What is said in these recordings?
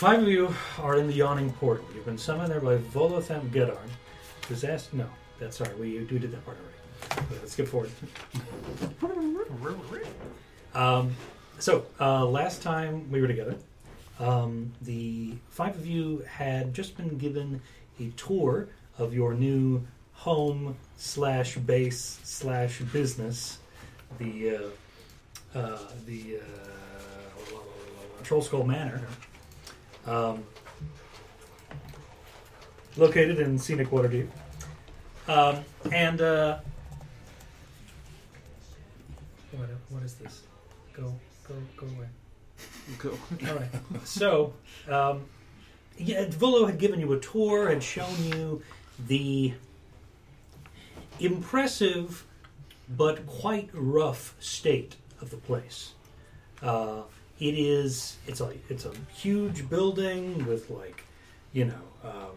Five of you are in the yawning portal. You've been summoned there by Volothamp Geddarm. Disaster. No, that's sorry. We, we did that part already. Let's skip forward. Um, so uh, last time we were together, um, the five of you had just been given a tour of your new home slash base slash business, the uh, uh, the uh, Troll Skull Manor, um, located in scenic Waterdeep, um, and uh, what, what is this? Go go go away. Go. All right. So, um, yeah, Volo had given you a tour and shown you the impressive but quite rough state of the place. Uh, it is. It's a. It's a huge building with like, you know, um,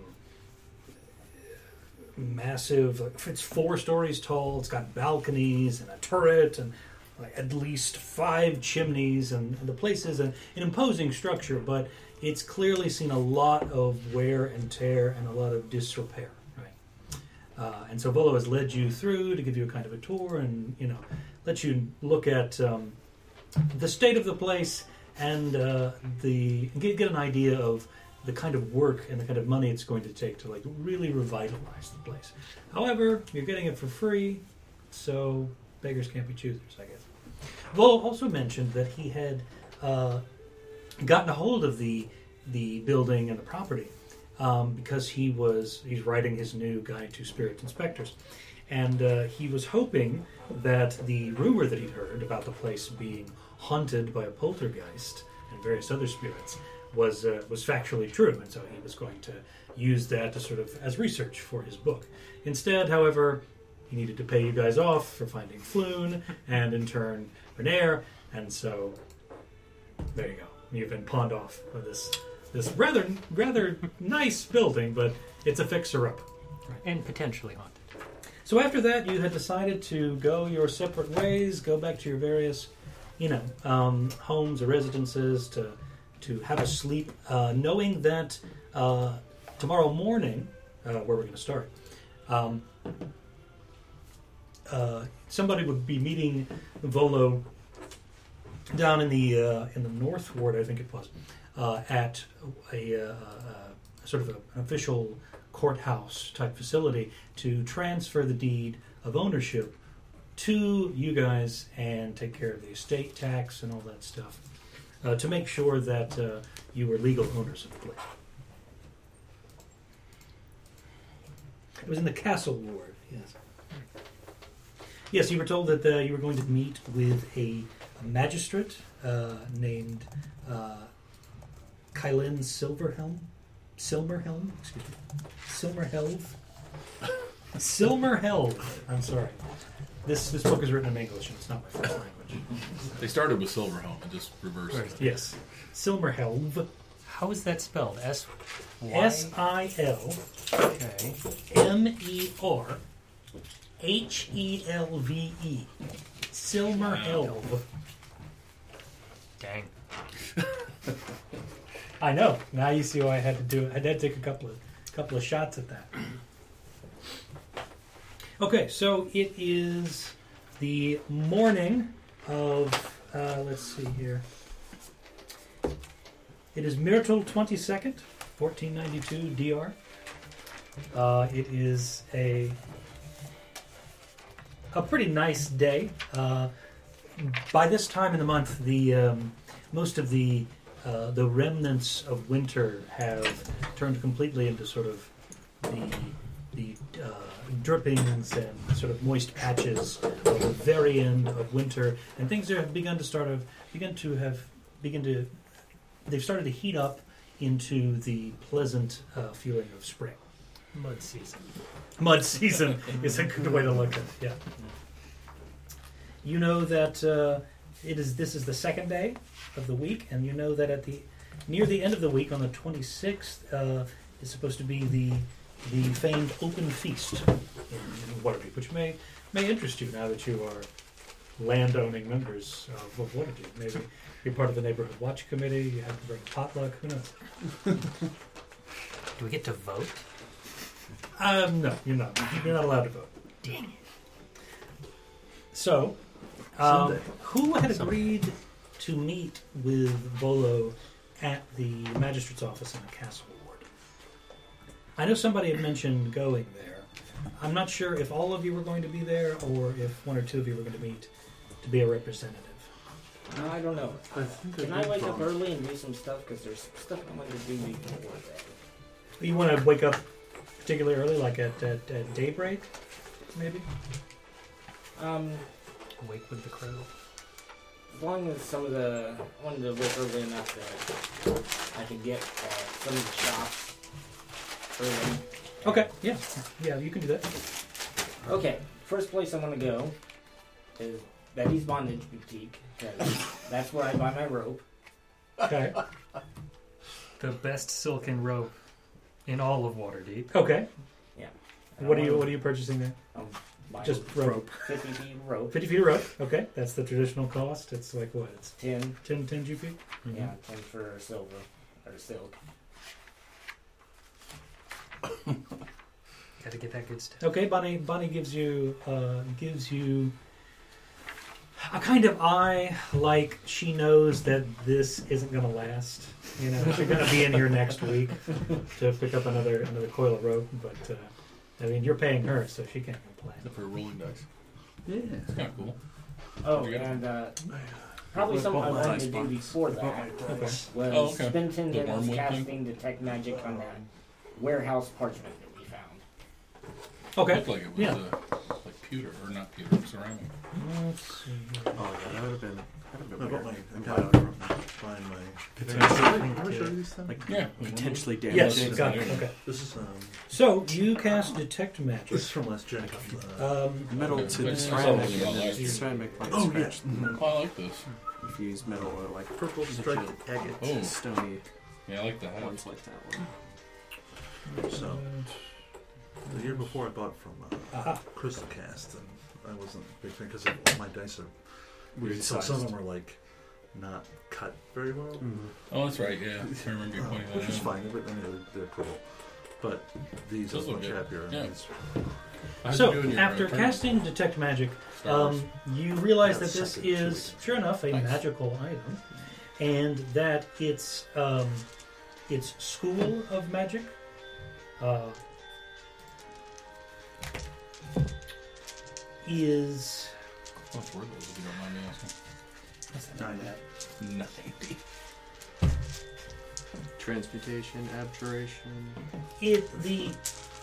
massive. It's four stories tall. It's got balconies and a turret and like at least five chimneys, and, and the place is an, an imposing structure, but it's clearly seen a lot of wear and tear and a lot of disrepair. Right, uh, and so Volo has led you through to give you a kind of a tour, and you know, let you look at um, the state of the place and uh, the get, get an idea of the kind of work and the kind of money it's going to take to like really revitalize the place. However, you're getting it for free, so beggars can't be choosers, I guess. Vol also mentioned that he had uh, gotten a hold of the the building and the property um, because he was he's writing his new guide to spirit inspectors, and uh, he was hoping that the rumor that he'd heard about the place being haunted by a poltergeist and various other spirits was uh, was factually true, and so he was going to use that to sort of as research for his book. Instead, however, he needed to pay you guys off for finding Floon, and in turn Renaer, and so there you go. You've been pawned off with this this rather rather nice building, but it's a fixer up. and potentially haunted. So after that, you had decided to go your separate ways, go back to your various, you know, um, homes or residences to to have a sleep, uh, knowing that uh, tomorrow morning, uh, where we're going to start, um, uh, somebody would be meeting Volo down in the uh, in the North Ward, I think it was, uh, at a, sort of a, an official courthouse type facility to transfer the deed of ownership to you guys and take care of the estate tax and all that stuff uh, to make sure that uh, you were legal owners of the place. It was in the castle ward, yes. Yes, you were told that uh, you were going to meet with a, magistrate uh, named uh, Kylin Silverhelm. Silmerhelm? Excuse me. Silmerhelve? Silmerhelve. I'm sorry. This this book is written in English and it's not my first language. They started with Silverhelm and just reversed it. Yes. Silmerhelve. How is that spelled? S Y. S I L Okay. M E R H E L V E. Silmerhelve. Dang. I know. Now you see why I had to do it. I had to take a couple of couple of shots at that. Okay, so it is the morning of uh, let's see here. It is Mirtul twenty second, fourteen ninety two DR. Uh, it is a a pretty nice day. Uh, by this time in the month, the um, most of the uh, the remnants of winter have turned completely into sort of the the uh, drippings and sort of moist patches of the very end of winter, and things are, have begun to start of begin to have begin to they've started to heat up into the pleasant uh, feeling of spring. Mud season. Mud season is a good way to look at it. Yeah. You know that uh, it is. This is the second day of the week, and you know that at the near the end of the week, on the twenty sixth, uh, is supposed to be the the famed open feast in, in Waterdeep, which may may interest you now that you are landowning members of, of Waterdeep. Maybe you're part of the neighborhood watch committee. You have to bring a potluck. Who knows? Do we get to vote? Um, no, you're not. You're not allowed to vote. Dang it. So, um, Someday. who had agreed to meet with Volo at the magistrate's office in the castle ward? I know somebody had mentioned going there. I'm not sure if all of you were going to be there or if one or two of you were going to meet to be a representative. No, I don't know. I think Can I I wake up early and do some stuff? Because there's stuff I want to do before that. You want to wake up particularly early, like at, at, at daybreak, maybe? Um, Wake with the crow. as long as some of the I wanted to wake early enough that I could get uh, some of the shops early. Okay, yeah, yeah, you can do that. Okay, first place I want to go is Betty's Bondage Boutique. 'cause that's where I buy my rope. Okay, The best silken rope in all of Waterdeep. okay. And What are you wanna, What are you purchasing there? Um, buy Just rope. 50 feet of rope. 50 feet of rope. Okay, that's the traditional cost. It's like what? It's 10, 10, 10 GP? yeah, 10 for silver or silk. Got to get that good stuff. Okay, Bonnie. Bonnie gives you uh, gives you a kind of eye, like she knows that this isn't going to last. You know, she's going to be in here next week to pick up another another coil of rope. But uh, I mean, you're paying her, so she can't complain. Except for rolling dice. Yeah. It's kind of cool. Oh, Yeah. and uh, probably something I wanted to do before that Okay. was Oh, okay. spend 10 The minutes casting thing? detect magic on that warehouse parchment that we found. It Okay. looked like it was Yeah. uh, like pewter, or not pewter, ceramic. Let's see. Oh yeah, that would have been. That'd have I been got weird. my And I got bio- it from find my. Potentially Have I showed you this thing? like Yeah. potentially damaging. Yes, got it. Okay. This is um. So you cast detect magic. This is from last gen. Uh, Um, metal Okay. to the It's ceramic, probably and my then life. ceramic like Oh, scratch. yeah. Oh, I like this. If you use metal or like purple striped agate. Oh. stony Yeah, I like the hat. ones like that one. So the year before, I bought from uh, aha. Crystal Caste, and I wasn't a big fan because all my dice are Weird So some of them are like not cut very well. Mhm. Oh, that's right. Yeah, I remember you Uh, pointing that which is out. fine. They're, they're, they're cool. But these I Those was look much good. happier. Yeah. These- How's it So doing your, after uh, turn? casting detect magic, Star Wars. um, you realize Yeah, that this second is weeks. sure enough a Nice. magical item, and that it's um, it's school of magic. Uh, is What's worth those, if you don't mind me asking? Not yet. Nothing. Transmutation, abjuration. it the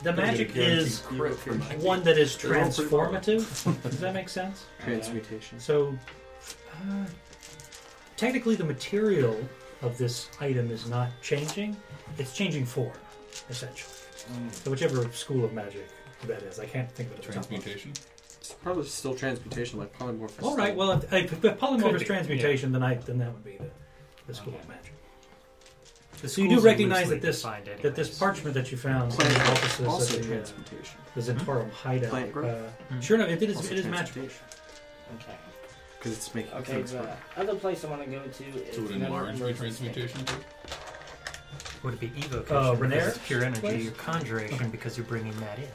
the magic is Crit for magic. one that is They're all pretty well. transformative. Does that make sense? Transmutation. So, uh, technically, the material of this item is not changing; it's changing form, essentially. Mm. So, whichever school of magic that is, I can't think of it. off the top of my. Transmutation. It's probably still transmutation, like polymorphism. All right. Well, if, if, if Could polymorphous be, transmutation, then I then that would be the, the school of magic. The So you do recognize that this- That this parchment that you found in the Plant, offices also of the, uh, transmutation. the Zhentarim hideout. Plant growth? Uh, Mhm. Sure enough, it is Also it is magical. transmutation. Okay. Because it's making Okay, things the work. other place I want to go to is So would Menor enlarge be Emergency. transmutation too? Would it be evocation? Uh, because Renaer? it's pure energy. Place? You're conjuration because you're bringing that in.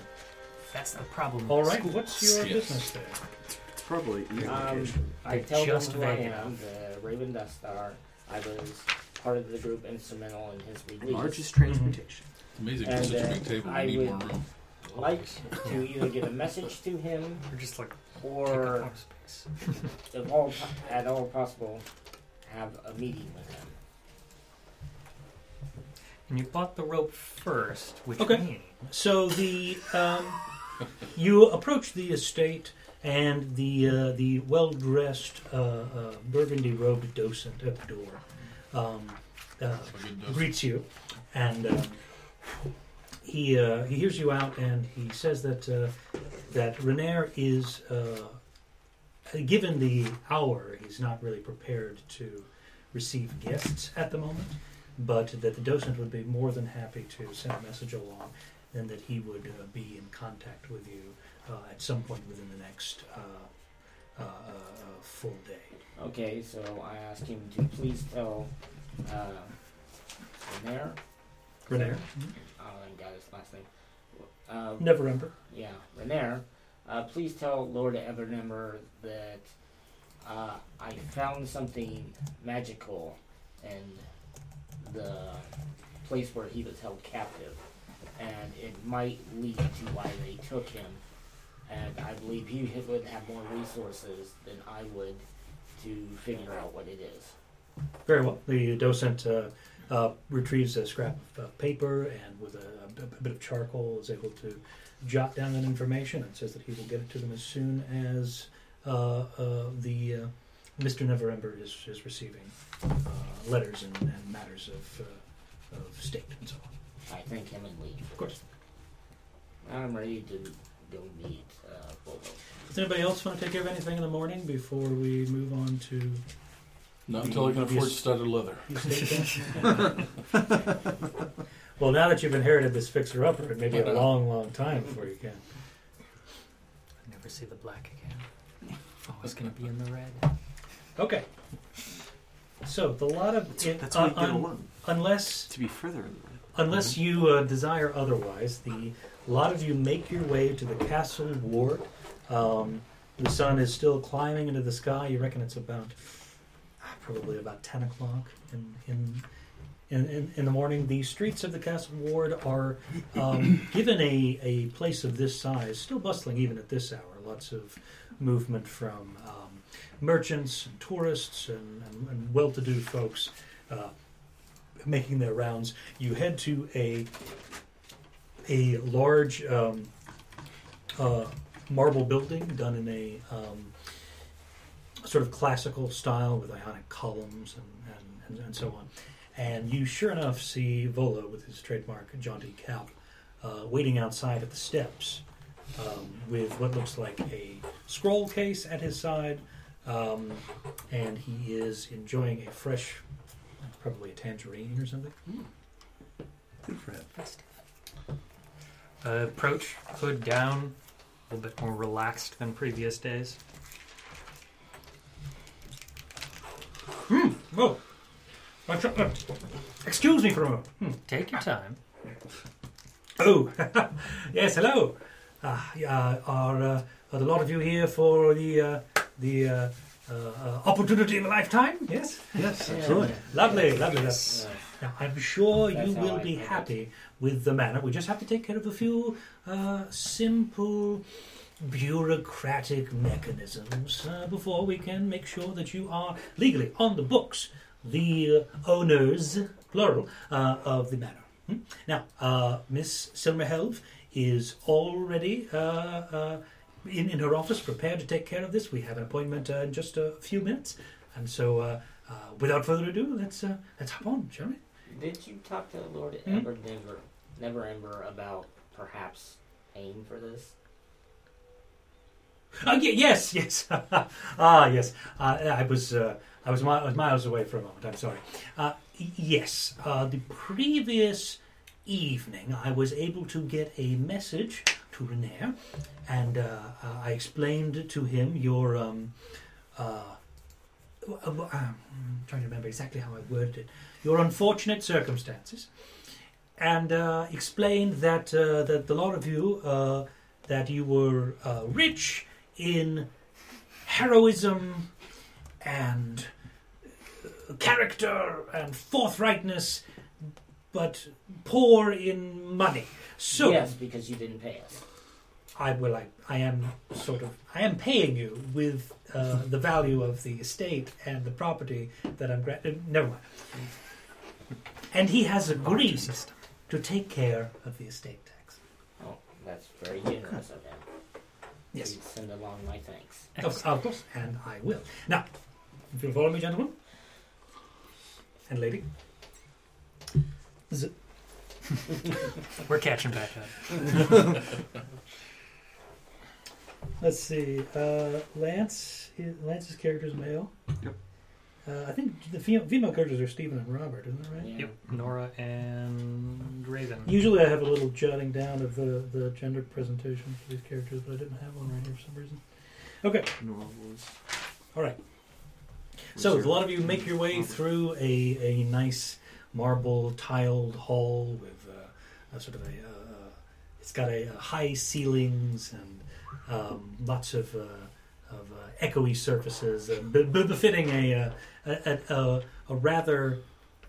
That's the problem. All right, with What's your Yes. business there? It's probably Um, evocation. I They're tell just them who I vague am, enough. the Raven Duskstar. I was part of the group instrumental in his release. Largest transmutation. It's amazing. And, for such a uh, big table, we I need would- more room. Like to either get a message to him Or just like take up or, more space. if all at all possible, have a meeting with him. And you bought the rope first, which Okay. means So the um, you approach the estate, and the uh, the well dressed uh, uh, burgundy robed docent at the door um, uh, A good dose. greets you, and um, he uh, he hears you out, and he says that uh, that Renaer is uh, given the hour, he's not really prepared to receive guests at the moment, but that the docent would be more than happy to send a message along, and that he would uh, be in contact with you uh, at some point within the next uh, uh, a, a full day. Okay, so I ask him to please tell uh, Renaer. Renaer, Oh, I got his last name. Uh, never remember. yeah, Renaer. Uh, please tell Lord Evernumber that uh, I found something magical in the place where he was held captive, and it might lead to why they took him. And I believe he would have more resources than I would to figure out what it is. Very well. The docent uh, uh, retrieves a scrap of uh, paper and with a, a bit of charcoal is able to jot down that information and says that he will get it to them as soon as uh, uh, the uh, Mr. Neverember is, is receiving uh, letters and, and matters of, uh, of state and so on. I thank him and leave. Of course. I'm ready to go meet uh, Bolo. Does anybody else want to take care of anything in the morning before we move on to Not until I can afford studded leather. the estate? then? well, now that you've inherited this fixer-upper, it may be a long, long time before you can. Never see the black again. Always gonna be in the red. Okay. So the lot of That's, it, that's why you uh, get un- along. unless To be further in the red. unless you uh, desire otherwise, the lot of you make your way to the castle ward. Um, the sun is still climbing into the sky. You reckon it's about ah, probably about ten o'clock in in. In, in, in the morning, the streets of the castle ward are um, given a, a place of this size, still bustling even at this hour. Lots of movement from um, merchants and tourists and, and, and well-to-do folks uh, making their rounds. You head to a a large um, uh, marble building done in a um, sort of classical style with ionic columns and, and, and, and so on. And you sure enough see Volo with his trademark jaunty cap uh, waiting outside at the steps um, with what looks like a scroll case at his side. Um, and he is enjoying a fresh, probably a tangerine or something. Good for him. Uh, approach, hood down, a little bit more relaxed than previous days. Oh, my tr- uh, excuse me for a moment. Hmm. Take your time. Oh, yes, hello. Uh, uh, are, uh, are the lot of you here for the uh, the uh, uh, opportunity of a lifetime? Yes. Yes, absolutely. Lovely, lovely. That's, Uh, now, I'm sure That's you how will I be happy with the manner. We just have to take care of a few uh, simple bureaucratic mechanisms uh, before we can make sure that you are legally on the books, the uh, owners, plural, uh, of the manor. Hmm? Now, uh, Miss Silmerhelve is already uh, uh, in, in her office, prepared to take care of this. We have an appointment uh, in just a few minutes, and so uh, uh, without further ado, let's uh, let's hop on, shall we? Did you talk to Lord Hmm? Ever Never Never Ember about perhaps paying for this? Oh, y- yes, yes. ah, yes. Uh, I was uh, I was, mi- I was miles away for a moment. I'm sorry. Uh, y- yes, uh, the previous evening I was able to get a message to Renaer, and uh, uh, I explained to him your. Um, uh, uh, I'm trying to remember exactly how I worded it. Your unfortunate circumstances, and explained that that the lot of you that you were rich in heroism and character and forthrightness, but poor in money. So yes, because you didn't pay us. I will. I, I am sort of. I am paying you with uh, the value of the estate and the property that I'm. Gra- uh, never mind. And he has agreed to take care of the estate tax. Oh, that's very generous of him. Yes, Please send along my thanks. of, of course, and I will. Now, if you'll follow me, gentlemen and lady. Z- We're catching back up. Let's see. Uh, Lance. His, Lance's character is male. Yep. Uh, I think the female, female characters are Stephen and Robert, isn't that right? Yeah. Yep, Nora and Raven. Usually I have a little jotting down of the, the gender presentation for these characters, but I didn't have one right here for some reason. Okay. Normal was- All right. So a lot of you make your way through a, a nice marble tiled hall with uh, a sort of a. Uh, it's got a, uh high ceilings and um, lots of uh, of uh, echoey surfaces, uh, be- be- befitting a, uh, a, a, a rather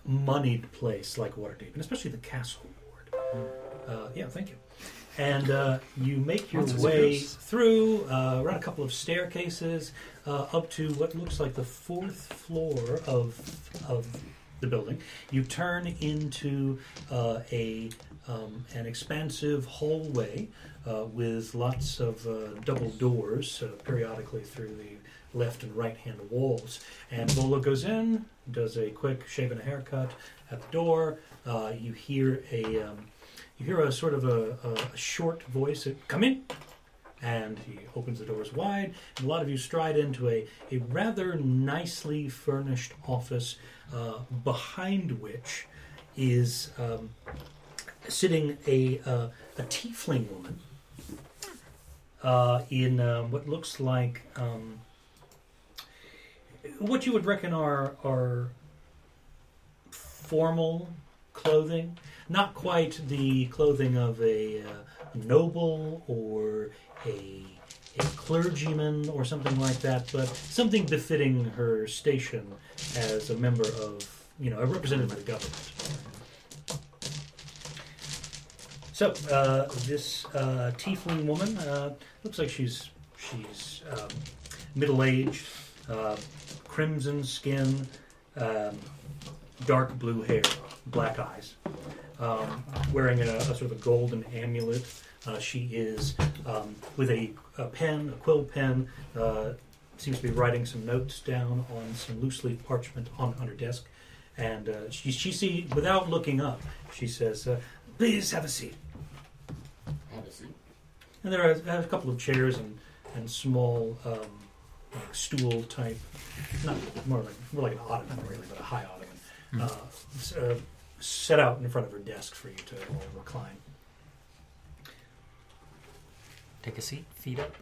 moneyed place like Waterdeep, and especially the castle ward. Uh, yeah, thank you. And uh, you make your Lots of way zeros. through uh, around a couple of staircases uh, up to what looks like the fourth floor of of the building. You turn into uh, a um, an expansive hallway with lots of uh, double doors uh, periodically through the left and right hand walls. And Bola goes in, does a quick shave and a haircut at the door. Uh, you hear a um, you hear a sort of a, a, a short voice, that, "Come in." And he opens the doors wide, and a lot of you stride into a, a rather nicely furnished office, uh, behind which is um, sitting a, uh, a tiefling woman uh, in um, what looks like um, what you would reckon are, are formal clothing. Not quite the clothing of a uh, noble or a, a clergyman or something like that, but something befitting her station as a member of, you know, a representative of the government. So uh, this uh, tiefling woman uh, looks like she's she's um, middle aged, uh, crimson skin, um, dark blue hair, black eyes, um, wearing a, a sort of a golden amulet. Uh, she is um, with a, a pen, a quill pen. Uh, seems to be writing some notes down on some loose leaf parchment on, on her desk. And uh, she, she see without looking up, she says, uh, "Please have a seat." Have a seat. And there are, are a couple of chairs and, and small um, like stool type, not more like more like an ottoman really, but a high ottoman, uh, s- uh, set out in front of her desk for you to all recline. Take a seat, feet up.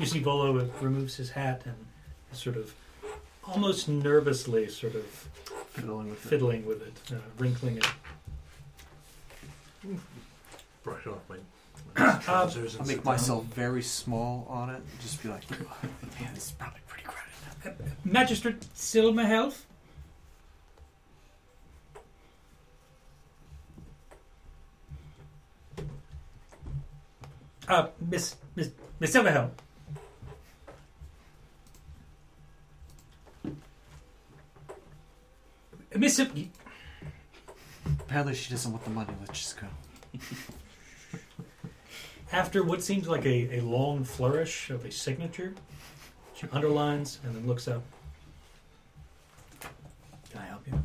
You see Volo removes his hat and sort of almost nervously sort of Fiddling with it. fiddling with it, uh, wrinkling it. Brush off my, Uh, my trousers and I'll sit make down. myself very small on it. Just be like, man, this is probably pretty crowded. Magistrate Silmerhelf? Uh, Miss, Miss, Miss Silverhill. Miss, Sil- Apparently, she doesn't want the money. Let's just go. after what seems like a, a long flourish of a signature, she underlines and then looks up. Can I help you?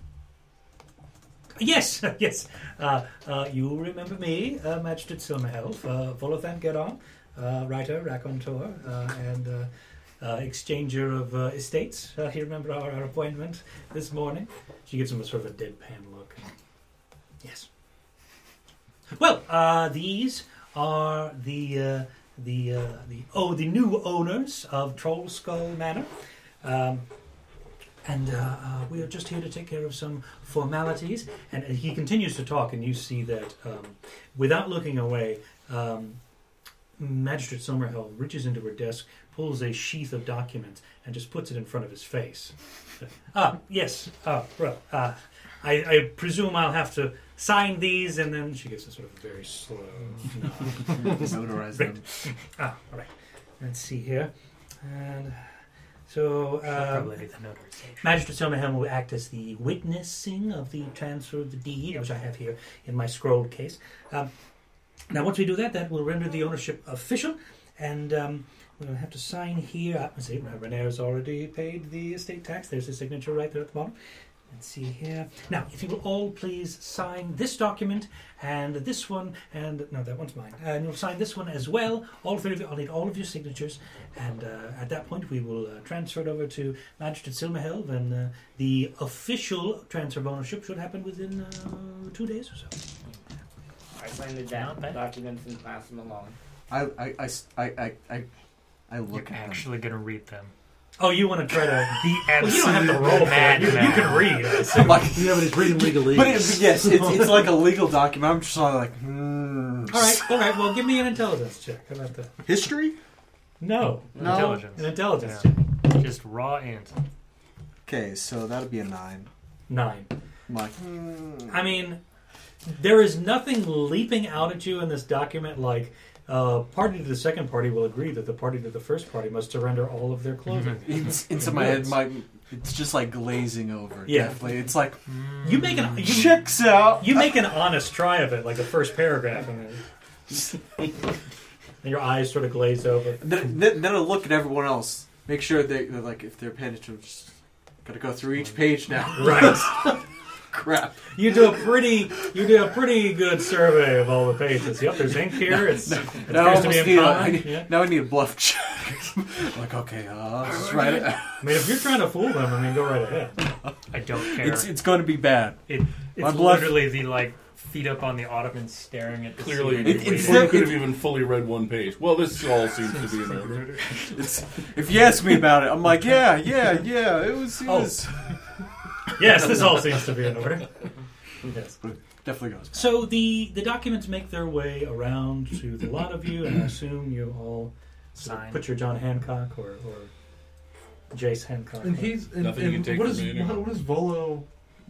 Yes, yes. Uh, uh, you remember me, uh, Magistrate Silmerhelf, uh, Volothan Geron, uh, writer, raconteur, uh, and uh, uh, exchanger of uh, estates. Uh, you remember our, our appointment this morning? She gives him a sort of a deadpan look. Yes. Well, uh, these are the uh, the uh, the oh the new owners of Troll Skull Manor, um, and uh, uh, we are just here to take care of some formalities. And he continues to talk, and you see that um, without looking away, um, Magistrate Summerhill reaches into her desk, pulls a sheath of documents, and just puts it in front of his face. ah, yes. Ah, well, uh, I, I presume I'll have to sign these, and then she gives a sort of very slow nod. Notarize Right. them. Ah, all right. Let's see here. And so, She'll uh, probably the notarization. Magistrate Silmerhelm will act as the witnessing of the transfer of the deed, which I have here in my scrolled case. Um, now, once we do that, that will render the ownership official, and um, we'll have to sign here. Let's see, Renaer's already paid the estate tax. There's his signature right there at the bottom. Let's see here. Now, if you will all please sign this document and this one, and no, that one's mine. And you'll sign this one as well. All three of you. I'll need all of your signatures, and uh, at that point, we will uh, transfer it over to Magistrate Silmerhelve, and uh, the official transfer of ownership should happen within uh, two days or so. I signed the Not down bad. documents and pass them along. I, I, I, I, I, I, I You're look at actually gonna read them. Oh, you want to try to? The Well, you don't have to roll for it. You, you can read. I them. like, Yeah, but he's reading legalese. but it, yes, it's, it's like a legal document. I'm just sort of like, hmm. All right, all right. Well, give me an intelligence check. How about that? History? No, No. Intelligence. an intelligence Yeah. check. Just raw int. Okay, so that'd be a nine. Nine. I'm like, hmm. I mean, there is nothing leaping out at you in this document like. Uh, party to the second party will agree that the party to the first party must surrender all of their clothing. It's, into my head, my it's just like glazing over. Yeah. Definitely. It's like You make an you, checks out. you make an honest try of it, like the first paragraph, and then and your eyes sort of glaze over. Then, then then I look at everyone else. Make sure they, they're like if they're paying attention. Just gotta go through each page now. Right. Crap. You do a pretty you do a pretty good survey of all the pages. Yep, there's ink here. It's it Now I appears to almost be need in a, I common. need- Yeah. now I need a bluff check. like okay, uh, I'll just write it. I mean, if you're trying to fool them, I mean, go right ahead. I don't care. It's it's going to be bad. it, my it's bluff- literally the like feet up on the ottoman staring at the Clearly. It- it's before you could have even fully read one page. Well, this all seems to be in order. It's, if you ask me about it, I'm like, yeah, yeah, yeah. It was. It Oh. was Yes, this all seems to be in order. Yes. definitely goes. So the the documents make their way around to the lot of you, and I assume you all sort of Sign. put your John Hancock or, or Jace Hancock. And he's and, Nothing you and can take what from does me anyway. what, what does Volo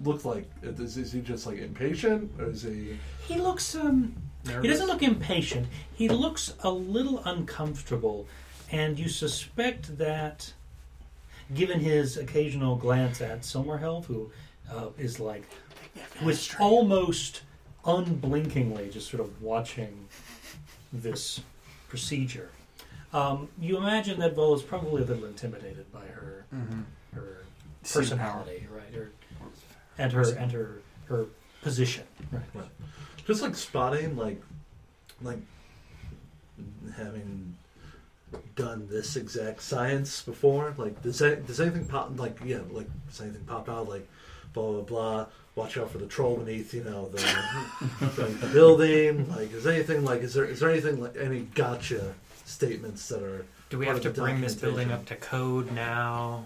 look like? Is, is he just like impatient, or is he? he looks um he doesn't look impatient. He looks a little uncomfortable, and you suspect that, given his occasional glance at Silmerhelf, who uh, is like, was almost unblinkingly just sort of watching this procedure. Um, you imagine that Vol is probably a little intimidated by her Mm-hmm. her personality, right? Her, and her and her her position, right? Just like spotting, like, like having done this exact science before. Like, does that, does anything pop? Like, yeah, like does anything pop out? Like, blah blah blah. Watch out for the troll beneath, you know, the, the, the building. Like, is anything like? Is there is there anything like any gotcha statements that are? Do we have to bring this building up to code now?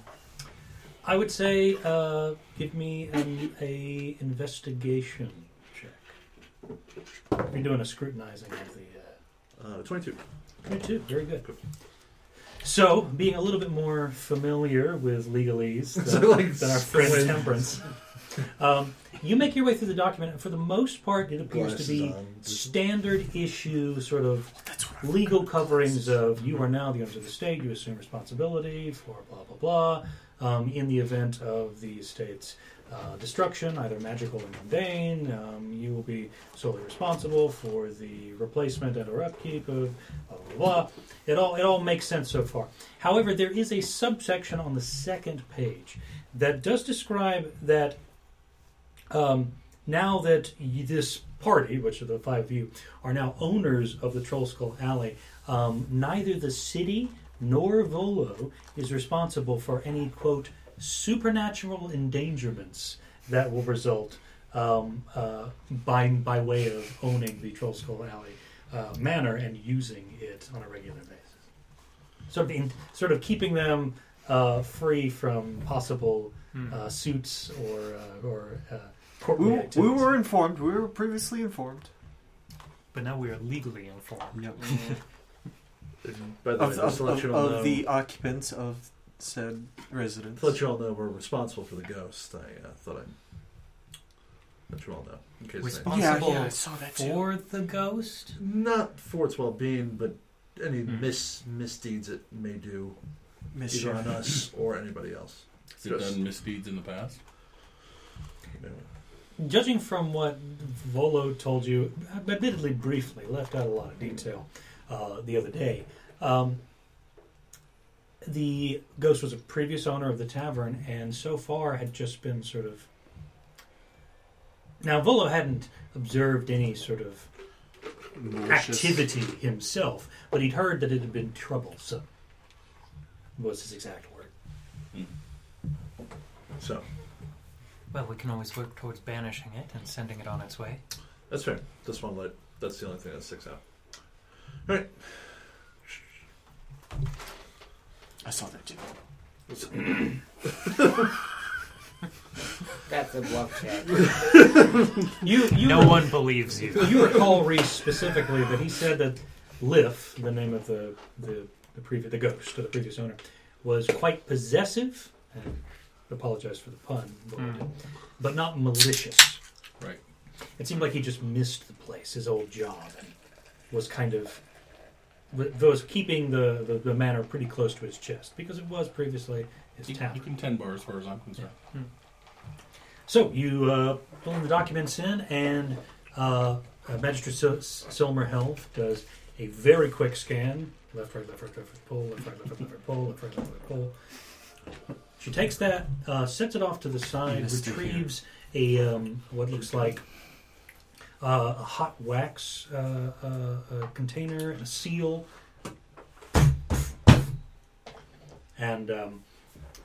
I would say, uh, give me an a investigation check. You're doing a scrutinizing of the. Uh, Uh, Twenty-two. Me too. Very good. So, being a little bit more familiar with legalese So, than, like, than our friend squint. Temperance, um, you make your way through the document, and for the most part, it appears to be standard issue sort of legal coverings of you are now the owners of the state, you assume responsibility for blah blah blah. Um, in the event of the state's uh, destruction, either magical or mundane, um, you will be solely responsible for the replacement and or upkeep of blah blah blah. It all it all makes sense so far. However, there is a subsection on the second page that does describe that um, now that this party, which are the five of you, are now owners of the Troll Skull Alley, um, neither the city nor Volo is responsible for any quote supernatural endangerments that will result um, uh, by by way of owning the Troll Skull Alley uh, manor and using it on a regular basis. Sort of, in, sort of keeping them uh, free from possible Hmm. uh, suits or uh, or uh, court We, we were informed. We were previously informed. But now we are legally informed. Yep. By the way, Of, just of, of, of the occupants of said residence. to let you all know we're responsible for the ghost. I uh, thought I'd let you all know in case Responsible yeah, Responsible yeah, I saw that too. For the ghost? not for its well-being, but any Hmm. mis misdeeds it may do Mischief. either on us or anybody else. Has it done misdeeds in the past? Judging from what Volo told you, admittedly briefly, left out a lot of detail uh, the other day. Um, the ghost was a previous owner of the tavern, and so far had just been sort of. Now, Volo hadn't observed any sort of Malicious. activity himself, but he'd heard that it had been troublesome. Was his exact word. So Well, we can always work towards banishing it and sending it on its way. that's fair. Just one let that's the only thing that sticks out. Alright. I saw that too. That's a bluff check. You, you no re- one believes you. you recall Rhys specifically that he said that Lif, the name of the the the, previous, the ghost, or the previous owner, was quite possessive. And apologize for the pun, but, Mm. but not malicious. Right. It seemed like he just missed the place, his old job, and was kind of was keeping the, the, the manor pretty close to his chest because it was previously his He, town. he can ten bar as far as I'm concerned. So you uh, pull the documents in, and uh, uh, Magistrate Sil- Silmer Helf does a very quick scan. Left, right, left, right, left, right, pull. Left, right, left, right, left, right, pull. Left, right, left, right, pull. She takes that, uh, sets it off to the side, Missed it here. retrieves a um, what looks like uh, a hot wax uh, uh, container and a seal, and um,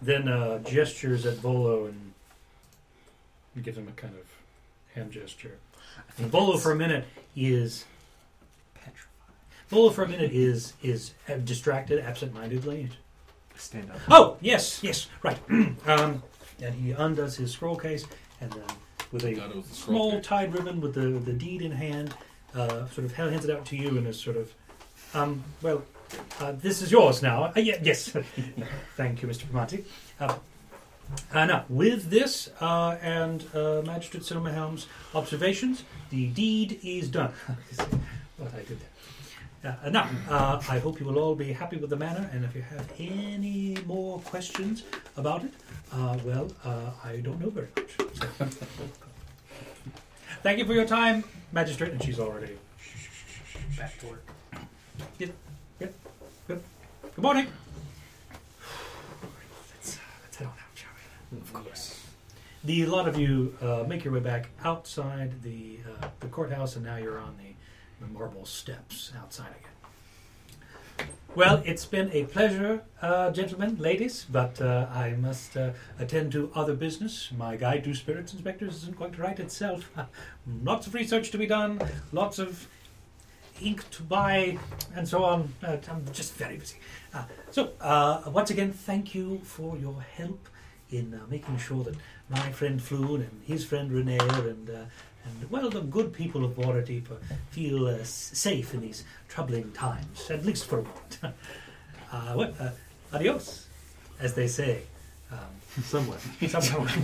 then uh, gestures at Volo and gives him a kind of hand gesture. And Volo for a minute is petrified. Volo for a minute is is uh, distracted absent-mindedly. Stand up. Oh yes, yes, right. um, and he undoes his scroll case, and then with a Thought it was the scroll small tied ribbon with the the deed in hand, uh, sort of hands it out to you and is sort of, um, well, uh, this is yours now. Uh, yeah, yes, thank you, Mr. Primanti. Uh, uh, now, with this uh, and uh, Magistrate Cinema Helm's observations, the deed is done. what I did there. Uh, now, uh, I hope you will all be happy with the manor, and if you have any more questions about it, uh, well, uh, I don't know very much. So- Thank you for your time, Magistrate. And she's already back to work. Good, good, good. Good morning. Let's, uh, let's head on out, shall we? Of course. The lot of you uh, make your way back outside the uh, the courthouse, and now you're on the, the marble steps outside again. Well, it's been a pleasure, uh, gentlemen, ladies, but uh, I must uh, attend to other business. My guide to spirits inspectors isn't going to write itself. lots of research to be done, lots of ink to buy, and so on. Uh, I'm just very busy. Uh, so, uh, once again, thank you for your help in making sure that my friend Floon and his friend Renaer and and well, the good people of Waterdeep feel uh, safe in these troubling times, at least for a moment. uh, what? Uh, adios, as they say. Um, Somewhere. somewhere.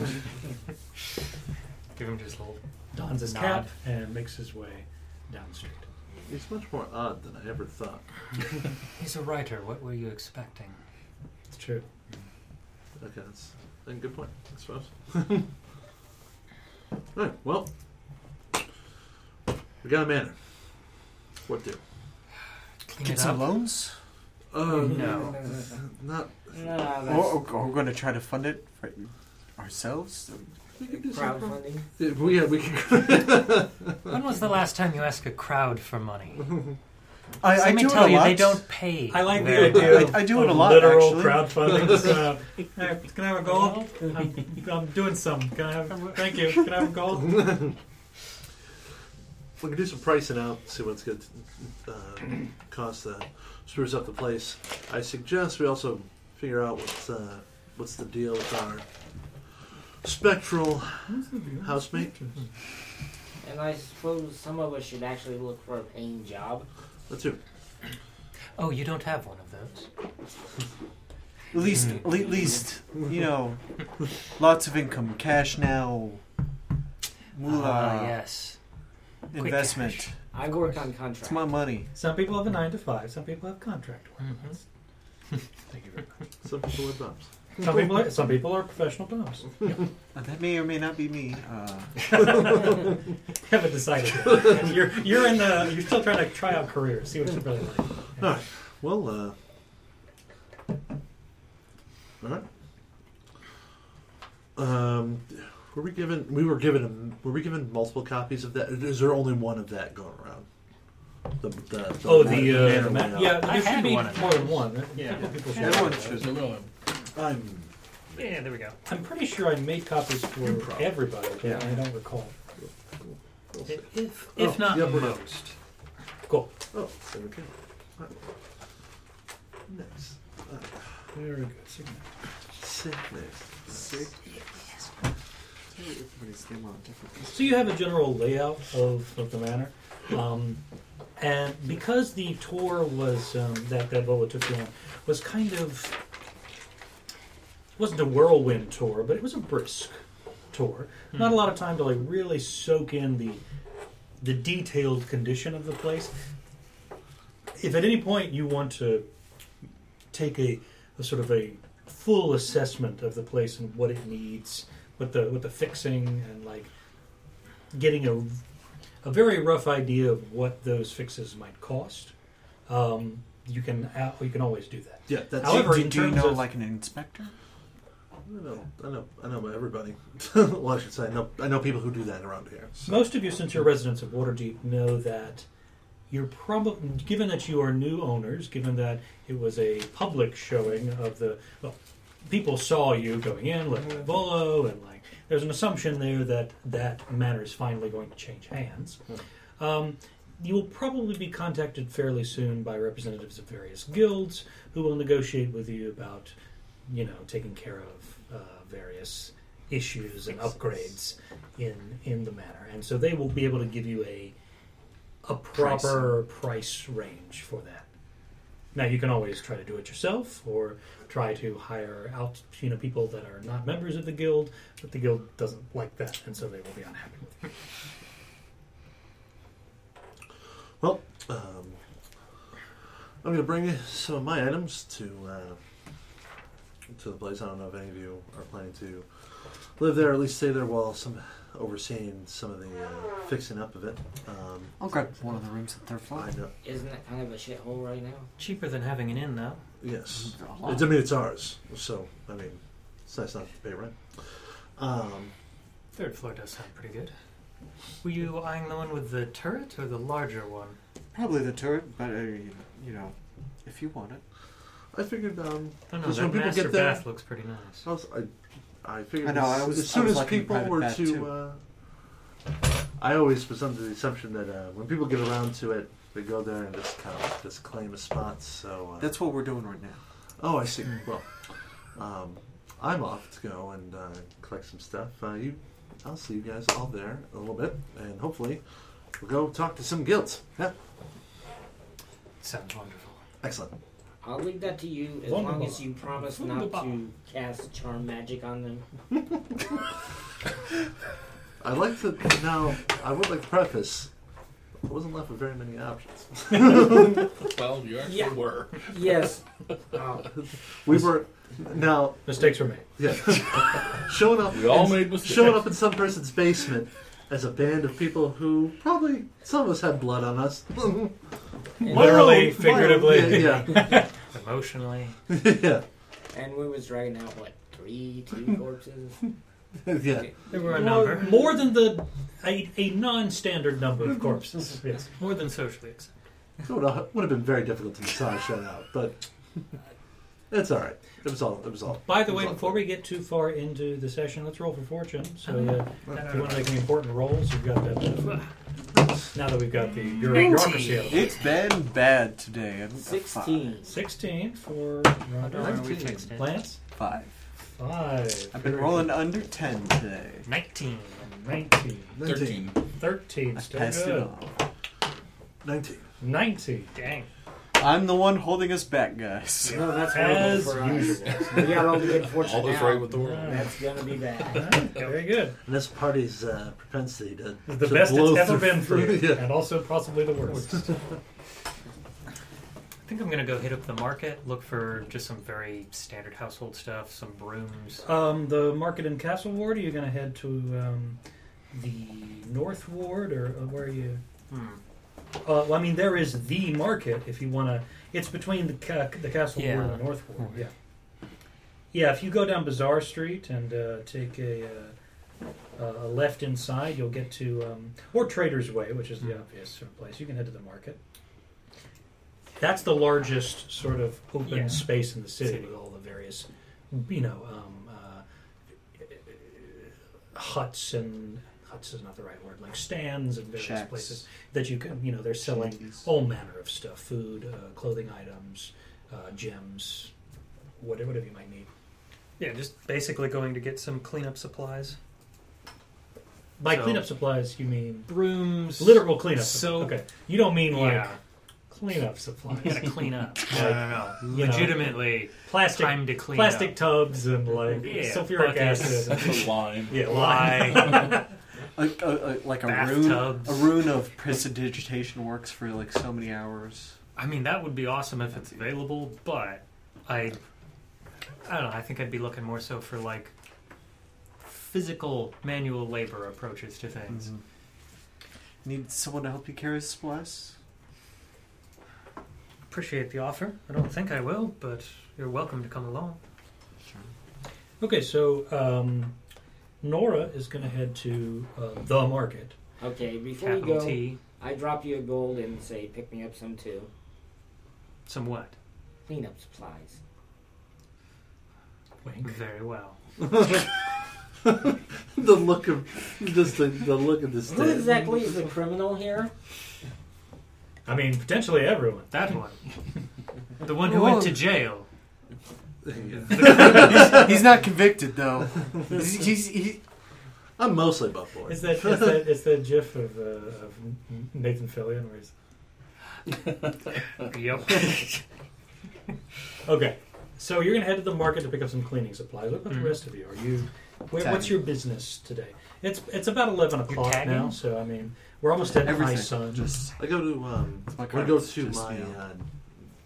Give him just a little. dons his Nod. cap and makes his way down the street. It's much more odd than I ever thought. He's a writer. What were you expecting? It's true. Okay, that's a good point, I suppose. Alright, well, we got a manor. What do? Clean Get it some up. loans? Uh, No. Not. No, that's Or, or, or we're going to try to fund it for ourselves? We could do some. crowdfunding. Yeah, we, yeah, we could. When was the last time you asked a crowd for money? I, Let me do tell it a you, lot. they don't pay. I like the very idea. well. of- I- I do it of a lot, Literal actually. crowdfunding. Just, uh, hey, can I have a gold? I'm, I'm doing some. Can I have? Thank you. Can I have a gold? We can do some pricing out, see what's good uh, cost to screws up the place. I suggest we also figure out what's uh, what's the deal with our spectral housemate. And I suppose some of us should actually look for a paying job. Let's do. Oh, you don't have one of those. At least, at least, you know, lots of income, cash now, moolah, Ah, yes. Quick investment. cash. I work on contract. It's my money. Some people have a nine to five. Some people have contract work. Mhm. Thank you very much. Some people with bumps. Some people are some people are professional bums. Uh, that may or may not be me. Uh, Haven't decided yet. You're you're in the you're still trying to try out careers. See what you really like. All right. Well, uh, all right. Um, were we given? We were given. A, were we given multiple copies of that? Is there only one of that going around? The, the, the Oh, the manor uh, ma- layout. yeah. I There should had be one of more than one. Yeah. People, people should Everyone have should. those. I'm. Yeah, there we go. I'm pretty sure I made copies for Improv. everybody, but Yeah. I don't recall. we'll see. If if Oh, not yeah, we're- most. Cool. Oh, so we can. Right. Next. Uh, Very good. Signet. sickness. Sick. Everybody's name on different. So you have a general layout of, of the manor, um, and because the tour was um, that that Bola took you on was kind of wasn't a whirlwind tour, but it was a brisk tour. Not a lot of time to like really soak in the the detailed condition of the place. If at any point you want to take a, a sort of a full assessment of the place and what it needs, with the with the fixing and like getting a a very rough idea of what those fixes might cost. Um, you can a- you can always do that. Yeah, that's. However, do, in do you terms know of- like an inspector? I know, I know, I know everybody. well, I should say, I know, I know people who do that around here. So. Most of you, since you're residents of Waterdeep, know that you're probably given that you are new owners, given that it was a public showing of the well, people saw you going in, looking at Volo, and like there's an assumption there that that matter is finally going to change hands. Um, you will probably be contacted fairly soon by representatives of various guilds who will negotiate with you about, you know, taking care of uh, various issues and upgrades in in the manor, and so they will be able to give you a a proper price range for that. Now you can always try to do it yourself, or try to hire out you know people that are not members of the guild, but the guild doesn't like that, and so they will be unhappy with you. Well, um, I'm going to bring some of my items to uh, to the place. I don't know if any of you are planning to live there, or at least stay there while some overseeing some of the uh, fixing up of it. Um, I'll grab one of the rooms at third floor. I know. Isn't that kind of a shithole right now? Cheaper than having an inn, though. Yes, it's, I mean it's ours, so I mean it's nice not to pay rent. Um, Third floor does sound pretty good. Were you eyeing the one with the turret or the larger one? Probably the turret, but uh, you know, if you want it. I figured um, Oh no, Because that when people master get there- bath looks pretty nice. I, was, I, I figured I know, as, I was- as soon I was as liking people private were bath, to, uh, I always was under the assumption that uh, when people get around to it, they go there and just kind of just claim a spot. So uh, That's what we're doing right now. oh, I see. Well, um, I'm off to go and uh, collect some stuff. Uh, you, I'll see you guys all there a little bit, and hopefully we'll go talk to some guilds. Yeah, Sounds wonderful. excellent. I'll leave that to you as long as you promise not to cast charm magic on them. I'd like to now. I would like to preface. I wasn't left with very many options. Well, you actually Yeah. were. Yes. Oh, We were now, Mistakes were made. yeah, showing up. We all in, made mistakes. showing up in some person's basement as a band of people who probably some of us had blood on us. Literally, Mild, figuratively. mild, yeah, Emotionally. yeah, yeah. and we was dragging out what three, two corpses. yeah. There were a more, number. more than the a, a non-standard number of corpses. yes. More than socially acceptable. It would have, would have been very difficult to massage that out, but that's all right. It was all. It was all. By the way, before good. we get too far into the session, let's roll for fortune. So, Oh, uh, if you want to make any important rolls, you've got that. benefit. Now that we've got the bureaucracy out of the way. It's been bad today. I got Sixteen. 16 for I don't Rhonda. remember we 19. fixed it. Lance. Five. Five. I've been rolling good. under ten today. 19. 19. 13. 13. I Still passed it good. on. Nineteen. 19. Dang. I'm the one holding us back, guys. No, that's As horrible for usual. us. We got all the good fortune All is now. right with the world. That's gonna be bad. Alright, Very good. And this party's uh, propensity to The to best blow it's ever through- been for you, yeah. and also possibly the worst. I think I'm gonna go hit up the market, look for just some very standard household stuff, some brooms. Um, the market in Castle Ward. Are you going to head to um, the North Ward, or uh, where are you? Hmm. Uh, well, I mean, there is the market if you want to. It's between the ca- the Castle Ward and the North Ward. Mhm. Yeah. Yeah. If you go down Bazaar Street and uh, take a, uh, a left inside, you'll get to um, or Trader's Way, which is the Mhm. obvious sort of place. You can head to the market. That's the largest sort of open Yeah. space in the city City. with all the various, you know, um, uh, huts and huts is not the right word, like stands and various Shacks. places that you can, you know, they're selling all manner of stuff: food, uh, clothing items, uh, gems, whatever, whatever you might need. Yeah, just basically going to get some cleanup supplies. By So- cleanup supplies, you mean Brooms. literal cleanup. So- okay, you don't mean like Yeah. Cleanup supplies, You gotta clean up. Like, no, no, no. you Legitimately, plastic time to clean plastic up. tubs and like Yeah, sulfuric buckets. acid. The line. yeah, Why? lye. A, a, a, like a rune, Bathtubs. a rune of prestidigitation works for like so many hours. I mean, that would be awesome if it's available, but I, I don't know. I think I'd be looking more so for like physical manual labor approaches to things. Mm-hmm. Need someone to help you carry supplies? Appreciate the offer. I don't think I will, but you're welcome to come along. Sure. Okay, so um, Nora is going to head to uh, the market. Okay, before you go, T. I drop you a gold and say, pick me up some too. Some what? Cleanup supplies. Wink. Very well. the look of just the, the look of this. Who exactly is the criminal here? I mean, potentially everyone. That one. The one who went to jail. he's, he's not convicted though. He's, he's, he, I'm mostly above board. Is that is that is that GIF of, uh, of Nathan Fillion where he's Yep. okay? So you're going to head to the market to pick up some cleaning supplies. What about the rest of you? Are you? Where, Tagging. what's your business today? It's it's about eleven o'clock tagging? now, so I mean we're almost at high everything. sun. Just I go to um. my I go to just, my you know, uh,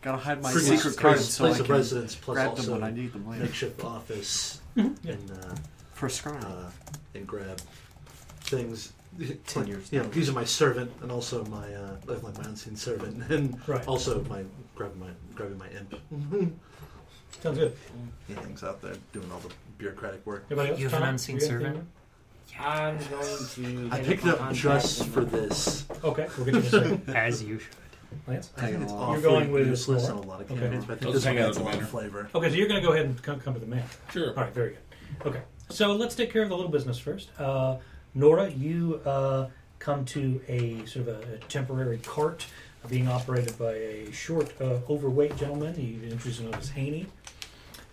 gotta hide my previous secret place, cards so place I of can residence plus grab also them when I need them later. makeshift office Mhm, yeah. and uh, For a scrum. uh, and grab things. Ten years You these are my servant and also my uh, like my unseen servant and Right. also my grabbing my grabbing my imp. Sounds good. he hangs out there doing all the bureaucratic work. Everybody else? You have an Tom? unseen You got servant? Anything? I'm going to. I hit picked up it up contact just with for my- this. Okay, we'll get you in a second. As you should. Lance? I think it's along. awfully You're going with useless Nora? on a lot of Okay. candidates, but I think Let's this one hang out adds a the lot of flavor. Okay, so you're going to go ahead and come, come to the man. Sure. All right, very good. Okay, so let's take care of the little business first. Uh, Nora, you uh, come to a sort of a, a temporary cart being operated by a short, uh, overweight gentleman. You introduce him as Haney.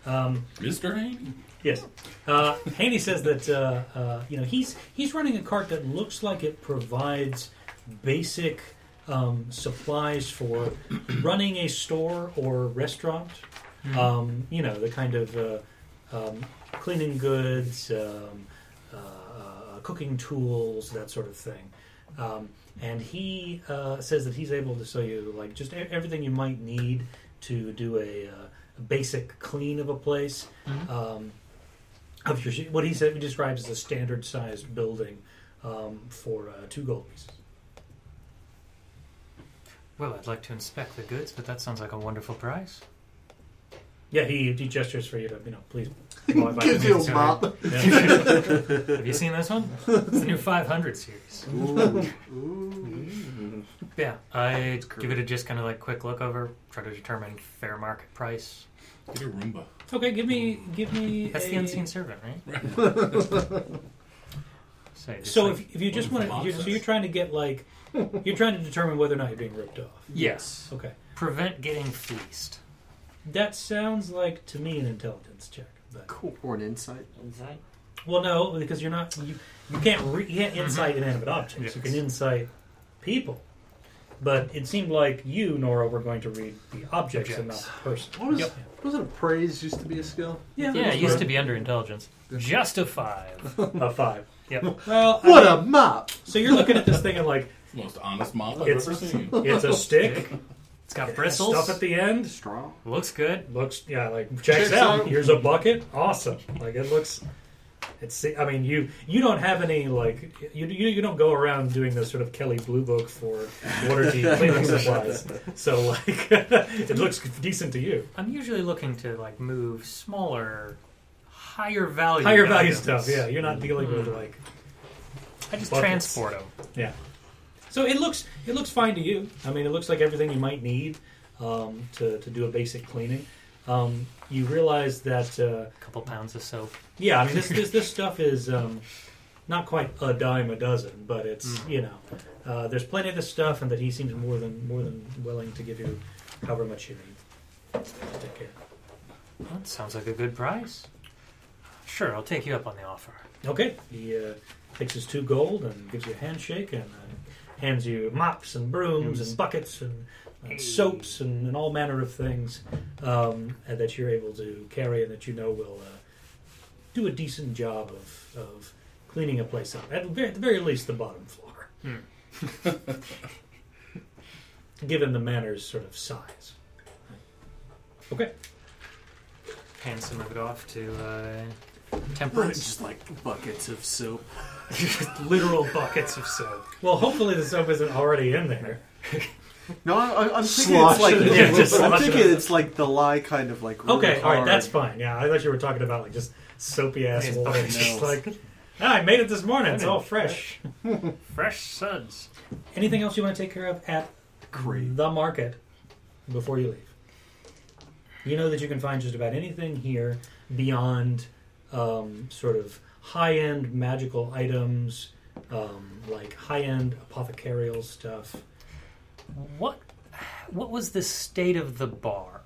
Um, Mr. Haney? Yes. Uh, Haney says that uh, uh, you know he's he's running a cart that looks like it provides basic um, supplies for running a store or restaurant. Um, you know the kind of uh, um, cleaning goods, um, uh, uh, cooking tools, that sort of thing. Um, and he uh, says that he's able to sell you like just everything you might need to do a, uh, a basic clean of a place Mhm. Of your what he said he describes as a standard sized building um, for uh, two gold pieces. Well, I'd like to inspect the goods, but that sounds like a wonderful price. Yeah, he, he gestures for you to you know please. go by Gives you a means. mop. Yeah. Have you seen this one? It's the new 500 series. Yeah, I give it a just kind of like quick look over, try to determine fair market price. Get a Roomba. Okay, give me give me. That's a, the unseen servant, right? Say, just So like- if, if you just want is to, the so you're trying to get like, you're trying to determine whether or not you're being ripped off. yes, Okay, prevent getting fleeced. that sounds like to me an intelligence check. But Cool. Or an insight. Inside? well, no, because you're not you, you can't re, you can't mm-hmm. insight inanimate objects. Yes. You can insight people. But it seemed like you, Nora, were going to read the objects and not the person. What was, Yep. wasn't appraise used to be a skill? Yeah, Yeah, it used to be under intelligence. Just a five. a five. Yep. Well, I What mean, a mop! so you're looking at this thing and like most honest mop I've It's- ever seen. it's a stick, It's got it bristles. stuff at the end. Straw. Looks good. looks yeah like checks, Checks out. out. Here's a bucket. Awesome. Like it looks. It's. I mean, you you don't have any like you you, you don't go around doing this sort of Kelley Blue Book for Waterdeep cleaning supplies. So like it looks decent to you. I'm usually looking to like move smaller, higher value. Higher value items. stuff. Yeah, you're not dealing with Hmm. like. I just Buckets. transport them. Yeah. So it looks it looks fine to you. I mean, it looks like everything you might need um, to to do a basic cleaning. Um, you realize that. Uh, A couple pounds of soap. Yeah, I mean this this, this stuff is um, not quite a dime a dozen, but it's Mm. you know uh, there's plenty of this stuff, and that he seems more than more than willing to give you however much you need. Take care. Well, that sounds like a good price. Sure, I'll take you up on the offer. Okay, he uh, takes his two gold and gives you a handshake and uh, hands you mops and brooms and buckets and, and soaps and, and all manner of things um, and that you're able to carry and that you know will uh, do a decent job of, of cleaning a place up. At, the very- at the very least, the bottom floor. Given the manor's sort of size. Okay. Hand some of it off to uh, Temperance. just like buckets of soap. Literal buckets of soap. Well, hopefully the soap isn't already in there. No, I, I- I'm thinking Slosh it's like it. Yeah, just I'm slosh it thinking in. it's like the lye kind of like really Okay, all right, hard. that's fine. Yeah, I thought you were talking about like just soapy ass Yes, water. fucking It's just milk. like, ah, I made it this morning. It's all fresh. Fresh suds. Anything else you want to take care of at Great. the market before you leave? You know that you can find just about anything here beyond um, sort of high end magical items, um, like high end apothecarial stuff. What? What was the state of the bar?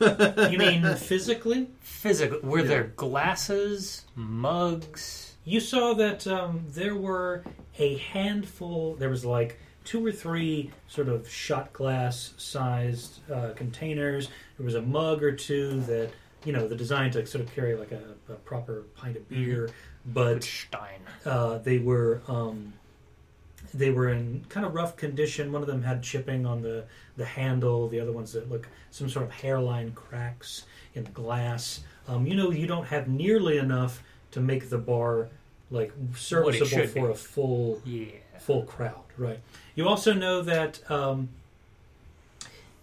You mean physically? Physical? Were Yeah. there glasses, mugs? You saw that um, there were a handful. There was like two or three sort of shot glass sized uh, containers. There was a mug or two that you know the design to sort of carry like a, a proper pint of beer, but Stein. uh, they were um, they were in kind of rough condition. One of them had chipping on the the handle. The other ones that look some sort of hairline cracks in the glass. Um, you know, you don't have nearly enough to make the bar like serviceable for be. a full Yeah. full crowd, right? You also know that um,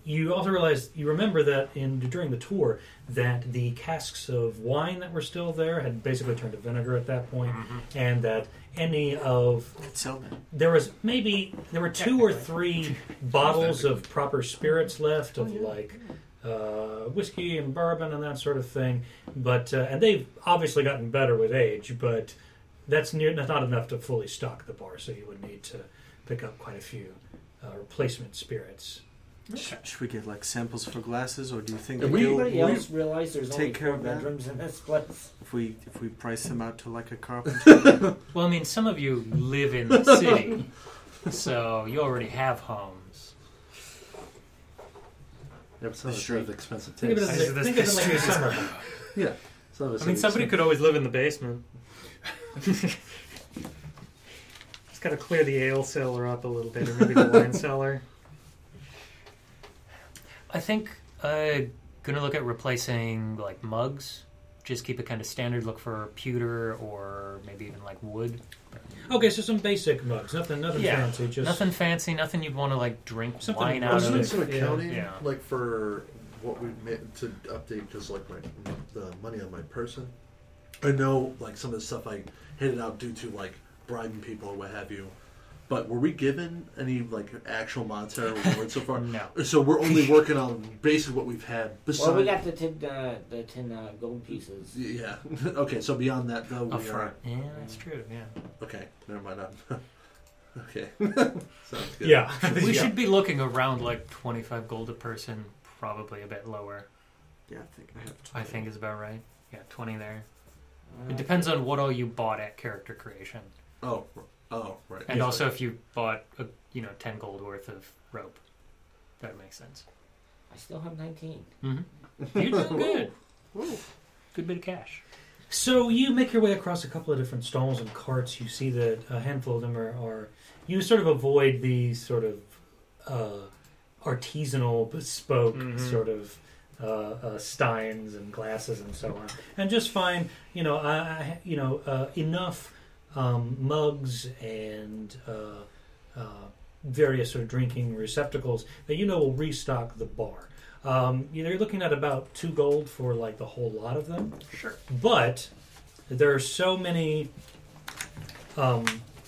you also realize you remember that in during the tour that the casks of wine that were still there had basically turned to vinegar at that point, and that any of Could sell there was maybe there were two or three bottles of proper spirits left of like uh, whiskey and bourbon and that sort of thing, but uh, and they've obviously gotten better with age, but that's near that's not enough to fully stock the bar, so you would need to pick up quite a few uh, replacement spirits. Sh- Should we get like samples for glasses, or do you think Yeah, the we- guild- Anybody we- else realize there's take only care four of that? bedrooms in this place? if we if we price them out to like a carpenter? Well, I mean, some of you live in the city, so you already have homes. Yeah, but some of Sure. have expensive Think of it taste. as, think of it like a summer. Yeah. Some of it's I mean, have somebody expensive- could always live in the basement. Just got to clear the ale cellar up a little bit, or maybe the wine cellar. I think uh, gonna look at replacing like mugs. Just keep it kind of standard. Look for pewter or maybe even like wood. Okay, so some basic mugs, nothing, nothing Yeah, fancy, just Nothing fancy. Nothing you'd want to like drink Something wine I out was rustic. doing of. some Yeah. accounting, Yeah. like for what we made to update, just like my the money on my person. I know, like some of the stuff I handed out due to like bribing people or what have you. But were we given any like actual monetary rewards so far? No. So we're only working on basically what we've had. Besides, Well, we got the ten, uh, the ten uh, gold pieces. yeah. okay, so beyond that though, we Up are front. Yeah, that's true. Yeah. okay. Never mind. I'm, okay, sounds good. yeah. We Yeah. should be looking around like twenty-five gold a person, probably a bit lower. yeah, I think I have. 20. I think is about right. Yeah, twenty there. Uh, It depends on what all you bought at character creation, Oh, oh, right. and Yeah. also if you bought a you know ten gold worth of rope. That makes sense. I still have nineteen. Mm-hmm. You're doing good. Ooh. Good bit of cash. So you make your way across a couple of different stalls and carts. You see that a handful of them are, are you sort of avoid the sort of uh, artisanal, bespoke Mhm. sort of uh, uh, steins and glasses and so on, and just find you know I, I you know uh, enough um, mugs and uh, uh, various sort of drinking receptacles that you know will restock the bar. Um, you know, you're looking at about two gold for like the whole lot of them. Sure. But there are so many um,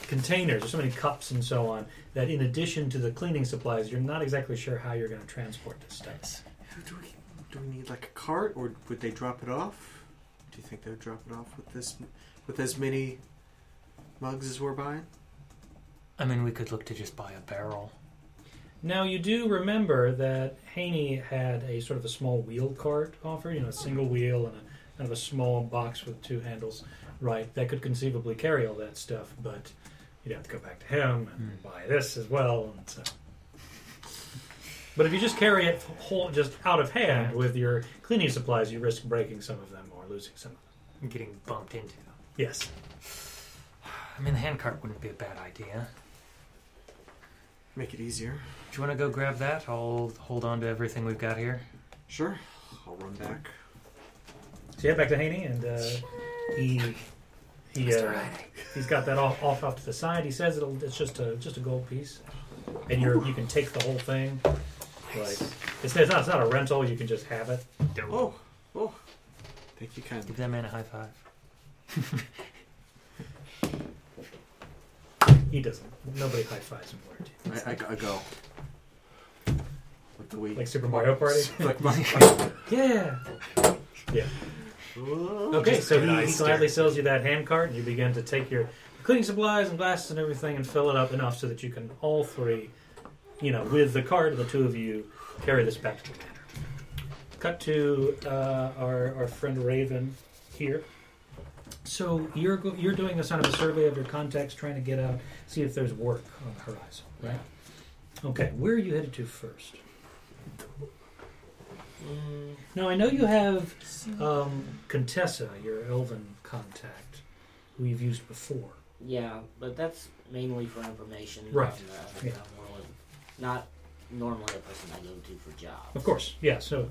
containers, there's so many cups and so on, that in addition to the cleaning supplies, you're not exactly sure how you're going to transport this stuff. Do we, do we need like a cart, or would they drop it off? Do you think they would drop it off with this with as many mugs as we're buying? I mean, we could look to just buy a barrel. Now you do remember that Haney had a sort of a small wheel cart offer, you know, a single wheel and a kind of a small box with two handles, right? That could conceivably carry all that stuff, but you'd have to go back to him and Hmm. buy this as well. And so. But if you just carry it whole, just out of hand with your cleaning supplies, you risk breaking some of them or losing some of them. and Getting bumped into. Yes. I mean, the handcart wouldn't be a bad idea. Make it easier. Do you want to go grab that? I'll hold on to everything we've got here. Sure. I'll run back. So you head back to Haney, and uh, he he uh, he's got that off, off off to the side. He says it'll, it's just a just a gold piece, and you're you can take the whole thing. Like it's, it's not it's not a rental. You can just have it. Oh, oh. Thank you kindly. Give that man a high five. He doesn't. Nobody high fives him for it. I, I, I go. With the weed. Like Super Mario Party. Like my, yeah. Yeah. Okay, so he, he gladly sells you that hand cart, and you begin to take your cleaning supplies and glasses and everything, and fill it up enough so that you can all three, you know, with the cart, the two of you carry this back to the manor. Cut to uh, our our friend Raven here. So you're go- you're doing a kind of a survey of your contacts, trying to get out, see if there's work on the horizon, right? Okay, where are you headed to first? Mm, Now I know you have um, Contessa, your elven contact, who you've used before. yeah, but that's mainly for information. Right. The, Yeah. world. Not normally a person I go to for jobs. Of course, yeah. So,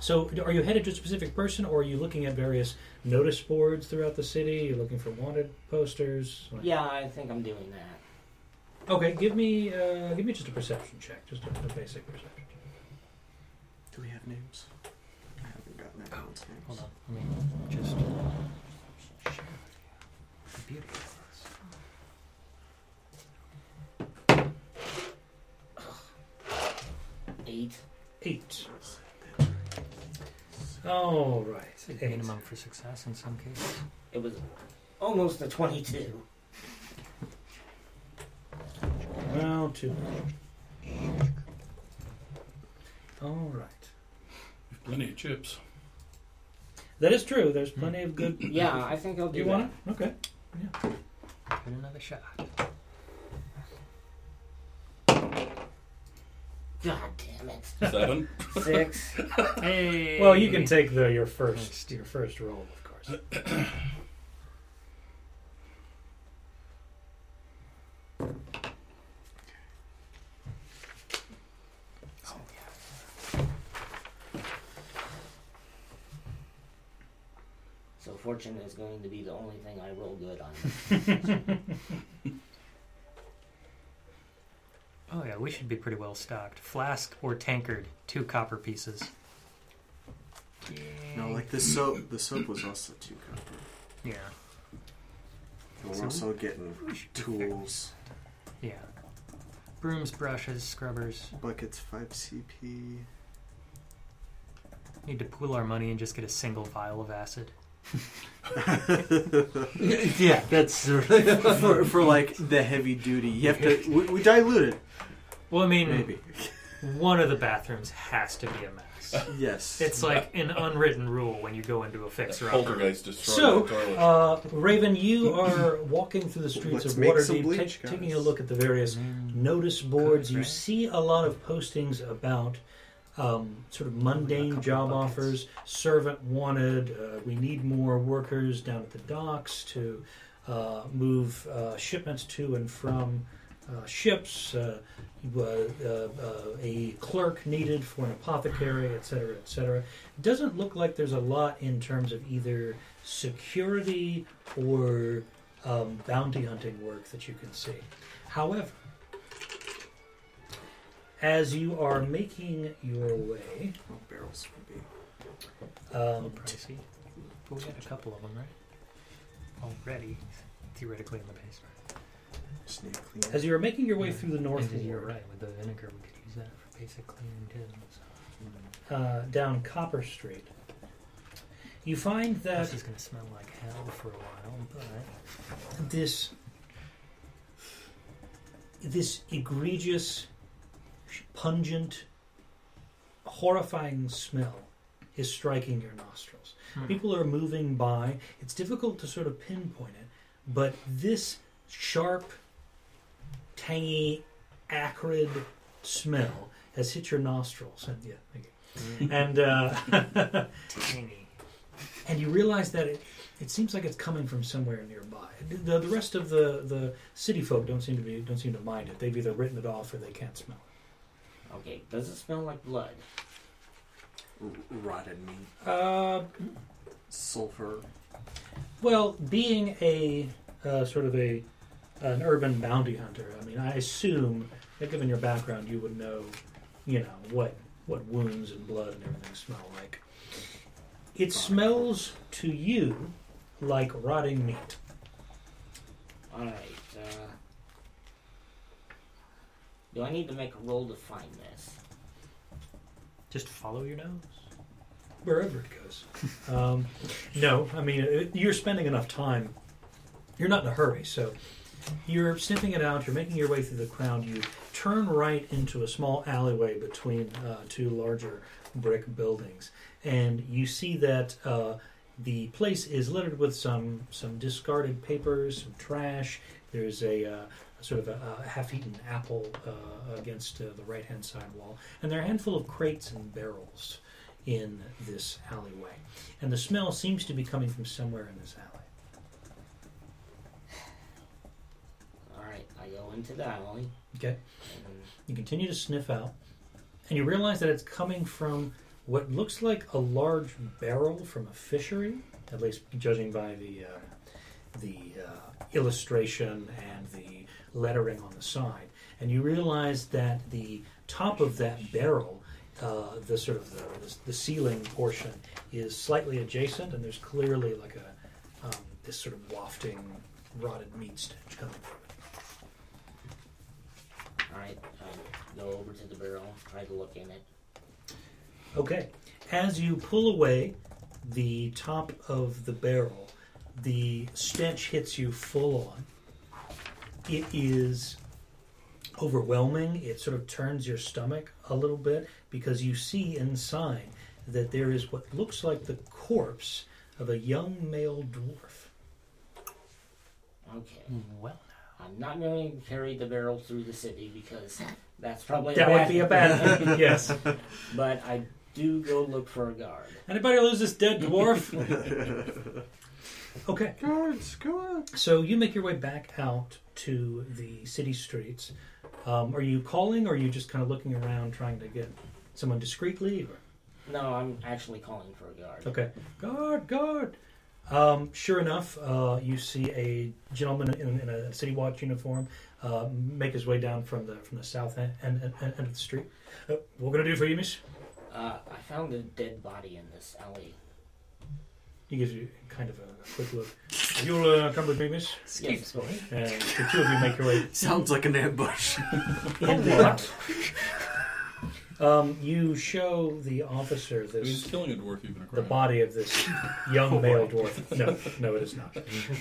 so are you headed to a specific person, or are you looking at various notice boards throughout the city? You're looking for wanted posters. Like- Yeah, I think I'm doing that. Okay, give me uh, give me just a perception check, just a, a basic perception. Check. Do we have names? I haven't gotten everyone's names. Hold on. Let me just share the beauty of this. Eight. Eight. All right. It's Eight. minimum for success in some cases. It was almost a 22. Well, two. All right. Plenty of chips. That is true. There's mm. plenty of good. Yeah, I think I'll do You that. want it? Okay. Give it another shot. God damn it. Seven. Six. Hey. Well, you can take the your first your first roll, of course. Oh yeah. So fortune is going to be the only thing I roll good on. Oh yeah, we should be pretty well stocked. Flask or tankard, two copper pieces. No, like the soap. The soap was also two copper. Yeah, We're So also getting we should be fair. tools, yeah. Brooms, brushes, scrubbers. buckets, five CP. Need to pool our money and just get a single vial of acid. yeah, that's for, for like the heavy duty. You have to. We, we dilute it, Well, I mean, maybe. one of the bathrooms has to be a mess. Yes. It's like an unwritten rule when you go into a fixer upper. poltergeist destroyed So, the toilet. uh, Raven, you are walking through the streets Let's of make some Waterdeep, bleach, ta- taking a look at the various Mm. notice boards. Good, You see a lot of postings about um, sort of mundane job buckets. offers, servant wanted. Uh, we need more workers down at the docks to uh, move uh, shipments to and from uh, ships. Uh, uh, uh, a clerk needed for an apothecary, et cetera, et cetera. It doesn't look like there's a lot in terms of either security or um, bounty hunting work that you can see. However, as you are making your way, Oh, barrels would be. A um, pricey. But we got a couple of them, right? Already, theoretically in the basement. Snake cleaner. as you are making your way through the north And you're ward, right. With the vinegar, we could use that for basic cleaning too. so. uh, down Copper Street, You find that This is going to smell like hell for a while, but this this egregious, pungent, horrifying smell is striking your nostrils. Hmm. People are moving by. It's difficult to sort of pinpoint it, but this sharp, tangy, acrid smell has hit your nostrils. And yeah, thank you. and uh, tangy. and you realize that it, it seems like it's coming from somewhere nearby. The, the rest of the, the city folk don't seem to be don't seem to mind it. They've either written it off or they can't smell it. Okay, does it smell like blood? Rotted meat, Uh, sulfur. well, being a uh, sort of a an urban bounty hunter, I mean, I assume that given your background, you would know, you know, what what wounds and blood and everything smell like. It smells to you like rotting meat. Alright, uh. Do I need to make a roll to find this? Just follow your nose. wherever it goes. Um, no, I mean it, you're spending enough time. You're not in a hurry, so you're sniffing it out. You're making your way through the crowd. You turn right into a small alleyway between uh, two larger brick buildings, and you see that uh, the place is littered with some some discarded papers, some trash. There's a uh, sort of a, a half-eaten apple uh, against uh, the right-hand side wall, and there are a handful of crates and barrels in this alleyway. And the smell seems to be coming from somewhere in this alley. Alright, I go into the alley. Okay? You continue to sniff out, and you realize that it's coming from what looks like a large barrel from a fishery, at least judging by the uh, the uh, illustration and the lettering on the side. And you realize that the top of that barrel, uh, the sort of the, the ceiling portion, is slightly adjacent, and there's clearly like a um, this sort of wafting rotted meat stench coming from it. Alright, I go over to the barrel, try to look in it. Okay. As you pull away the top of the barrel, the stench hits you full on. It is overwhelming. It sort of turns your stomach a little bit because you see inside that there is what looks like the corpse of a young male dwarf. Okay. Well, I'm not going to carry the barrel through the city because that's probably That a would be a bad thing. yes. But I do go look for a guard. Anybody lose this dead dwarf? okay. Guards, go on. So you make your way back out to the city streets. Um, are you calling, or are you just kind of looking around trying to get someone discreetly? Or? No, I'm actually calling for a guard. Okay, guard, guard. Um, sure enough, uh, you see a gentleman in, in a city watch uniform uh, make his way down from the from the south end, end, end, end of the street. Uh, what can I do for you, miss? Uh, I found a dead body in this alley. He gives you kind of a, a quick look. You'll uh, come with me, miss. Yes. And the two of you make your way Sounds like an ambush. in the Um, you show the officer I mean, this killing a dwarf even a the crime. body of this young male dwarf. No, no, it is not.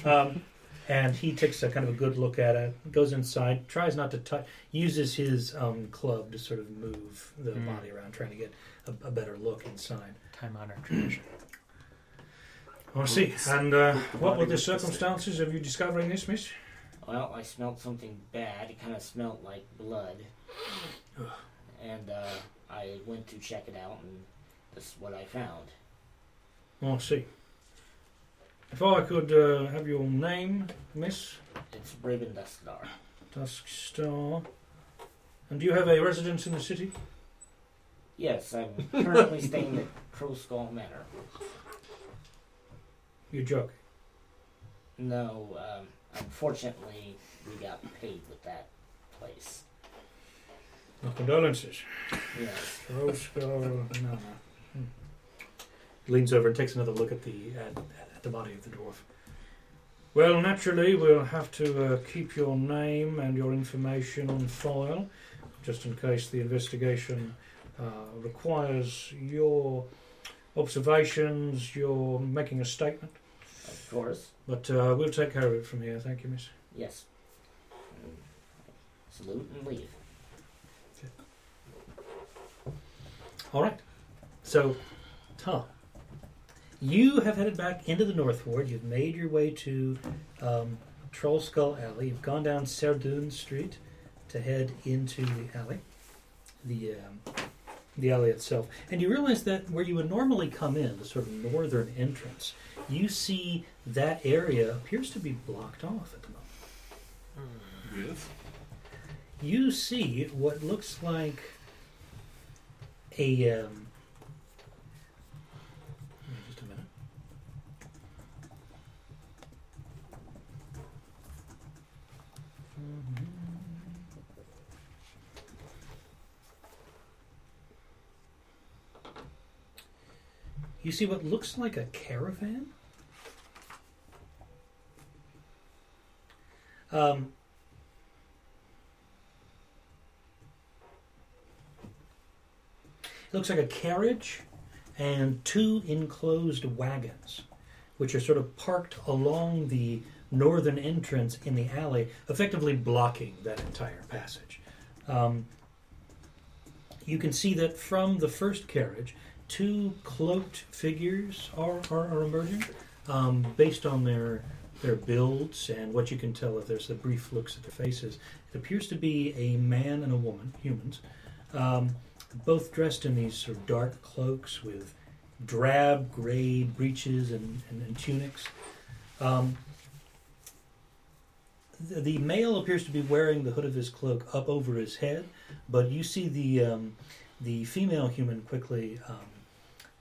Um, and he takes a kind of a good look at it, goes inside, tries not to touch, uses his um, club to sort of move the Hmm. body around, trying to get a, a better look inside. time honored tradition. I see. And uh, what were the with the stick. circumstances of you discovering this, miss? Well, I smelled something bad. It kind of smelled like blood. and uh, I went to check it out, and this is what I found. Oh, I see. If I could uh, have your name, miss It's Raven Duskstar. Dusk Star. And do you have a residence in the city? Yes, I'm currently staying at Troll Skull Manor. You joke. No, um, unfortunately, we got paid with that place. My condolences. Yes. Roscoe. No, no. Hmm. Leans over and takes another look at the at, at the body of the dwarf. Well, naturally, we'll have to uh, keep your name and your information on file, just in case the investigation uh, requires your observations. You're making a statement, Of course. but uh, we'll take care of it from here. Thank you, Miss. Yes. Salute and leave. All right. So, Tom, you have headed back into the North Ward. You've made your way to um, Troll Skull Alley. You've gone down Serdun Street to head into the alley, the um, the alley itself, and you realize that where you would normally come in, the sort of northern entrance, you see that area appears to be blocked off at the moment. Yes. you see what looks like a. Um, just a minute. You see what looks like a caravan? Um, It looks like a carriage and two enclosed wagons, which are sort of parked along the northern entrance in the alley, effectively blocking that entire passage. Um, you can see that from the first carriage, two cloaked figures are, are, are emerging um, based on their their builds and what you can tell if there's the brief looks at their faces. It appears to be a man and a woman, humans. Um, both dressed in these sort of dark cloaks with drab gray breeches and, and, and tunics. Um, the, the male appears to be wearing the hood of his cloak up over his head, but you see the um, the female human quickly um,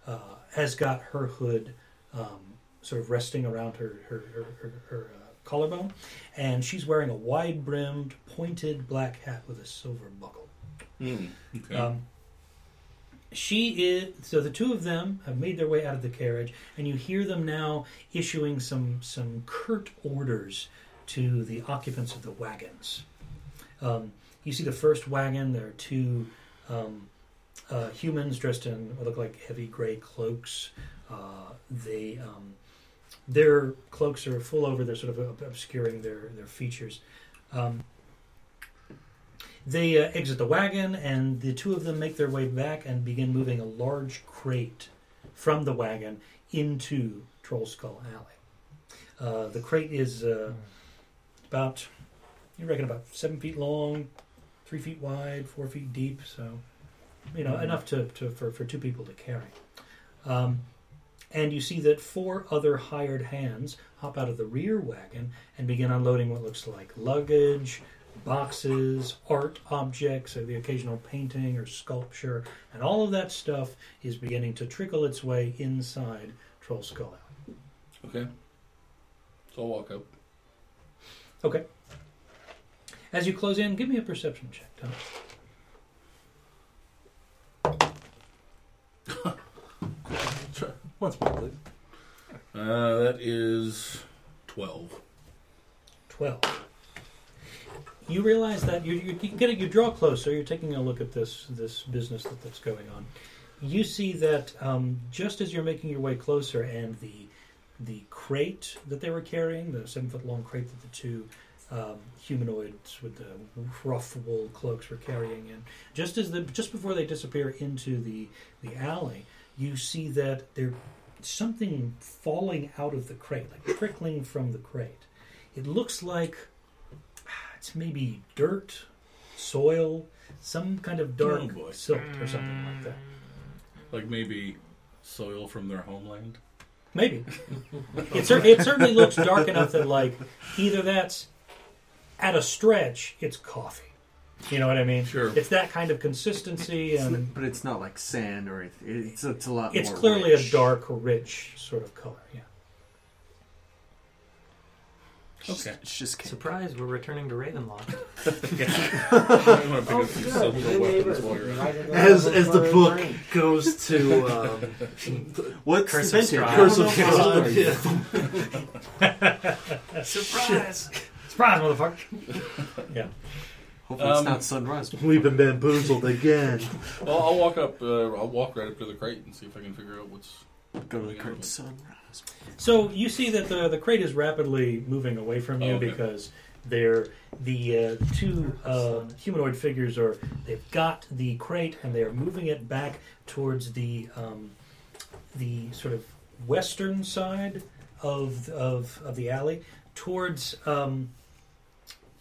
uh, has got her hood um, sort of resting around her her, her, her, her uh, collarbone, and she's wearing a wide brimmed, pointed black hat with a silver buckle. Hmm. Okay. Um, she is so the two of them have made their way out of the carriage, and you hear them now issuing some some curt orders to the occupants of the wagons. Um, you see the first wagon. There are two um, uh, humans dressed in what look like heavy gray cloaks. Uh, they um, their cloaks are full over. They're sort of obscuring their their features. Um, they uh, exit the wagon, and the two of them make their way back and begin moving a large crate from the wagon into Troll Skull Alley. Uh, the crate is uh, about, you reckon, about seven feet long, three feet wide, four feet deep. So, you know, enough to, to for, for two people to carry. Um, and you see that four other hired hands hop out of the rear wagon and begin unloading what looks like luggage, boxes, art objects, or the occasional painting or sculpture, and all of that stuff is beginning to trickle its way inside Troll Skull Alley. okay. So I'll walk up. Okay. As you close in, give me a perception check, Tom. Once more, please. Uh, that is twelve. 12. You realize that you, you, you get it, you draw closer, you're taking a look at this, this business that, that's going on. You see that um, just as you're making your way closer and the, the crate that they were carrying, the seven foot long crate that the two um, humanoids with the rough wool cloaks were carrying in, just as the, just before they disappear into the, the alley, you see that there's something falling out of the crate, like trickling from the crate. It looks like ah, it's maybe dirt, soil, some kind of dark Oh, boy. silt or something like that. Mm. Like maybe soil from their homeland. Maybe it, cer- it certainly looks dark enough that like either that's at a stretch, it's coffee. You know what I mean? Sure. It's that kind of consistency, It's and n- but it's not like sand or anything. It's it's a lot. it's more clearly rich. a dark, rich sort of color. Yeah. Okay. It's just ca- Surprise, we're returning to Ravenloft. I want to pick up some silver weapons while you're Right in As as the book brain. goes to um, What's Curse the of vintage? Strahd. Curse of Yeah. Surprise! Surprise, motherfucker! yeah. Hopefully, Um, it's not sunrise. We've been bamboozled again. Well, I'll walk up. Uh, I'll walk right up to the crate and see if I can figure out what's. Go to the current sunrise. So you see that the the crate is rapidly moving away from you Oh, okay. because they're the uh, two uh, humanoid figures are they've got the crate and they're moving it back towards the um, the sort of western side of of, of the alley towards um,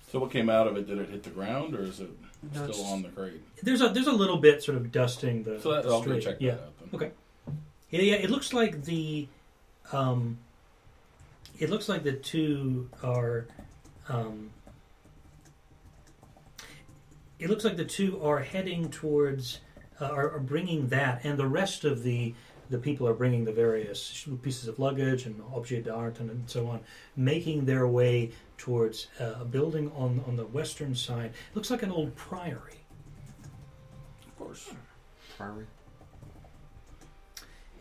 So what came out of it? Did it hit the ground or is it still on the crate? there's a there's a little bit sort of dusting the, So that, the I'll go check yeah that out. Then. Okay. Yeah, yeah, it looks like the um, it looks like the two are um, it looks like the two are heading towards uh, are, are bringing that and the rest of the the people are bringing the various pieces of luggage and objet d'art and, and so on making their way towards uh, a building on on the western side it looks like an old priory Of course. Priory.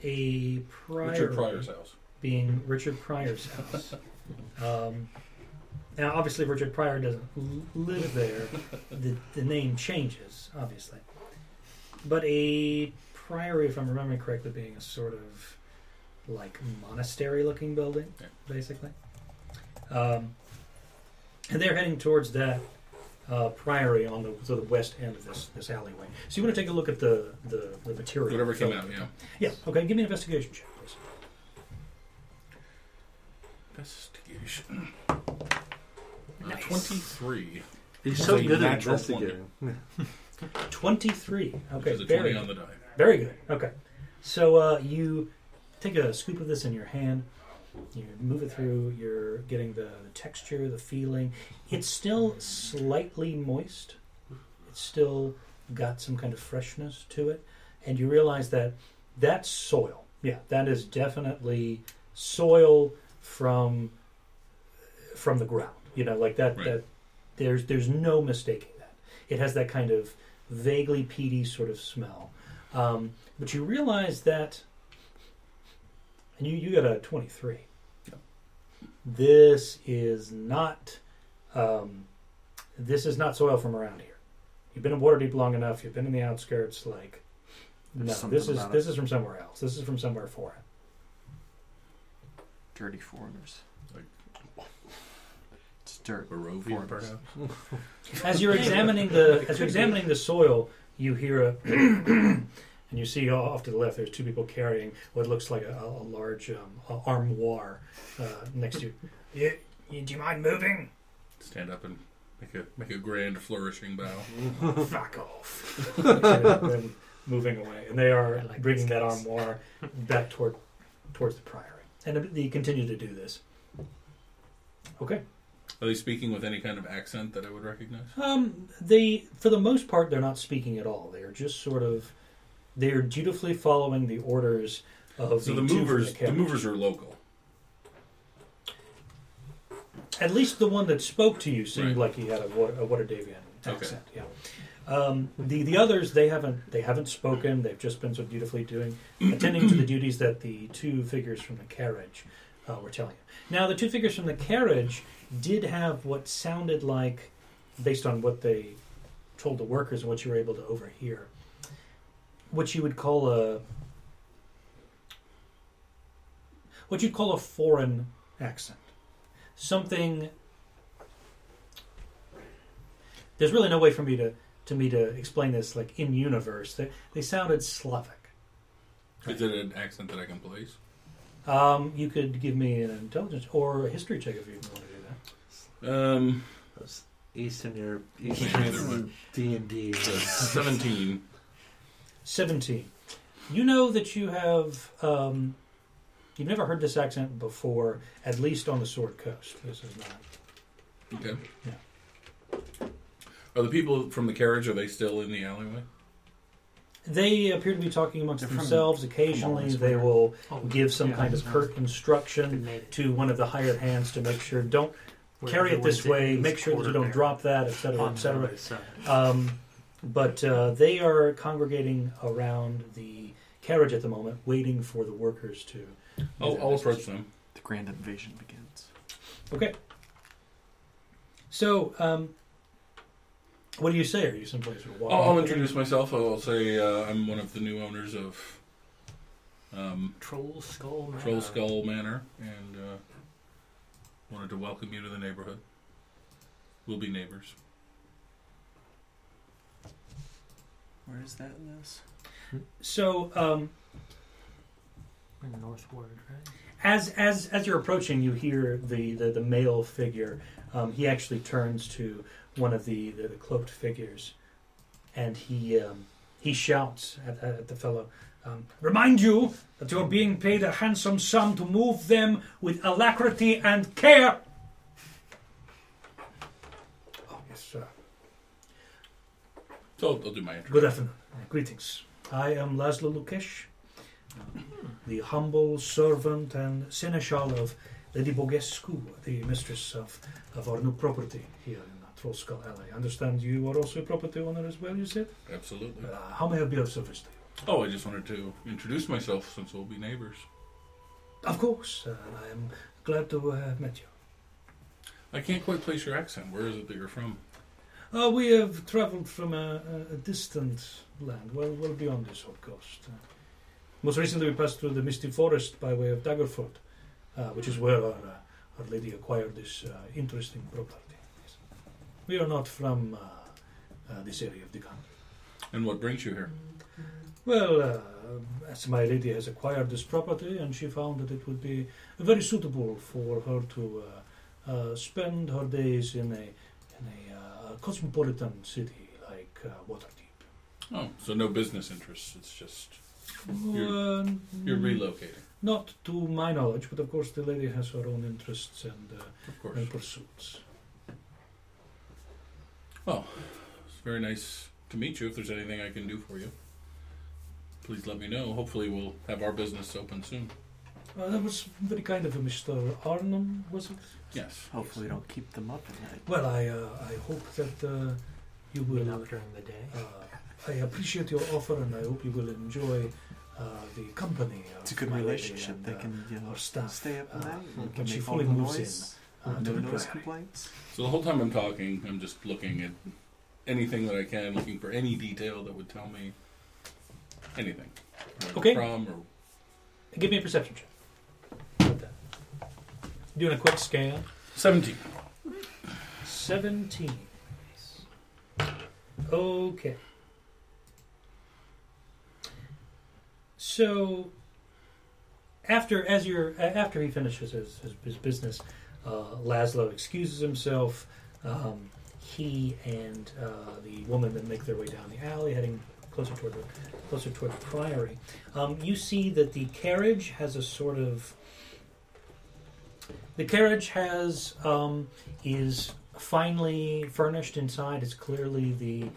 a priory Richard Pryor's house. being Richard Pryor's house. Um, now, obviously, Richard Pryor doesn't live there. The, the name changes, obviously. But a priory, if I'm remembering correctly, being a sort of like monastery looking building, Yeah. basically. Um, and they're heading towards that uh, priory on the, to the west end of this, this alleyway. So you want to take a look at the, the, the material. Whatever came out, yeah. Yeah, okay, give me an investigation check, please. Investigation. Nice. Twenty-three. He's so good at investigating. 23. Which Okay, is a very twenty on the die. Very good. Okay. So uh, you take a scoop of this in your hand. You move it through. You're getting the, the texture, the feeling. It's still slightly moist. It's still got some kind of freshness to it, and you realize that that's soil. Yeah, that is definitely soil from from the ground. You know, like that. Right. That there's there's no mistaking that. It has that kind of vaguely peaty sort of smell. Um, but you realize that, and you, you got a 23. Yep. This is not, um, this is not soil from around here. You've been in Waterdeep long enough. You've been in the outskirts. Like, no, There's something this is this it. is from somewhere else. This is from somewhere foreign. Dirty foreigners. Like- It's dirt. Barovia, perhaps. As you're examining the as you're examining the soil, you hear a, and you see off to the left. There's two people carrying what looks like a, a large um, armoire uh, next to you. you. you- Do you mind moving? Stand up and make a make a grand flourishing bow. Fuck off. and moving away, and they are like bringing that armoire back toward towards the priory, and they continue to do this. Okay. Are they speaking with any kind of accent that I would recognize? Um, they, for the most part, they're not speaking at all. They are just sort of, they are dutifully following the orders of So the, the movers, the, the movers are local. At least the one that spoke to you seemed Right. like he had a, a Waterdavian Okay. accent. Yeah. Um, the the others they haven't they haven't spoken. They've just been so dutifully doing attending to the duties that the two figures from the carriage uh, were telling you. Now the two figures from the carriage did have what sounded like, based on what they told the workers and what you were able to overhear, what you would call a what you'd call a foreign accent, something. There's really no way for me to to me to explain this like in universe. They they sounded Slavic. Is it an accent that I can place? Um, you could give me an intelligence or a history check if you want to do that. Um, Eastern Europe, Eastern either D and D. seventeen. 17. You know that you have, um, you've never heard this accent before, at least on the Sword Coast. This is not. Okay. Yeah. Are the people from the carriage? Are they still in the alleyway? They appear to be talking amongst They're from- themselves. Occasionally, from they will Oh, give some yeah, kind of that's curt instruction to one of the hired hands to make sure don't Where carry it this way, make sure that you don't quarterback drop that, etc., on etc. everybody's. Um, but uh, they are congregating around the carriage at the moment, waiting for the workers to. I'll, I'll approach them. The grand invasion begins. Okay. So, um, What do you say? Are you someplace to walk? I'll, I'll introduce myself. I'll say uh, I'm one of the new owners of um, Troll Skull Manor. Troll Skull Manor, and uh, wanted to welcome you to the neighborhood. We'll be neighbors. Where is that in this? So, um, In Northward, right? as as as you're approaching, you hear the the, the male figure. Um, he actually turns to one of the, the, the cloaked figures, and he um, he shouts at, at the fellow. Um, Remind you that you're being paid a handsome sum to move them with alacrity and care. Oh yes, sir. So I'll, do my intro. Good afternoon. Greetings. I am Laszlo Lukesh, the humble servant and seneschal of Lady Bogescu, the mistress of, of our new property here in Trollskull Alley. I understand you are also a property owner as well, you said? Absolutely. Uh, how may I be of service to you? Oh, I just wanted to introduce myself since we'll be neighbors. Of course, uh, I am glad to uh, have met you. I can't quite place your accent. Where is it that you're from? Uh, we have traveled from a, a, distant land, well, well beyond this old coast. Uh, most recently, we passed through the misty forest by way of Daggerford, uh, which is where our, uh, our lady acquired this uh, interesting property. We are not from uh, uh, this area of the country. And what brings you here? Well, uh, as my lady has acquired this property, and she found that it would be very suitable for her to uh, uh, spend her days in a in a uh, cosmopolitan city like uh, Waterdeep. Oh, so no business interests. It's just Uh, you're relocating, Not to my knowledge, but of course the lady has her own interests and, uh, of course. and pursuits. Well, it's very nice to meet you. If there's anything I can do for you, please let me know. Hopefully, we'll have our business open soon. Uh, that was very kind of you, Mr. Arnum, was it? Yes. Hopefully, we don't keep them up at night. Well, I uh, I hope that uh, you will. up during the day. Uh, I appreciate your offer, and I hope you will enjoy uh, the company. Of It's a good my relationship. and, They uh, can, you know, staff, stay up at uh, night. when and can she make all fully the moves noise. in, uh, no noise complaints. So the whole time I'm talking, I'm just looking at anything that I can, looking for any detail that would tell me anything. Where they're Okay. From or Give me a perception check. About that. Doing a quick scan. seventeen. 17. Okay. So, after as you're a- after he finishes his, his, his business, uh, Laszlo excuses himself. Um, he and uh, the woman then make their way down the alley, heading closer toward the closer toward the priory. Um, you see that the carriage has a sort of the carriage has um, is finely furnished inside. It's clearly the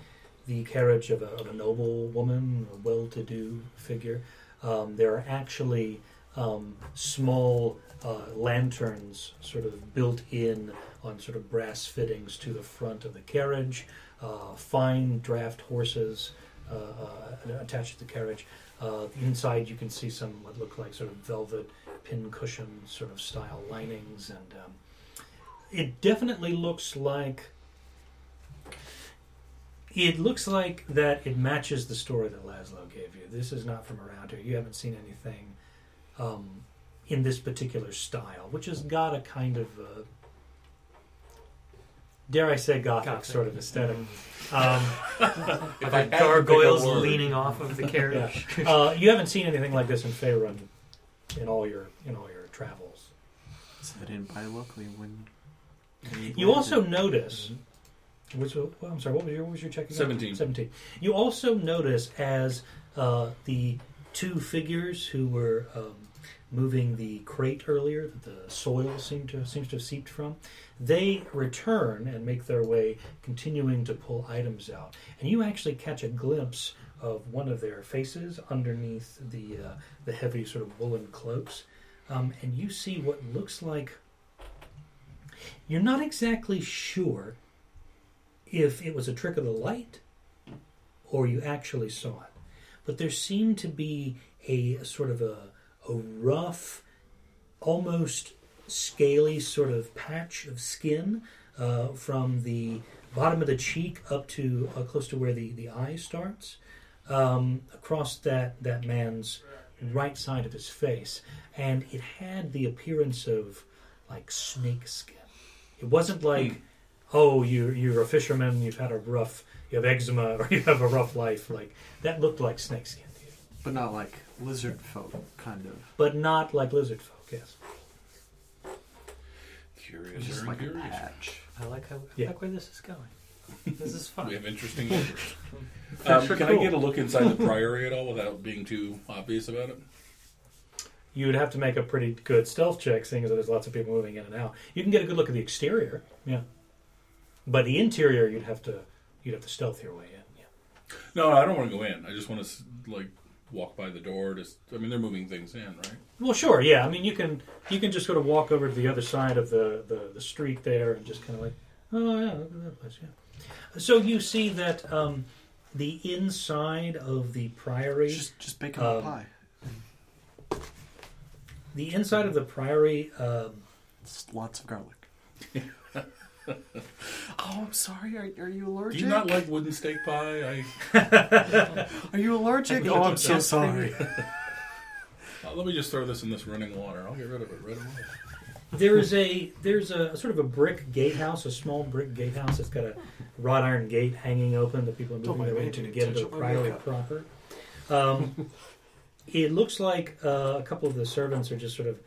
the carriage of a, of a noble woman, a well-to-do figure. Um, there are actually um, small uh, lanterns, sort of built in on sort of brass fittings to the front of the carriage. Uh, fine draft horses attached to the carriage. Uh, inside, you can see some what look like sort of velvet pin cushion sort of style linings, and um, it definitely looks like it looks like that it matches the story that Laszlo gave you. This is not from around here. You haven't seen anything um, in this particular style, which has got a kind of uh dare I say gothic, Gothic. sort of aesthetic. Um, If Like gargoyles leaning off of the carriage. uh, you haven't seen anything like this in Faerun in all your in all your travels. So they didn't buy locally when. they You also landed. notice, which well, I'm sorry, what was your what was your check? again? 17. Seventeen. You also notice as uh, the two figures who were um, moving the crate earlier that the soil seemed to seems to have seeped from, they return and make their way, continuing to pull items out, and you actually catch a glimpse of one of their faces underneath the uh, the heavy sort of woolen cloaks, um, and you see what looks like. You're not exactly sure if it was a trick of the light or you actually saw it. But there seemed to be a, a sort of a, a rough, almost scaly sort of patch of skin uh, from the bottom of the cheek up to uh, close to where the, the eye starts, um, across that, that man's right side of his face. And it had the appearance of like snake skin. It wasn't like, oh, you're, you're a fisherman, you've had a rough, you have eczema, or you have a rough life. Like That looked like snake skin to you. But not like lizard folk, kind of. But not like lizard folk, yes. Curious Just or like a incurious. patch. I like how I Yeah. like where this is going. This is fun. We have interesting neighbors. um, sure can cool. I get a look inside the priory at all without being too obvious about it? You would have to make a pretty good stealth check, seeing as there's lots of people moving in and out. You can get a good look at the exterior, yeah. But the interior, you'd have to you'd have to stealth your way in. Yeah. No, I don't want to go in. I just want to like walk by the door. Just, I mean, they're moving things in, right? Well, sure, yeah. I mean, you can you can just sort of walk over to the other side of the the, the street there and just kind of like, oh yeah, look at that place, yeah. So you see that um, the inside of the priory, Just just bake 'em a Um, pie. the inside of the priory. Um, Just lots of garlic. oh, I'm sorry. Are, are you allergic? Do you not like wooden steak pie? I Are you allergic? oh, I'm so sorry. uh, let me just throw this in this running water. I'll get rid of it right away. There is a there's a sort of a brick gatehouse, a small brick gatehouse. It's got a wrought iron gate hanging open that people are moving their way to me, to get into the touch priory proper. Um, it looks like uh, a couple of the servants are just sort of,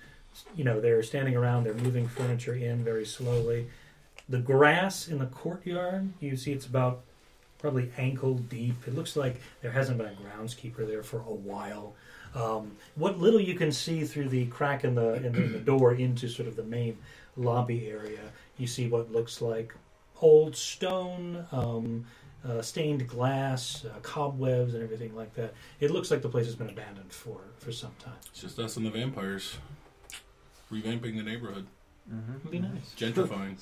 you know, they're standing around. They're moving furniture in very slowly. The grass in the courtyard, you see, it's about probably ankle deep. It looks like there hasn't been a groundskeeper there for a while. Um, what little you can see through the crack in the, in the in the door into sort of the main lobby area, you see what looks like old stone, um, uh, stained glass, uh, cobwebs, and everything like that. It looks like the place has been abandoned for, for some time. It's just us and the vampires revamping the neighborhood, Mm-hmm. It'd be nice. gentrifying,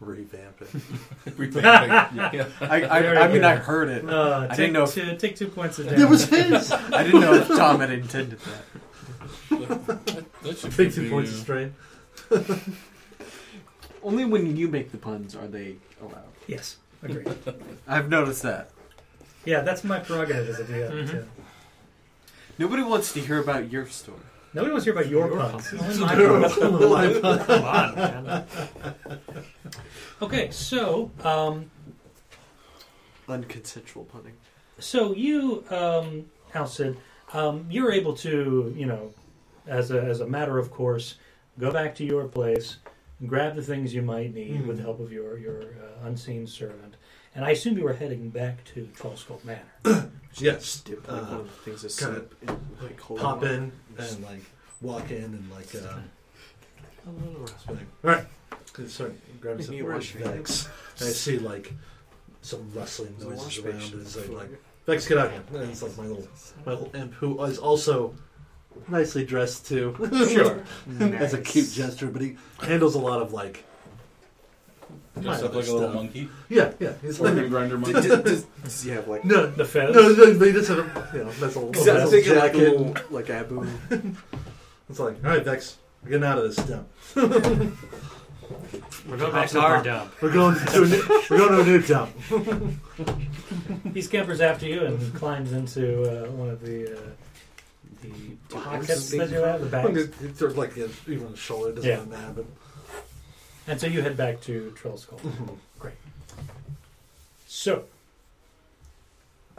Revamp it. revamping. yeah. I, I, I mean. I heard it. Uh, I take, didn't know if- two, take two points of It was his. I didn't know if Tom had intended that. That, that should Take be, two points uh, of strain. Only when you make the puns are they allowed. Yes, agreed. I've noticed that. Yeah, that's my prerogative as a DM. Mhm. too. Nobody wants to hear about your story. Nobody wants to hear about your, Your puns. puns. Only my puns. Come on, man. Okay, so um, Unconsensual punning. so you, um, Alcid, um, you're able to, you know, as a as a matter of course, go back to your place, and grab the things you might need with the help of your your uh, unseen servant, and I assume you were heading back to Trollskull Manor. Yes. Dip like Uh, one of the things that kinda in, like holy Pop in and like walk in and like uh, A little rest. All right. Start grabbing some Maybe more wash your Vex. And I see like some rustling noises around. station And it's like, like it. Vex, get out here. And it's like my little my little imp who is also nicely dressed too. Sure. As a cute gesture, but he handles a lot of like Dressed up like a little monkey. yeah yeah. He's like Organ grinder monkey. does, does he have like? no The fez. no no. They just have a you know that's a I little, was thinking like a jacket. little like Abu. It's like all right, Vex, we're getting out of this dump. We're going back to our dump. We're going to a new, we're going to a new dump. He scampers after you and climbs into uh, one of the uh, the pockets that you have, the bags. It's sort of like yeah, even on the shoulder. It doesn't Yeah. really matter, but And so you head back to Trollskull. Great. So,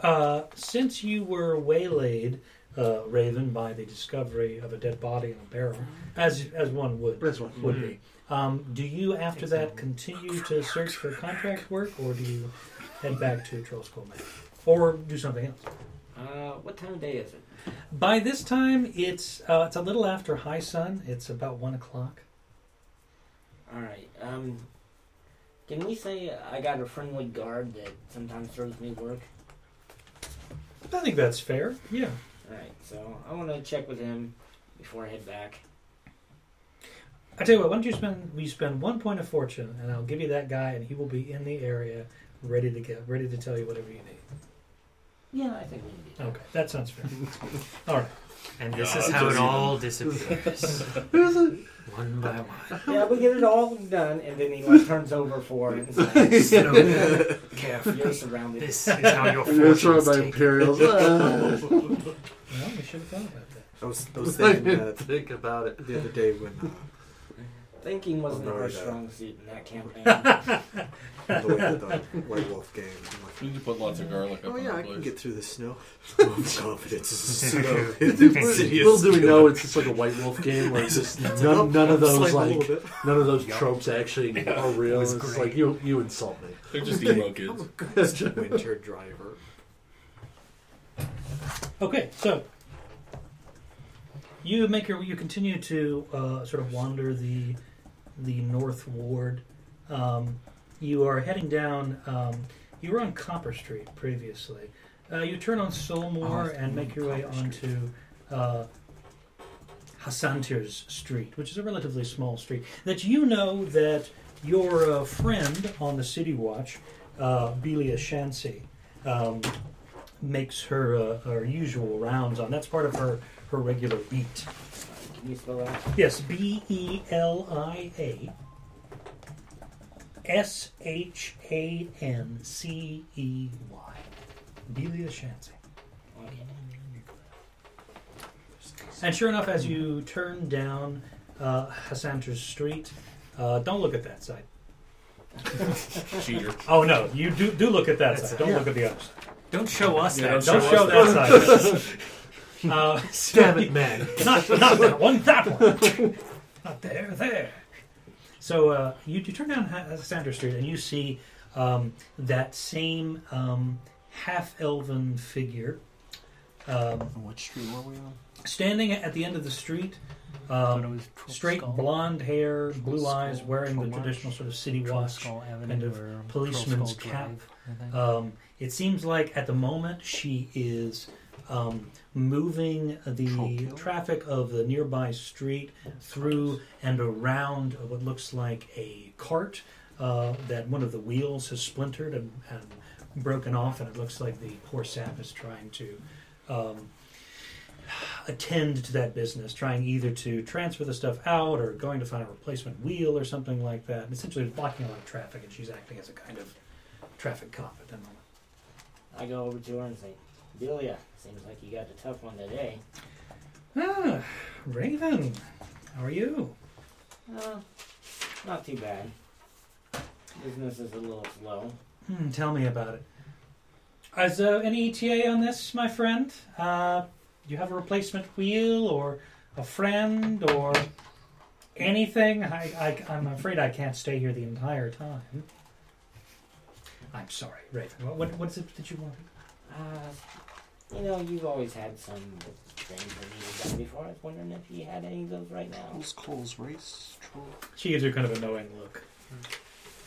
uh, since you were waylaid, uh, Raven, by the discovery of a dead body in a barrel, as as one would that's one. would be, um, do you after that continue to search for contract work, or do you head back to Trollskull Manor, or do something else? Uh, what time of day is it? By this time, it's uh, it's a little after high sun. It's about one o'clock. All right. Um, can we say I got a friendly guard that sometimes throws me work? I think that's fair. Yeah. All right. So I want to check with him before I head back. I tell you what, why don't you spend we spend one point of fortune, and I'll give you that guy, and he will be in the area, ready to get ready to tell you whatever you need. Yeah, I think we do that. Okay, that sounds fair. All right. And this Yeah, is how it just- all disappears. one by one. Yeah, we get it all done, and then he like turns over for it. And says, Slowly, carefully. You're surrounded. This is how your That's fortune where is my taken. Imperials. Well, we should have thought about that. I was, I was thinking didn't that think about it. the other day when uh, Thinking wasn't no, our yeah. strong suit in that campaign. on the way to the White Wolf game. I'm like, You can put lots of garlic up oh on yeah, the I can place. get through the snow. confidence is pseudo. Little do we know it's just like a White Wolf game where it's just none, none of those a like little bit. none of those tropes actually are real. was It's great. like you you insult me. They're just emo kids. winter driver. Okay, so you make your you continue to uh, sort of wander the the north ward. Um, you are heading down. Um, you were on Copper Street previously. Uh, you turn on Solmore Oh, and make your way onto uh, Hassantir's Street, which is a relatively small street. That you know that your uh, friend on the City Watch, uh, Belia Shancey, um, makes her uh, her usual rounds on. That's part of her her regular beat. Can you spell that? Yes, B E L I A S H A N C E Y. Belia Shancey. Oh. And sure enough, as you turn down uh, Hassanter's Street, uh, don't look at that side. Cheater. Oh no, you do do look at that That's side. Don't Yeah. look at the other side. Don't show us Yeah, that. Don't show show us that side. uh, so- Damn it, man! not, not that one, that one. not there, there. So uh, you, you turn down Ha- Sandra Street and you see um, that same um, half elven figure um, On what street were we on? standing at the end of the street. Thought it Um, was Troll straight Skull. blonde hair, blue Troll eyes, wearing the traditional sort of city watch. Skull Avenue kind of policeman's cap. Drive, Um, it seems like at the moment she is um, moving the Trollskull? traffic of the nearby street through and around what looks like a cart uh, that one of the wheels has splintered and, and broken off, and it looks like the poor sap is trying to um, attend to that business, trying either to transfer the stuff out or going to find a replacement wheel or something like that. And essentially, it's blocking a lot of traffic, and she's acting as a kind of traffic cop at that moment. I go over to her and say, Belia, seems like you got a tough one today. Ah, Raven, how are you? Uh, not too bad. Business is a little slow. Hmm, tell me about it. Is there any ETA on this, my friend? Uh, do you have a replacement wheel or a friend or anything? I, I, I'm afraid I can't stay here the entire time. I'm sorry, Raven. What, what, what is it that you wanted? Uh, you know, you've always had some things that you've done before. I was wondering if you had any of those right now. Who's Cole's race? Troll. She gives her kind of a knowing look.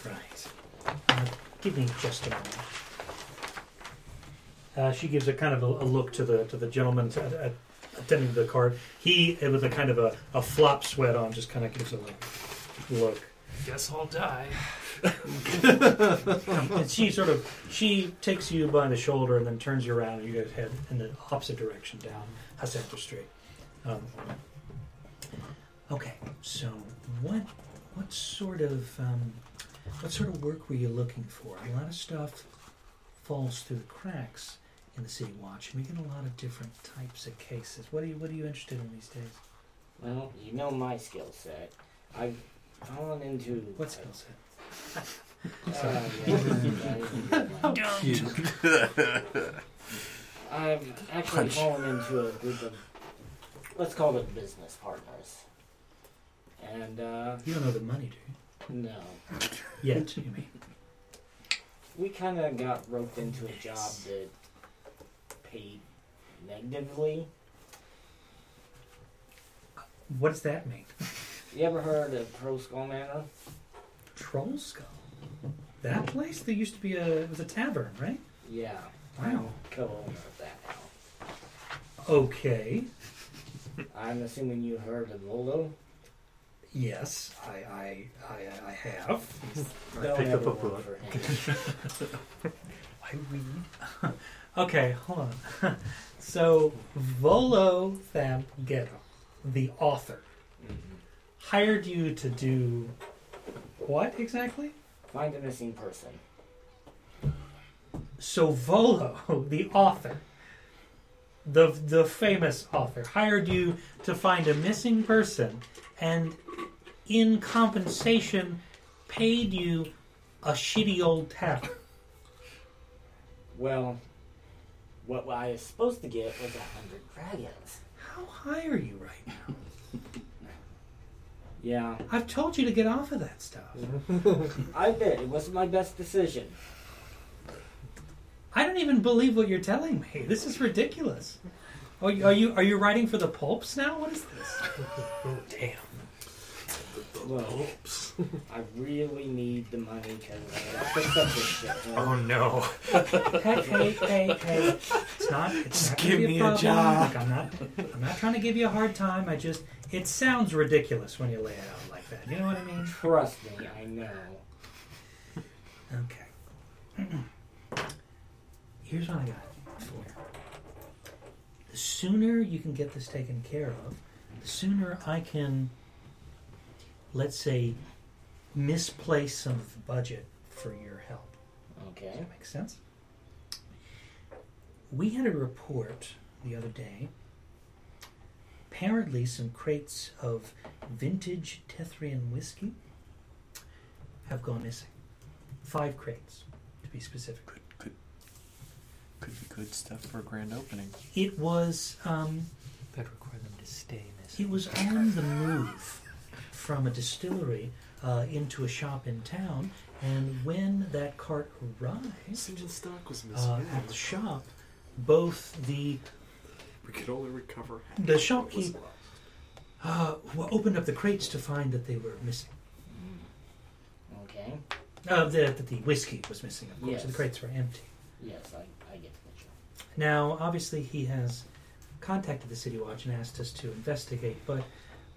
Right. Uh, give me just a moment. Uh, she gives a kind of a, a look to the to the gentleman t- attending to the cart. He, uh, with a kind of a, a flop sweat on, just kind of gives a look. look. Guess I'll die. And she sort of she takes you by the shoulder and then turns you around, and you guys head in the opposite direction down Hasenta Street. Um, okay, so what what sort of um, what sort of work were you looking for? A lot of stuff falls through the cracks in the City Watch, and we get a lot of different types of cases. What are you What are you interested in these days? Well, you know my skill set. I've fallen into. What skill set? Uh, yeah, that is a good one. I've actually Punch. fallen into a group of, let's call it business partners. And, uh, You don't know the money, do you? no. you? Yet, you mean? We kind of got roped into a job that paid negatively. What does that mean? You ever heard of Pro Skull Manor? Troll Skull. That place? There used to be a it was a tavern, right? Yeah. Wow. I'm co-owner of that now. Okay. I'm assuming you heard of Volo. Yes, I I I, I have. I Don't picked up ever a work book. for him. I I read. okay, hold on. so Volothamp Geddarm, the author, Mhm. hired you to do what exactly? Find a missing person. So Volo, the author, the the famous author, hired you to find a missing person, and in compensation, paid you a shitty old tavern. Well, what I was supposed to get was a hundred dragons. How high are you right now? Yeah, I've told you to get off of that stuff. I bet it wasn't my best decision. I don't even believe what you're telling me. This is ridiculous. Are you are you, are you writing for the pulps now? What is this? Damn. Well, I really need the money because I gotta fix up this shit. Oh no. Hey, hey, hey, hey. It's not. It's Just not gonna give be me a problem. job. Look, I'm not. I'm not trying to give you a hard time. I just. It sounds ridiculous when you lay it out like that. You know what I mean? Trust me, I know. Okay. Here's what I got for you. The sooner you can get this taken care of, the sooner I can, let's say, misplace some of the budget for your help. Does Okay. that make sense? We had a report the other day. Apparently, some crates of vintage Tethyrian whiskey have gone missing. Five crates, to be specific. Could be good stuff for a grand opening. It was um, That require them to stay missing. it was on the move from a distillery uh, into a shop in town, and when that cart arrived Singeing stock was missing. uh, at the shop, both the we could only recover half. The of what was lost. uh, well, opened up the crates to find that they were missing. Okay. Uh, the, that the whiskey was missing, of course. Yes. The crates were empty. Yes, I, I get the picture. Now, obviously, he has contacted the City Watch and asked us to investigate, but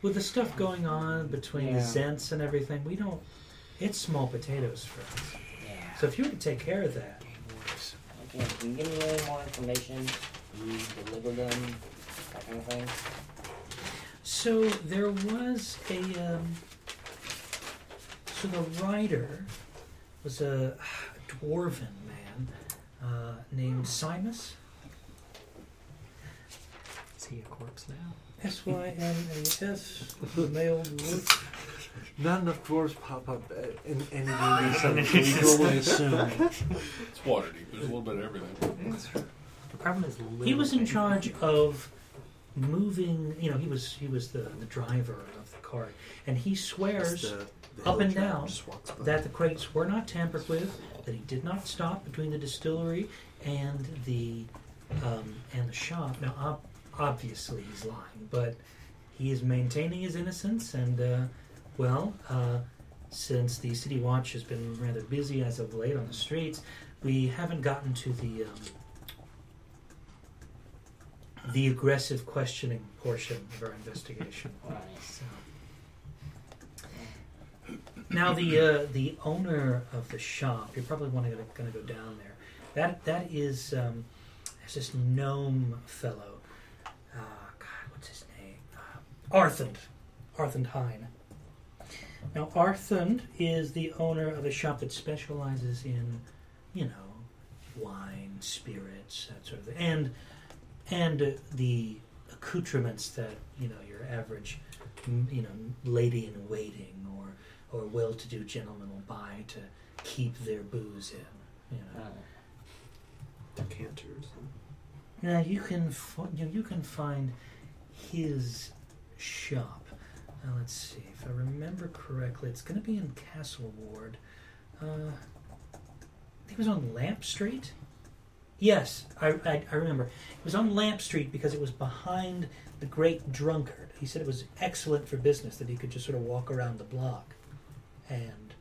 with the stuff going on between the Yeah. Zhents and everything, we don't. It's small potatoes for us. Yeah. So if you were to take care of that, Okay, can you give me any more information? You deliver them, that kind of thing? so there was a. Um, so the writer was a dwarven man uh, named Symas. Is he a corpse now? S Y M A S, male dwarf. Not enough dwarves pop up uh, in any movie, so we can only assume. It's water deep. There's a little bit of everything. The problem is He was in charge of moving. You know, he was he was the, the driver of the cart, and he swears The- the up and down giant just walks by. that the crates were not tampered with, that he did not stop between the distillery and the um, and the shop. Now, ob- obviously, he's lying, but he is maintaining his innocence. And uh, well, uh, since the city watch has been rather busy as of late on the streets, we haven't gotten to the um, the aggressive questioning portion of our investigation. So. Now the uh, the owner of the shop, you're probably going to go down there. That that is um, there's this gnome fellow. Uh, God, what's his name? Uh, Arthund, Arthund Hine. Now Arthund is the owner of a shop that specializes in, you know, wine, spirits, that sort of thing, and and uh, the accoutrements that you know your average you know lady in waiting or or well-to-do gentleman will buy to keep their booze in. You know. Right. decanters. Now you can fi- you, know, you can find his shop. Now let's see if I remember correctly. It's going to be in Castle Ward. Uh, I think it was on Lamp Street. Yes, I, I, I remember. It was on Lamp Street because it was behind the Great Drunkard. He said it was excellent for business that he could just sort of walk around the block and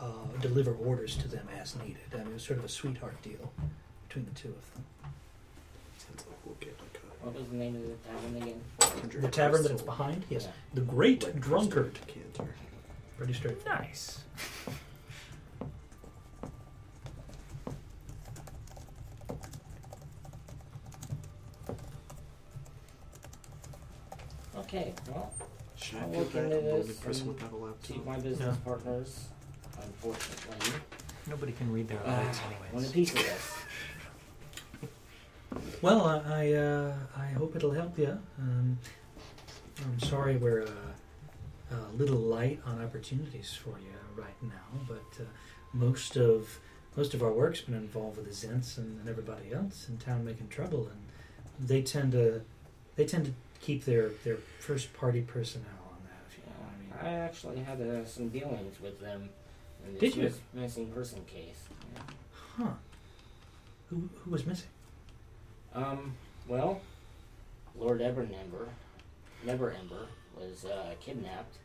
uh, deliver orders to them as needed. I mean, it was sort of a sweetheart deal between the two of them. Sounds what was the name of the tavern again? The tavern that's behind? Yes. Yeah. The Great Red Drunkard. Cancer. Pretty straight. Nice. Okay, well, Should I I'll feel look bad? into I'm only this pressing and without my business partners, unfortunately, Nobody can read their ah, eyes lips want a piece of this. Well, I I, uh, I hope it'll help you. Um, I'm sorry we're uh, a little light on opportunities for you right now, but uh, most of most of our work's been involved with the Zhents and, and everybody else in town making trouble, and they tend to they tend to keep their, their first party personnel on that. If you know what I mean. I actually had uh, some dealings with them in Did this you? miss- missing person case. Yeah. Huh? Who who was missing? Um, well, Lord Neverember, Never Ember, was uh, kidnapped,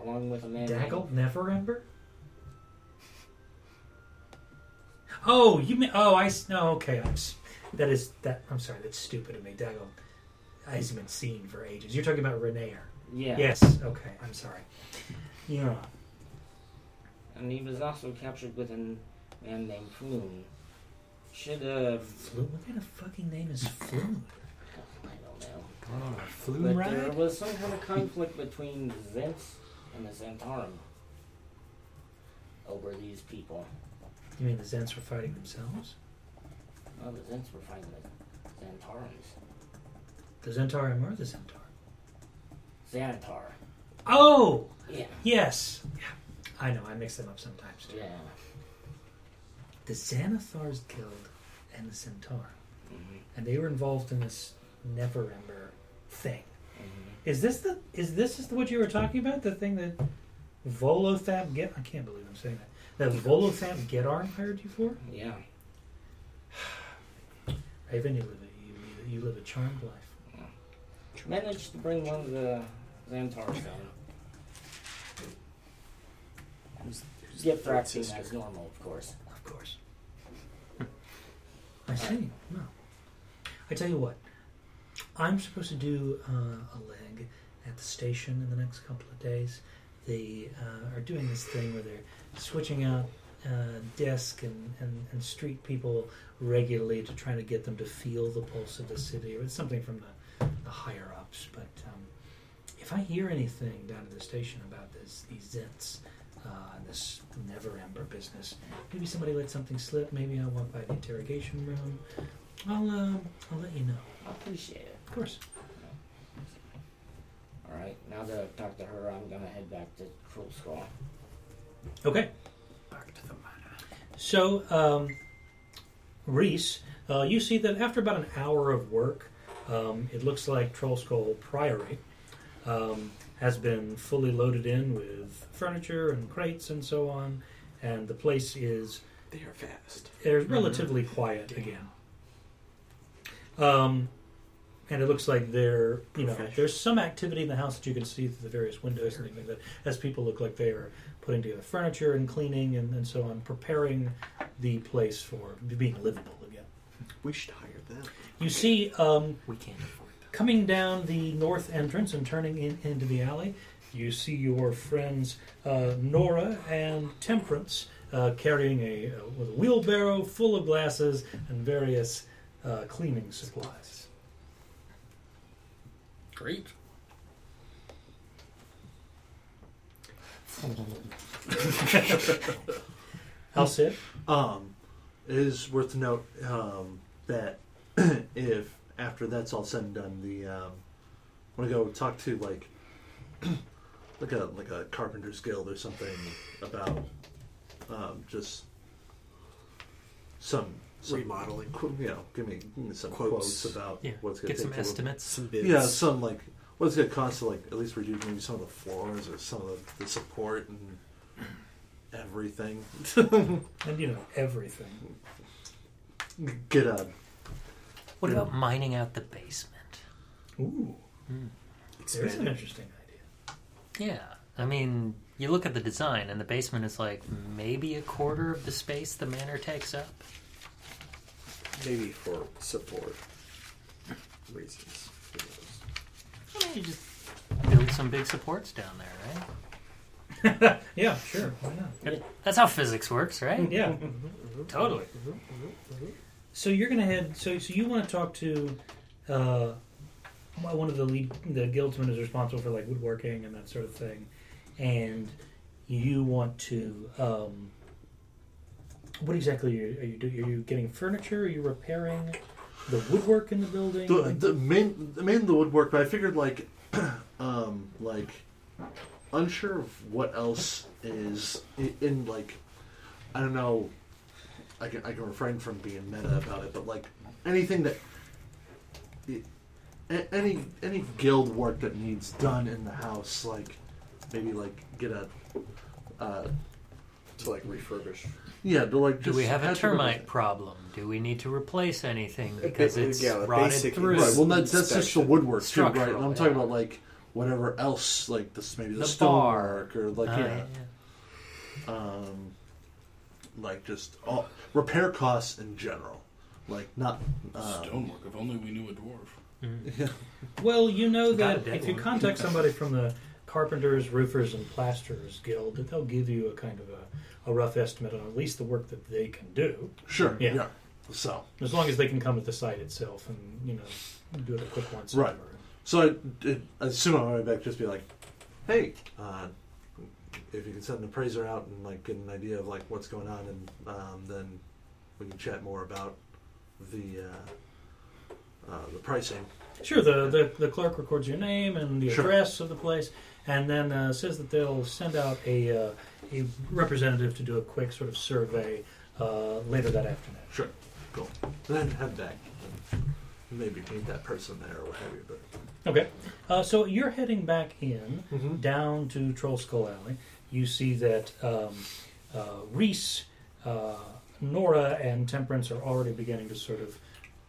along with a man. Dagult Neverember. Oh, you mean? Oh, I no. Okay, I'm. That is that. I'm sorry. That's stupid of me. Dagult hasn't been seen for ages. You're talking about Renaer. Yeah. Yes. Okay. I'm sorry. Yeah. And he was also captured with a man named Floon. Should uh, Flume. What kind of fucking name is Flume? I don't know. Oh, flume But there ride? was some kind of conflict between the Zhents and the Zhentarim over these people. You mean the Zhents were fighting themselves? Oh, the Zhents were fighting the Zentarums. The Zentarum or the Zentaur? Xanathar. Oh, Yeah. yes. Yeah. I know. I mix them up sometimes too. Yeah. The Xanathar's Guild and the Centaur. hmm and they were involved in this Neverember thing. hmm Is this the is this is what you were talking about? The thing that Volothamp get I can't believe I'm saying that. That Volothamp Geddarm hired you for? Yeah. Raven, you live a you, you live a charmed life. Managed to bring one of the Xantars down. Who's, who's Gift wrapping as normal, of course. I see. No. I tell you what. I'm supposed to do uh, a leg at the station in the next couple of days. They uh, are doing this thing where they're switching out uh, desk and, and, and street people regularly to try to get them to feel the pulse of the city, or it's something from the, the higher ups. But um, if I hear anything down at the station about this, these Zhents, uh, and this Neverember business, maybe somebody let something slip. Maybe I'll walk by the interrogation room. I'll uh, I'll let you know. I appreciate it. Of course. Alright, now that I've talked to her, I'm gonna head back to Troll Skull. Okay. Back to the manor. So, um, Rhys, uh, you see that after about an hour of work, um, it looks like Troll Skull Priory um, has been fully loaded in with furniture and crates and so on, and the place is They are fast. is relatively quiet again. Um, and it looks like there, you know, there's some activity in the house that you can see through the various windows and things like that. As people look like they are putting together furniture and cleaning and, and so on, preparing the place for being livable again. We should hire them. You see, um, We can't. Coming down the north entrance and turning in, into the alley, you see your friends uh, Nora and Temperance uh, carrying a, uh, a wheelbarrow full of glasses and various uh, cleaning supplies. Great. I'll sit. Um, it is worth to note um, that if after that's all said and done, the um, want to go talk to like like a like a carpenters guild or something about um, just some, some Remodeling. qu- you know, give me some Quotes. quotes, about Yeah, what's going get to some take to- estimates. Some bids. Yeah, some like what's going to cost to like at least reduce maybe some of the floors or some of the, the support and everything. And you know, everything. Get a What Yeah. about mining out the basement? Ooh, hmm. there's an interesting idea. Yeah, I mean, you look at the design, and the basement is like maybe a quarter of the space the manor takes up. Maybe for support reasons. Who knows? I mean, you just build some big supports down there, right? Yeah, sure. Why not? That's how physics works, right? Yeah. Totally. Mm-hmm, mm-hmm, mm-hmm, So you're gonna head. So so you want to talk to uh, one of the lead, the guildsmen is responsible for like woodworking and that sort of thing, and you want to. Um, what exactly are you, are you doing? Are you getting furniture? Are you repairing the woodwork in the building? The, the main the main the woodwork, but I figured like um like unsure of what else is in, in like I don't know I can I can refrain from being meta about it, but like anything that it, a- any any guild work that needs done in the house, like maybe like get a uh, to like refurbish. yeah, to like Do just we have a have to termite replace it. problem? Do we need to replace anything Uh, because ba- it's yeah, the rotted basic through? Right. Well, that's, that's just the inspection. woodwork too, right? Structural, And I'm talking yeah. about like whatever else, like this maybe the, The stonework or like Ah, yeah, um, like just all repair costs in general, like not um, Stonework. If only we knew a dwarf. Mhm. Well, you know Got that dead if you contact somebody from the Carpenters, Roofers, and Plasterers Guild, that they'll give you a kind of a, a rough estimate on at least the work that they can do, Sure, Yeah. yeah. So, as long as they can come at the site itself and you know do it a quick once Right. over. so I, it, I assume on my way back, just be like, hey, uh, if you can send an appraiser out and like get an idea of like what's going on, and um, then we can chat more about the uh, uh, the pricing. Sure, the, the the clerk records your name and the Sure. address of the place, and then uh, says that they'll send out a uh, a representative to do a quick sort of survey uh, later that afternoon. Sure, cool. Then head back. and Maybe meet that person there or what have you. But Okay, uh, so you're heading back in. Mm-hmm. down to Troll Skull Alley, you see that um, uh, Rhys, uh, Nora, and Temperance are already beginning to sort of.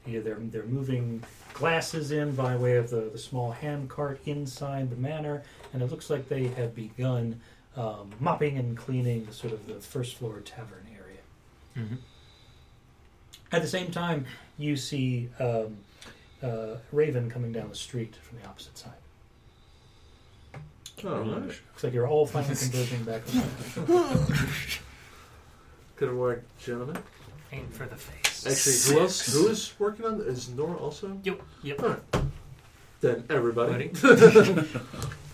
You know, they're they're moving glasses in by way of the, the small hand cart inside the manor, and it looks like they have begun um, mopping and cleaning the sort of the first floor tavern area. Mhm. At the same time, you see um, uh, Raven coming down the street from the opposite side. Oh, nice. Looks like you're all finally converging back. Good work, gentlemen. Aim for the face. Actually, who else? Who is working on? Is Nora also? Yep. Yep. Alright. Then everybody.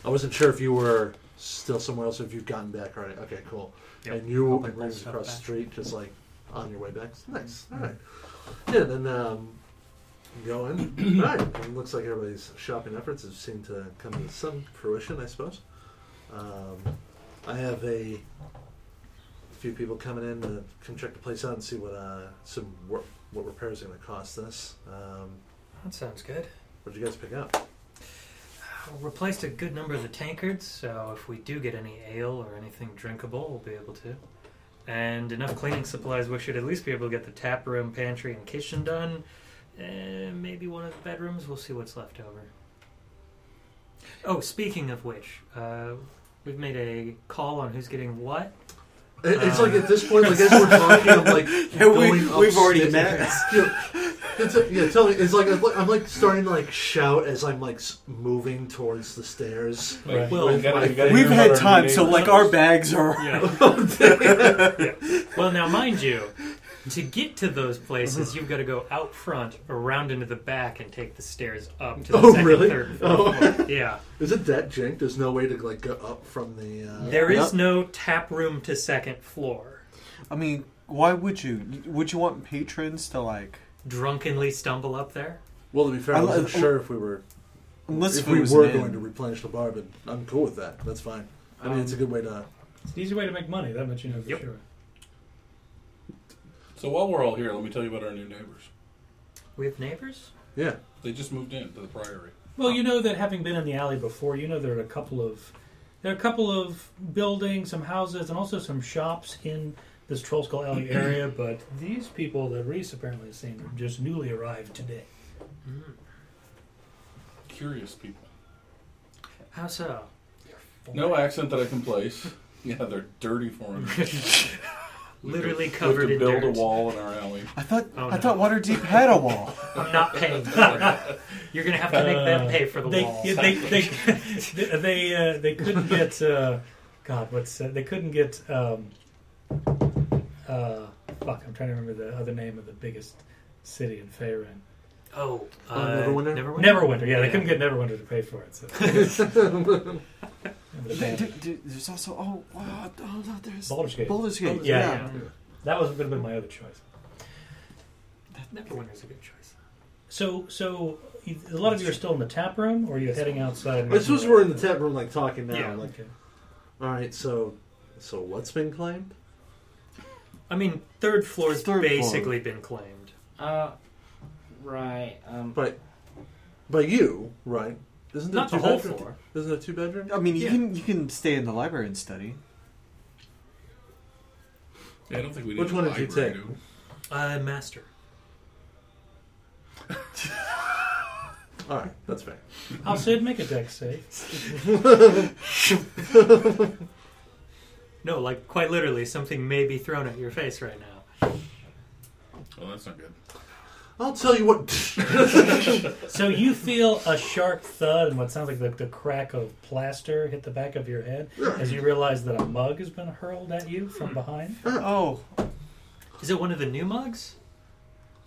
I wasn't sure if you were still somewhere else. or If you've gotten back already. Okay, cool. Yep. And you Helping and pull across the street, just like on your way back. Nice. All right. Yeah. Then um, go in. All right. It looks like everybody's shopping efforts have seemed to come to some fruition, I suppose. Um, I have a few people coming in to come check the place out and see what uh, some wor- what repairs are going to cost us. Um, That sounds good. what did you guys pick up? Replaced a good number of the tankards, so if we do get any ale or anything drinkable, we'll be able to. And enough cleaning supplies, we should at least be able to get the tap room, pantry, and kitchen done. And maybe one of the bedrooms. We'll see what's left over. Oh, speaking of which, uh, we've made a call on who's getting what. It- It's Uh, like at this point, like as we're talking, I'm like Yeah, we- going we've already upstairs. met. Yeah, it's a- yeah, tell me. It's like I'm like- I'm like starting to like shout as I'm like s- moving towards the stairs. Right. Well, you gotta, you gotta We've hear had our time, new so like neighbors. our bags are. Yeah. Well, now, mind you, to get to those places, you've got to go out front, around into the back, and take the stairs up to the Oh, second, really? third, and fourth Oh. floor. Yeah. Is it that jank? There's no way to like go up from the. Uh... There is Yep. no tap room to second floor. I mean, why would you? Would you want patrons to like? Drunkenly stumble up there. Well, to be fair, I I- wasn't I- sure if we were Unless if we we were an going to replenish the bar, but I'm cool with that. That's fine. I mean, it's a Um, good way to. It's an easy way to make money. That much you know for Yep. sure. So while we're all here, let me tell you about our new neighbors. We have neighbors? Yeah. They just moved in to the priory. Well, you know that having been in the alley before, you know there are a couple of there are a couple of buildings, some houses, and also some shops in this Troll Skull Alley area. But these people that Rhys apparently has seen are just newly arrived today. Hmm. Curious people. How so? No accent that I can place. Yeah, they're dirty foreigners. Literally We have covered to in build dirt. a wall in our alley. I thought Oh, I no. thought Waterdeep had a wall. I'm not paying for it. You're going to have to make them pay for the they, wall. yeah, they, they, they, they, uh, they couldn't get. Uh, God, what's uh, they couldn't get. Um, uh, fuck, I'm trying to remember the other name of the biggest city in Faerun. Oh, uh, Neverwinter? Neverwinter. Neverwinter. Yeah, they couldn't get Neverwinter to pay for it. So. D- d- d- there's also oh, wow, oh no, there's Baldur's Gate. Baldur's Gate. Yeah, yeah. yeah. That was would have been my other choice. That Neverwinter's a good choice. So, so you- a lot of you are still in the tap room, or are you heading outside? I suppose we're in the tap room, like talking now. Yeah. Like, Okay. all right, so, so what's been claimed? I mean, third floor's Third floor. basically been claimed. Uh, right. Um, By, by you, right? Isn't it Not two the whole bedroom? floor. Isn't it a two bedroom? I mean, you Yeah. can you can stay in the library and study. Yeah, I don't think we need Which a one did you library, take? do Uh, master. All right, that's fair. I'll say it, make a deck save. No, like quite literally, something may be thrown at your face right now. we? Well, that's not good. I'll tell you what. So you feel a sharp thud and what sounds like the, the crack of plaster hit the back of your head as you realize that a mug has been hurled at you from behind. Oh, Is it one of the new mugs?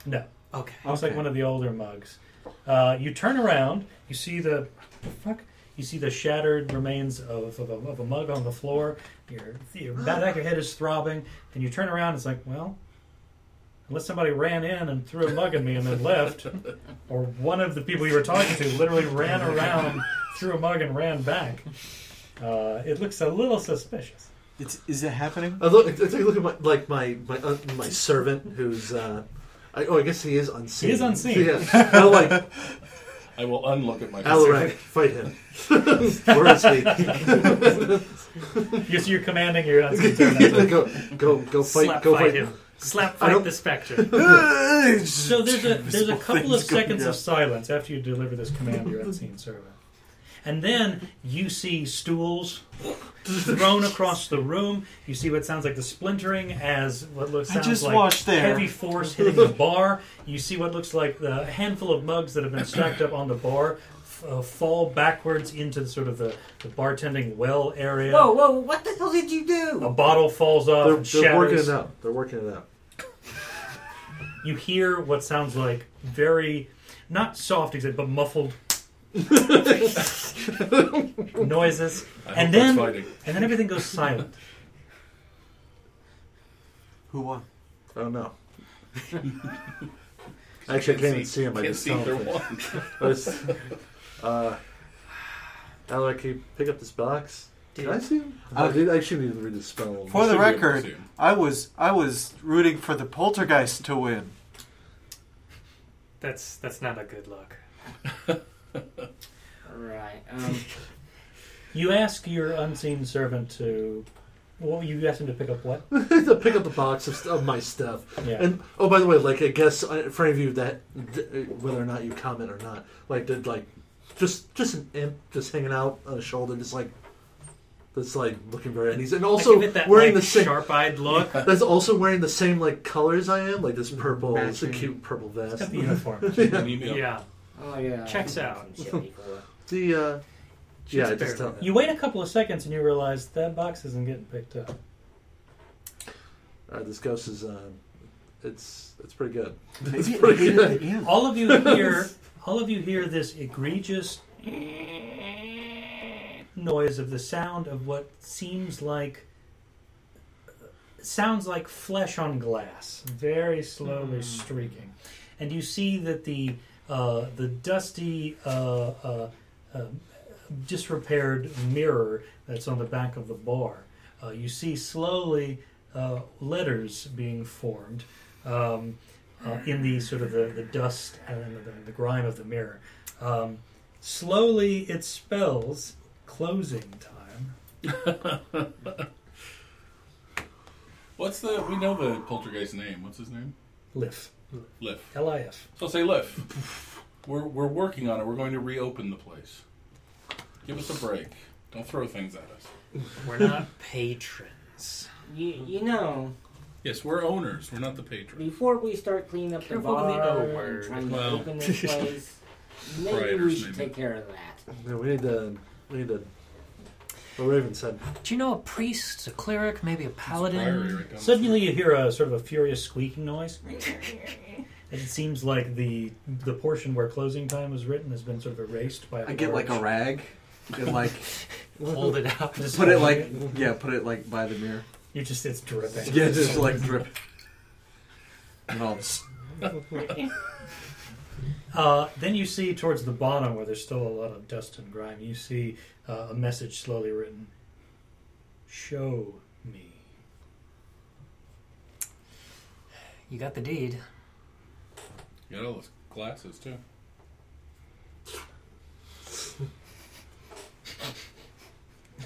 No, Okay. looks like one of the older mugs. Uh, you turn around, you see the, the fuck. You see the shattered remains of, of, a, of a mug on the floor. Your, your back of your head is throbbing, and you turn around. It's like, well, unless somebody ran in and threw a mug at me and then left, or one of the people you were talking to literally ran around, threw a mug, and ran back. Uh, it looks a little suspicious. it's, is it happening? I look. I take a look at my like my my uh, my servant who's. Uh, I, oh, I guess he is unseen. He is unseen. Yeah. I like I will unlook at my Alaric, fight him. Where is he? You see, you're commanding your unseen servant. go, go, go fight, Slap go fight fight him. Slap I fight the spectre. So there's a there's a couple of seconds of silence after you deliver this command to your unseen servant, and then you see stools thrown across the room. You see what sounds like the splintering as what looks I sounds just like watched there. heavy force hitting the bar. You see what looks like the handful of mugs that have been stacked up on the bar f- uh, fall backwards into the, sort of the, the bartending well area. whoa, whoa! What the hell did you do? A bottle falls off They're, and they're working it out. They're working it out. You hear what sounds like very not soft exactly, but muffled noises I And hope then- fighting. and then everything goes silent Who won? I don't know. Actually, I can't even see him. I Can't just see tell either him. one. I just, uh, Alaric, can you pick up this box? Can I see him? Uh, I, did, I actually need to read the spell. For the Should be able to record. I was I was rooting for the poltergeist to win. That's that's not a good look. Right. Um, you ask your unseen servant to well you ask him to pick up what to pick up the box of, of my stuff. yeah And oh, by the way, like I guess uh, for any of you that d- whether or not you comment or not, like did like just just an imp just hanging out on his shoulder, just like that's like looking very uneasy, and also that wearing like, the same. sharp-eyed look. That's also wearing the same like colors I am, like this purple, it's a cute purple it's vest. got the uniform An email. Yeah. oh yeah. Checks out. done shit before. The uh, yeah, I just tell, you wait a couple of seconds and you realize that box isn't getting picked up uh, this ghost is uh, it's it's pretty good. It's pretty good. all of you hear all of you hear this egregious noise of the sound of what seems like sounds like flesh on glass very slowly streaking and you see that the uh, the dusty uh, uh, uh, disrepaired mirror that's on the back of the bar uh, you see slowly uh, letters being formed um, uh, in the sort of the, the dust and the, the grime of the mirror. Um, slowly, it spells closing time. What's the? We know the poltergeist name. What's his name? Lif. Liff. L-I-F. So say Liff. We're we're working on it. We're going to reopen the place. Give us a break. Don't throw things at us. We're not patrons. You you know, Yes, we're owners. We're not the patrons. before we start cleaning up Careful the with the O bar and word. trying to Well. open this place, maybe we should maybe. take care of that. Yeah, we need to we need to. What Raven said. Do you know a priest, a cleric, maybe a It's a paladin? right down the Suddenly, you hear a sort of a furious squeaking noise, it seems like the the portion where closing time was written has been sort of erased by. I get like a rag and like Hold it up. Just put it holding like yeah, put it like by the mirror. You just it's dripping. Yeah, just like drip. And all this. Uh, then you see towards the bottom where there's still a lot of dust and grime. You see uh, a message slowly written. Show me. You got the deed. You got all those glasses too.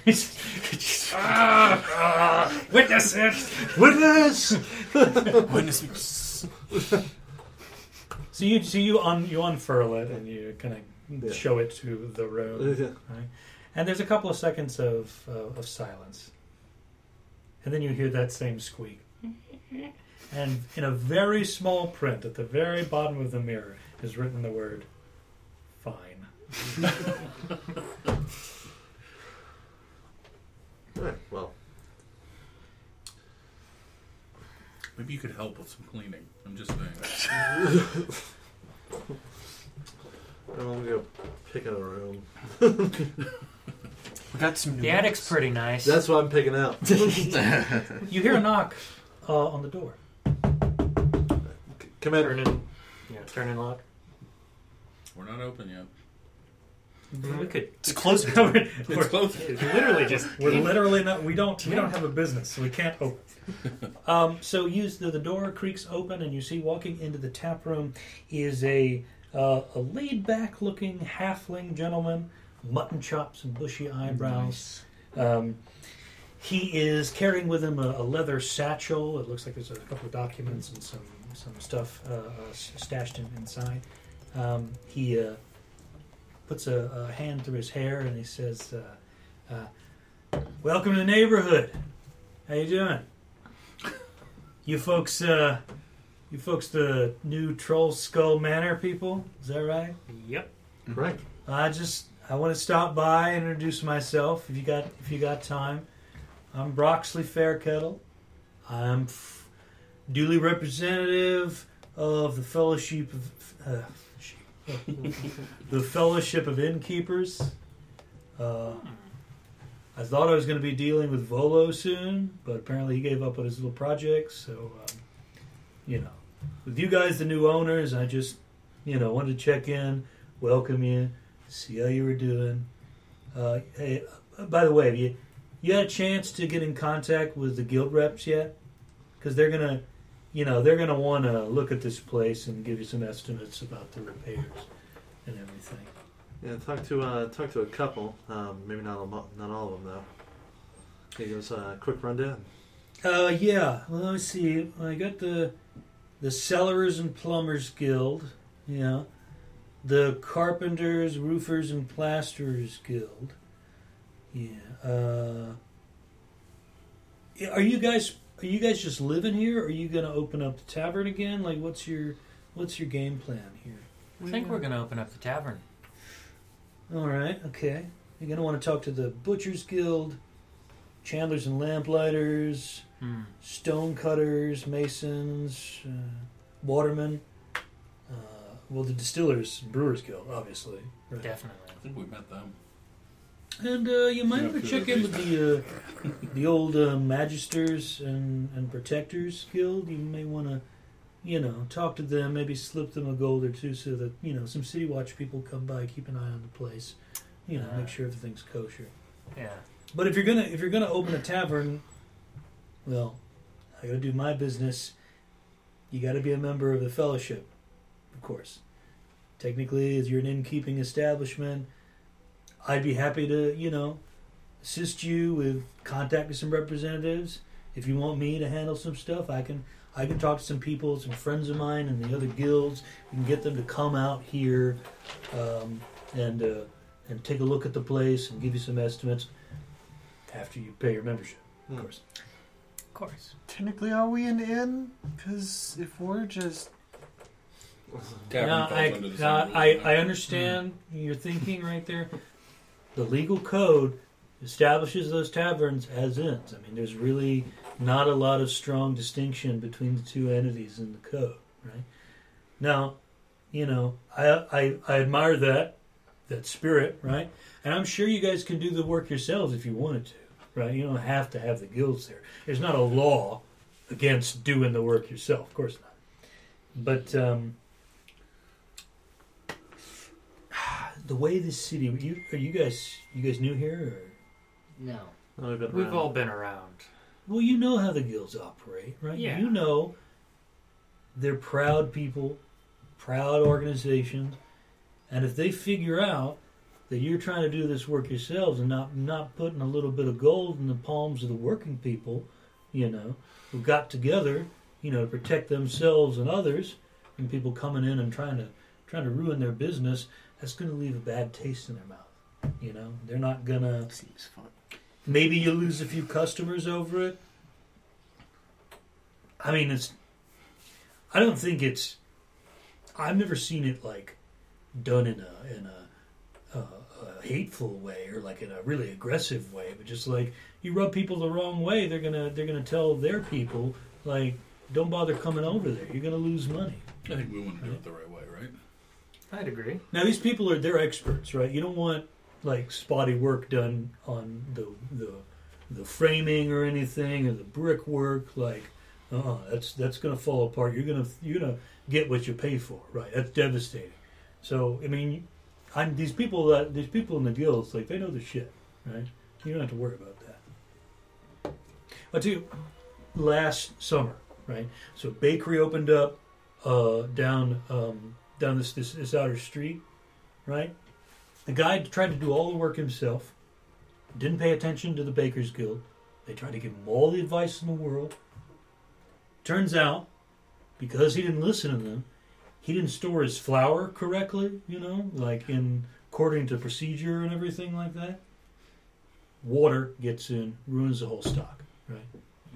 Witness it. Witness! Witness. So you so you un, you unfurl it and you kind of Yeah. show it to the road. Yeah. Right? And there's a couple of seconds of, uh, of silence. And then you hear that same squeak. And in a very small print at the very bottom of the mirror is written the word fine. Alright, well, Maybe you could help with some cleaning. I'm just saying. I'm gonna go pick out a room. We got some new The attic's books. pretty nice. That's what I'm picking out. You hear a knock uh, on the door. Come in. turn in. Yeah, turn in lock. We're not open yet. We could. It's closing. we're, It's close. literally just. we're literally not. We don't. We don't have a business, so we can't open. um, so use the, the door creaks open, and you see walking into the tap room is a uh, a laid back looking halfling gentleman, mutton chops and bushy eyebrows. Um, he is carrying with him a, a leather satchel. It looks like there's a couple of documents and some some stuff uh, uh, stashed in, inside. Um, he uh, puts a, a hand through his hair and he says, uh, uh, "Welcome to the neighborhood. How you doing? You folks, uh, you folks, the new Troll Skull Manor people. Is that right? Yep. Right. I just I want to stop by and introduce myself if you got if you got time. I'm Broxley Fairkettle. I'm f- duly representative of the Fellowship of uh, the Fellowship of Innkeepers. Uh, I thought I was going to be dealing with Volo soon, but apparently he gave up on his little project. So, um, you know, with you guys, the new owners, I just you know wanted to check in, welcome you, see how you were doing. Uh, hey, uh, by the way, have you you had a chance to get in contact with the guild reps yet? Because they're gonna, you know, they're gonna want to look at this place and give you some estimates about the repairs and everything. Yeah, talk to uh, talk to a couple. Um, maybe not all, not all of them though. Can you give us a quick rundown? Uh, yeah. Well, let me see. I got the the Cellars and Plumbers Guild. Yeah. The Carpenters, Roofers, and Plasterers Guild. Yeah. Uh, yeah, are you guys are you guys just living here? Or are you gonna open up the tavern again? Like, what's your what's your game plan here? I think we're gonna open up the tavern. All right. Okay. You're gonna want to talk to the Butchers Guild, Chandlers and Lamplighters. Hmm. stone cutters, masons, uh, watermen. Uh, well, the distillers, brewers guild, obviously. Right. Definitely. I think we met them. And uh, you might want to check in with the uh, the old uh, magisters and, and protectors guild. You may want to, you know, talk to them. Maybe slip them a gold or two, so that you know some city watch people come by, keep an eye on the place. You know, Uh. make sure everything's kosher. Yeah. But if you're gonna if you're gonna open a tavern, well, I gotta do my business. You got to be a member of the fellowship, of course. Technically, as you're an innkeeping establishment, I'd be happy to you know assist you with contacting some representatives. If you want me to handle some stuff, I can. I can talk to some people, some friends of mine, and the other guilds. We can get them to come out here um, and uh, and take a look at the place and give you some estimates after you pay your membership, of Hmm. course. Of course. Technically, are we an inn? Because if we're just Tavern Now, falls I, under the now, same I, rules, I understand your thinking right there. The legal code establishes those taverns as inns. I mean, there's really not a lot of strong distinction between the two entities in the code, right? Now, you know, I, I I admire that that spirit, right? And I'm sure you guys can do the work yourselves if you wanted to, right? You don't have to have the guilds there. There's not a law against doing the work yourself, of course not. But um, the way this city, you are you guys you guys new here? Or? No. Oh, we've been We've all been around. Well, you know how the guilds operate, right? Yeah. You know they're proud people, proud organizations, and if they figure out that you're trying to do this work yourselves and not not putting a little bit of gold in the palms of the working people, you know, who got together, you know, to protect themselves and others, and people coming in and trying to trying to ruin their business, that's going to leave a bad taste in their mouth. You know, they're not gonna. Seems fun. Maybe you lose a few customers over it. I mean, it's. I don't think it's. I've never seen it like done in a in a, a, a hateful way or like in a really aggressive way, but just like you rub people the wrong way, they're gonna they're gonna tell their people like, don't bother coming over there. You're gonna lose money. I think we want to do it the right way, right? I'd agree. Now these people are they're experts, right? You don't want like spotty work done on the the the framing or anything or the brickwork. Like, uh, that's that's gonna fall apart. You're gonna you're gonna get what you pay for, right? That's devastating. So I mean, I'm, these people that these people in the guilds like they know the shit, right? You don't have to worry about that. But too, last summer, right? So bakery opened up uh, down um, down this, this this outer street, right? The guy tried to do all the work himself. Didn't pay attention to the Bakers Guild. They tried to give him all the advice in the world. Turns out, because he didn't listen to them, he didn't store his flour correctly. You know, like in according to procedure and everything like that. Water gets in, ruins the whole stock. Right?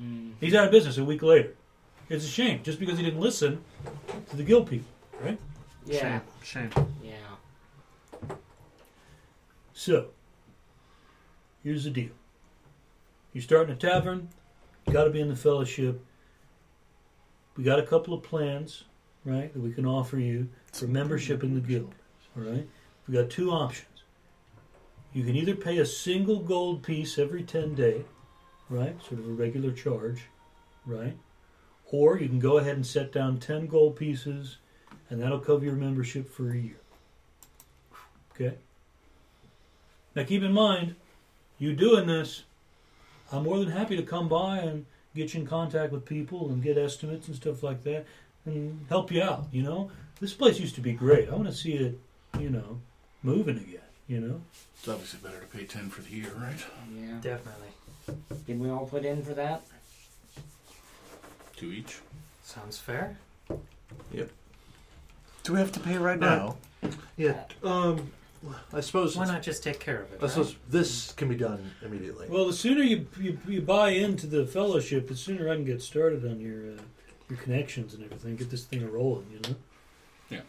Mm. He's out of business a week later. It's a shame, just because he didn't listen to the guild people. Yeah. Shame. Yeah. So, here's the deal. You start in a tavern, got to be in the fellowship. We got a couple of plans, right, that we can offer you for membership in the guild. All right? We got two options. You can either pay a single gold piece every 10 day, right, sort of a regular charge, right? Or you can go ahead and set down 10 gold pieces, and that'll cover your membership for a year. Okay? Now keep in mind, you doing this, I'm more than happy to come by and get you in contact with people and get estimates and stuff like that and help you out, you know? This place used to be great. I want to see it, you know, moving again, you know? It's obviously better to pay ten for the year, right? Yeah. Definitely. Did we all put in for that? Two each. Sounds fair. Do we have to pay right now? Yeah. Um, I suppose. Why not just take care of it? I right? suppose this can be done immediately. Well, the sooner you, you, you buy into the fellowship, the sooner I can get started on your uh, your connections and everything. Get this thing a rolling, you know? Yeah.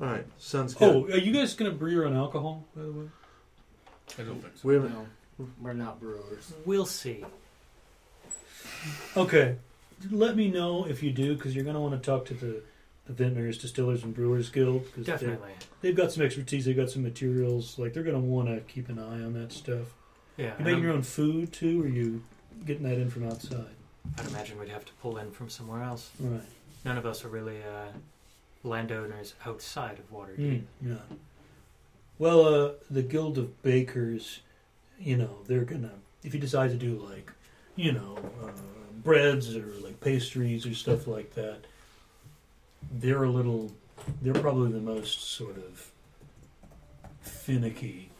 All right. Sounds good. Oh, are you guys going to brew your own alcohol, by the way? I don't think so. we haven't. No. We're not brewers. We'll see. Okay. Let me know if you do, because you're going to want to talk to the, the Vintners, Distillers, and Brewers Guild. Cause they- Definitely. They've got some expertise. They've got some materials. Like they're going to want to keep an eye on that stuff. Yeah. You making I'm- your own food too, or you getting that in from outside? I'd imagine we'd have to pull in from somewhere else. Right. None of us are really uh, landowners outside of Waterdeep. Mm, yeah. Well, uh, the Guild of Bakers, you know, they're gonna if you decide to do like, you know, uh, breads or like pastries or stuff like that, they're a little, they're probably the most sort of finicky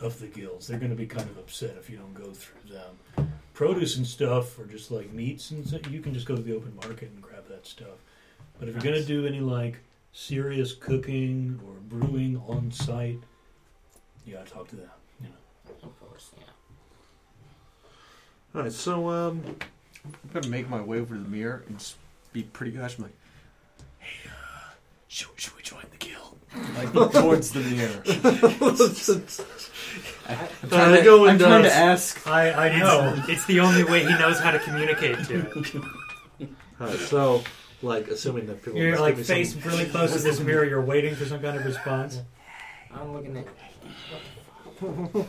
of the guilds. They're going to be kind of upset if you don't go through them. Produce and stuff, or just like meats and stuff, you can just go to the open market and grab that stuff. But if you're going to do any like serious cooking or brewing on site, you gotta talk to them. You know. Of course, yeah. All right. So, um, I'm gonna make my way over to the mirror and just be pretty gosh. I'm like, hey, should, should we join the guild? Like towards the mirror. I'm trying, I to, go I'm trying to ask. I I It's, it's the only way he knows how to communicate to it. all right. So, like assuming that people. You're like me face some- really close to this mirror. You're waiting for some kind of response. I'm looking at.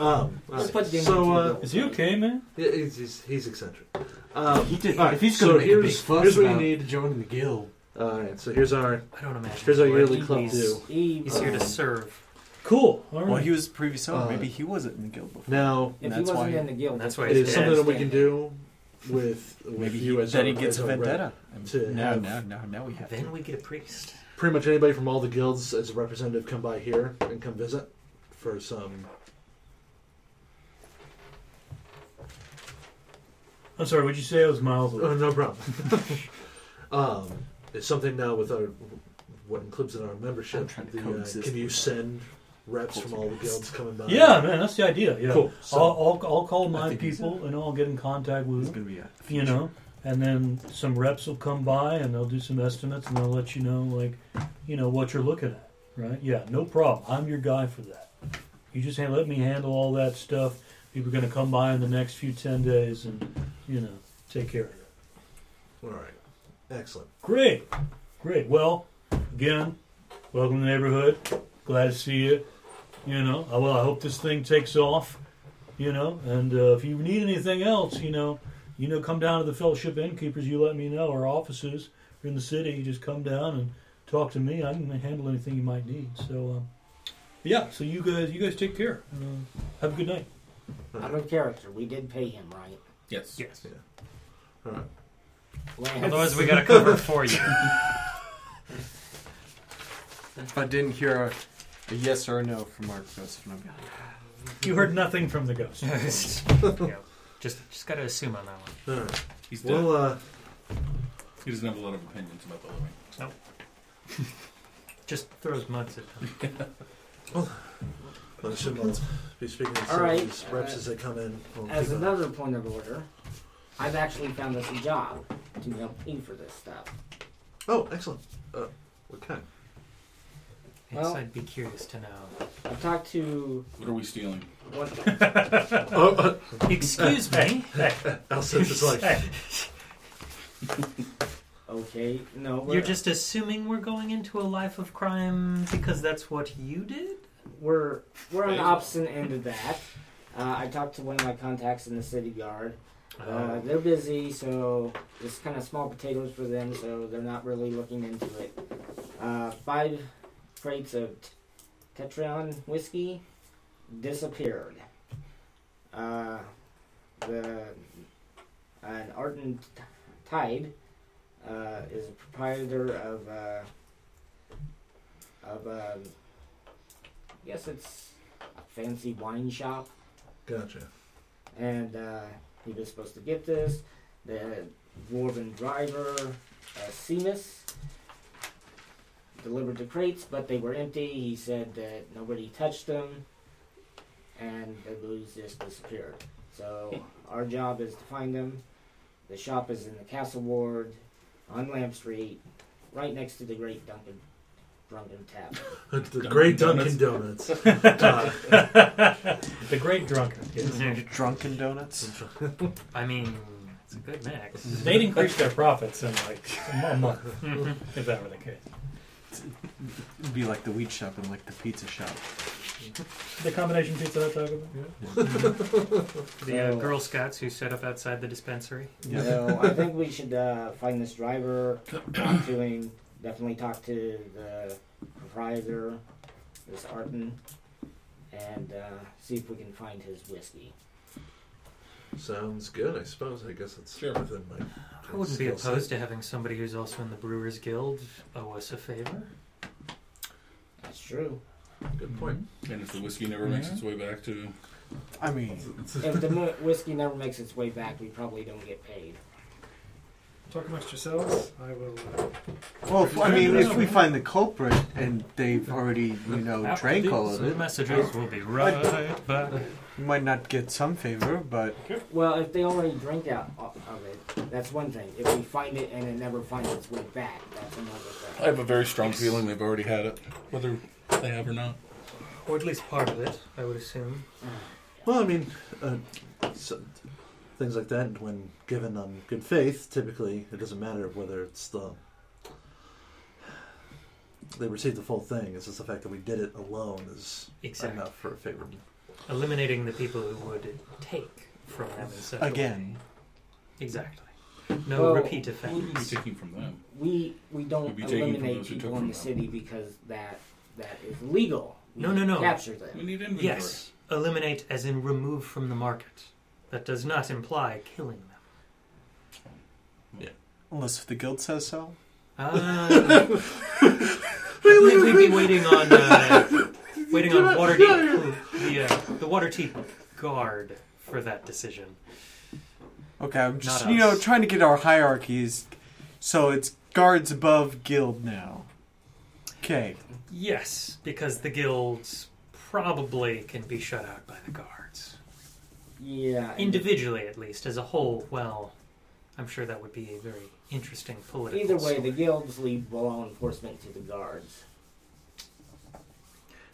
Um, Let's put Dingy so uh, Is he okay, man? yeah, he's, he's, he's eccentric. Um, He did. all right, if he's so gonna make a big here's, fuss here's what you about need. joining the guild, All right, so here's our I don't imagine. here's our he would. yearly club he's, due. He, He's here to Um, serve. Cool. All right. well, he was the previous owner. Uh, Maybe he wasn't in the guild before. Now if he that's wasn't why- in the guild, that's why it he's is dead. something that we can do with, with Maybe you he, as then our, he gets as a our rep. vendetta. to now, have- now, now, now we have. Then to. we get a priest. Pretty much anybody from all the guilds as a representative come by here and come visit for some. I'm sorry. Would you say I was miles away? Oh, no problem. um, it's something now with our what includes in our I'm membership. trying to The, uh, coexist can you with send reps from all the guilds coming by? Yeah, man. That's the idea. Yeah. Cool. So- I'll, I'll I'll call I my think he's people and I'll get in contact with them. gonna be a. You future. know, and then some reps will come by and they'll do some estimates and they'll let you know like, you know, what you're looking at. Right? Yeah. No problem. I'm your guy for that. You just hand, let me handle all that stuff. People are going to come by in the next few ten days and you know take care of it. All right. Excellent. Great, great. Well, again, welcome to the neighborhood. Glad to see you. You know, I- well, I hope this thing takes off. You know, and uh, if you need anything else, you know, you know, come down to the Fellowship Innkeepers. You let me know. Our offices are in the city. You just come down and talk to me. I can handle anything you might need. So, um, yeah. So you guys, you guys take care. Uh, have a good night. out of character, we did pay him, right? Yes. Yes. All right. Lance. Otherwise, we got to cover for you. If I didn't hear a, a yes or a no from Mark Joseph, I'm like, You heard nothing from the ghost. yeah. Just just got to assume on that one. All right. He's dead. Well, uh, he doesn't have a lot of opinions about the living. Just throws muds at them. I assume I'll be speaking to All some right, of these reps uh, as they come in. We'll As keep an- another point of order, I've actually found us a job to help pay for this stuff. Oh, excellent. Uh, what kind? Yes, Well- I'd be curious to know. I've talked to What are we stealing? one. Oh, uh, Excuse me. Alcest is like, Okay, no, we're, You're just assuming we're going into a life of crime because that's what you did? we're we're on the opposite end of that. Uh, I talked to one of my contacts in the city guard. Uh, they're busy, so it's kind of small potatoes for them, so they're not really looking into it. Uh, five crates of t- Tethyrian whiskey disappeared. Uh, the an ardent tide uh, is a proprietor of uh, of um, I guess it's a fancy wine shop gotcha. and uh, he was supposed to get this. The dwarven driver, uh, Seamus, delivered the crates, but they were empty. He said that nobody touched them, and the booze just disappeared. So our job is to find them. The shop is in the Castle Ward, on Lamp Street, right next to the Great Dunkin' Drunken Tap. the Dunkin' great Donuts. Dunkin' Donuts. Uh, the great drunkard. Yes. drunken donuts. I mean, it's a good mix. They'd increase their profits in like a month if that were the case. It'd be like the wheat shop and like the pizza shop. The combination pizza I talk about. The uh, So- Girl Scouts who set up outside the dispensary. Yeah. So I think we should uh, find this driver, talk to him, definitely talk to the proprietor, this Arden, and uh, see if we can find his whiskey. sounds good, I suppose. I guess it's Sure. within my. I wouldn't be skill set. opposed to having somebody who's also in the Brewers Guild owe us a favor. That's true. Good point. And if the whiskey never makes its way back to I mean, if the mu- whiskey never makes its way back, we probably don't get paid. Talk amongst yourselves. I will. Uh, well, if, I mean, if we find the culprit and they've already, you know, After drank all these of it, Messages will be right back. you might not get some favor, but Well, if they already drank out o- of it, that's one thing. If we find it and it never finds its way back, that's another I thing. have a very strong feeling they've already had it, whether they have or not. Or at least part of it, I would assume. Well, I mean, uh, so, things like that, And when given on good faith, typically it doesn't matter whether it's the they receive the full thing. It's just the fact that we did it alone is Exactly. enough for a favor. Eliminating the people who would take from them in such a Again. way. Exactly. No Well, repeat Who would we be offense. taking from them? We we don't be taking from eliminate those who people in from the them. city because that that is legal. We No, no, no. Capture We them. need inventory. Yes. Eliminate as in remove from the market. That does not imply killing them. Yeah. Unless the guild says so. Uh, we- we'd be waiting on uh, waiting on Waterdeep, the uh, the Waterdeep guard for that decision. Okay, I'm just Not you know us. trying to get our hierarchies. So it's guards above guild now. Okay. Yes, because the guilds probably can be shut out by the guards. Yeah. Individually, at least. As a whole, well, I'm sure that would be a very interesting political. Either way, the guilds leave law enforcement to the guards.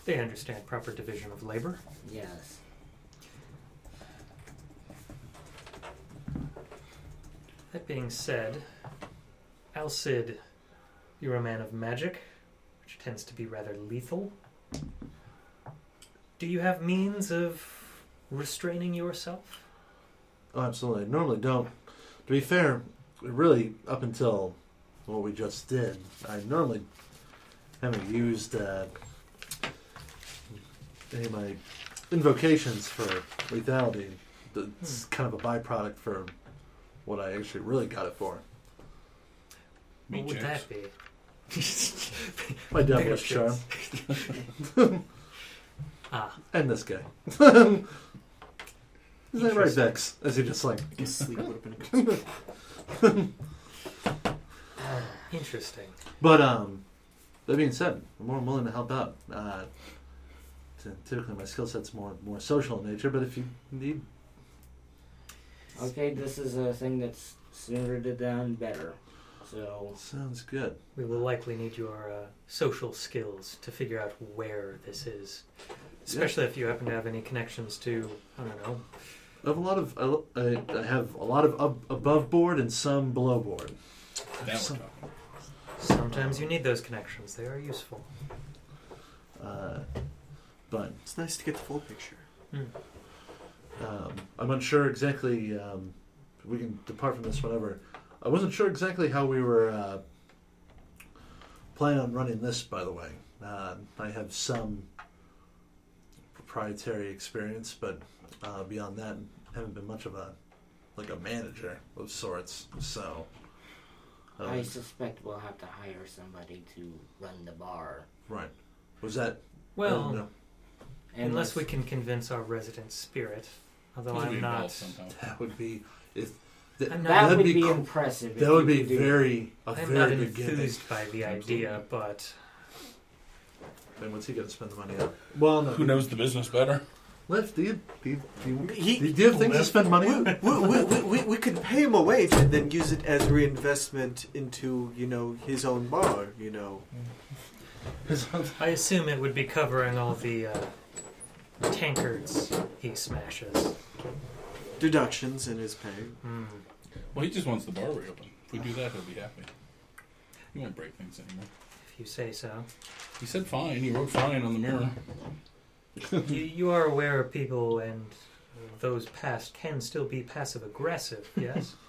they understand proper division of labor. Yes. That being said, Al-Cid, you're a man of magic, which tends to be rather lethal. Do you have means of restraining yourself? Oh, absolutely. I normally don't. To be fair, really, up until what we just did, I normally haven't used uh, any of my invocations for lethality. It's kind of a byproduct for what I actually really got it for. Meat what would chicks. that be? My devilish charm. Ah, And this guy. Is that right, Interesting. Vex? As he just like, Sleep would have been good. interesting. But um, that being said, I'm more than willing to help out. Uh, t- typically, my skill set's more more social in nature, but if you need, Okay, this is a thing that's sooner to done better. So sounds good. We will likely need your uh, social skills to figure out where this is. Especially if you happen to have any connections to, I don't know, I have a lot of I, I- I have a lot of up, above board and some below board. Now we're Some- talking. sometimes you need those connections. They are useful. Uh, but It's nice to get the full picture. um, I'm unsure exactly. Um, we can depart from this whenever. I wasn't sure exactly how we were uh, planning on running this. By the way, uh, I have some proprietary experience, but uh, beyond that, haven't been much of a like a manager of sorts. So, um, I suspect we'll have to hire somebody to run the bar. right? Was that Well, no, unless we can convince our resident spirit. Although Those would be I'm not. that would be if th- I'm not- That that'd would be, cool. impressive. That would be very a I'm very not good gimmick. enthused by the idea, but And what's he going to spend the money on? Well, no. Who knows the business better? Liv, do you, do you, do you, He- do you have things to spend money on? we, we, we, we, we could pay him a wage and then use it as reinvestment into, you know, his own bar, you know. I assume it would be covering all the uh, tankards he smashes. Deductions in his pay. Hmm. Well, he just wants the bar reopened. If we do that, he'll be happy. He won't break things anymore. If you say so. He said fine. He wrote fine on the mirror. you, you are aware of people and those past can still be passive aggressive, yes?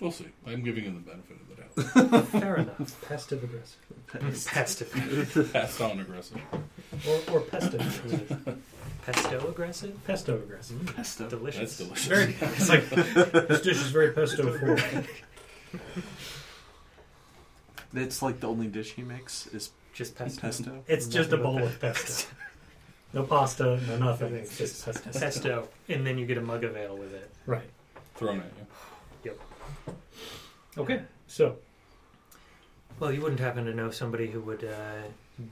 We'll see. I'm giving him the benefit of the doubt. Fair enough. Passive aggressive. Passive. Passed on aggressive. Or, or pesto aggressive. Pesto aggressive? Pesto aggressive. Mm, pesto. Delicious. That's delicious. Very, it's like, this dish is very pesto forward. That's like the only dish he makes is Just pesto. pesto. It's just a bowl but of pesto. No pasta, no nothing. It's just pesto. Pesto. And then you get a mug of ale with it. Right. Thrown at you. Yep. Okay. So, Well, you wouldn't happen to know somebody who would uh,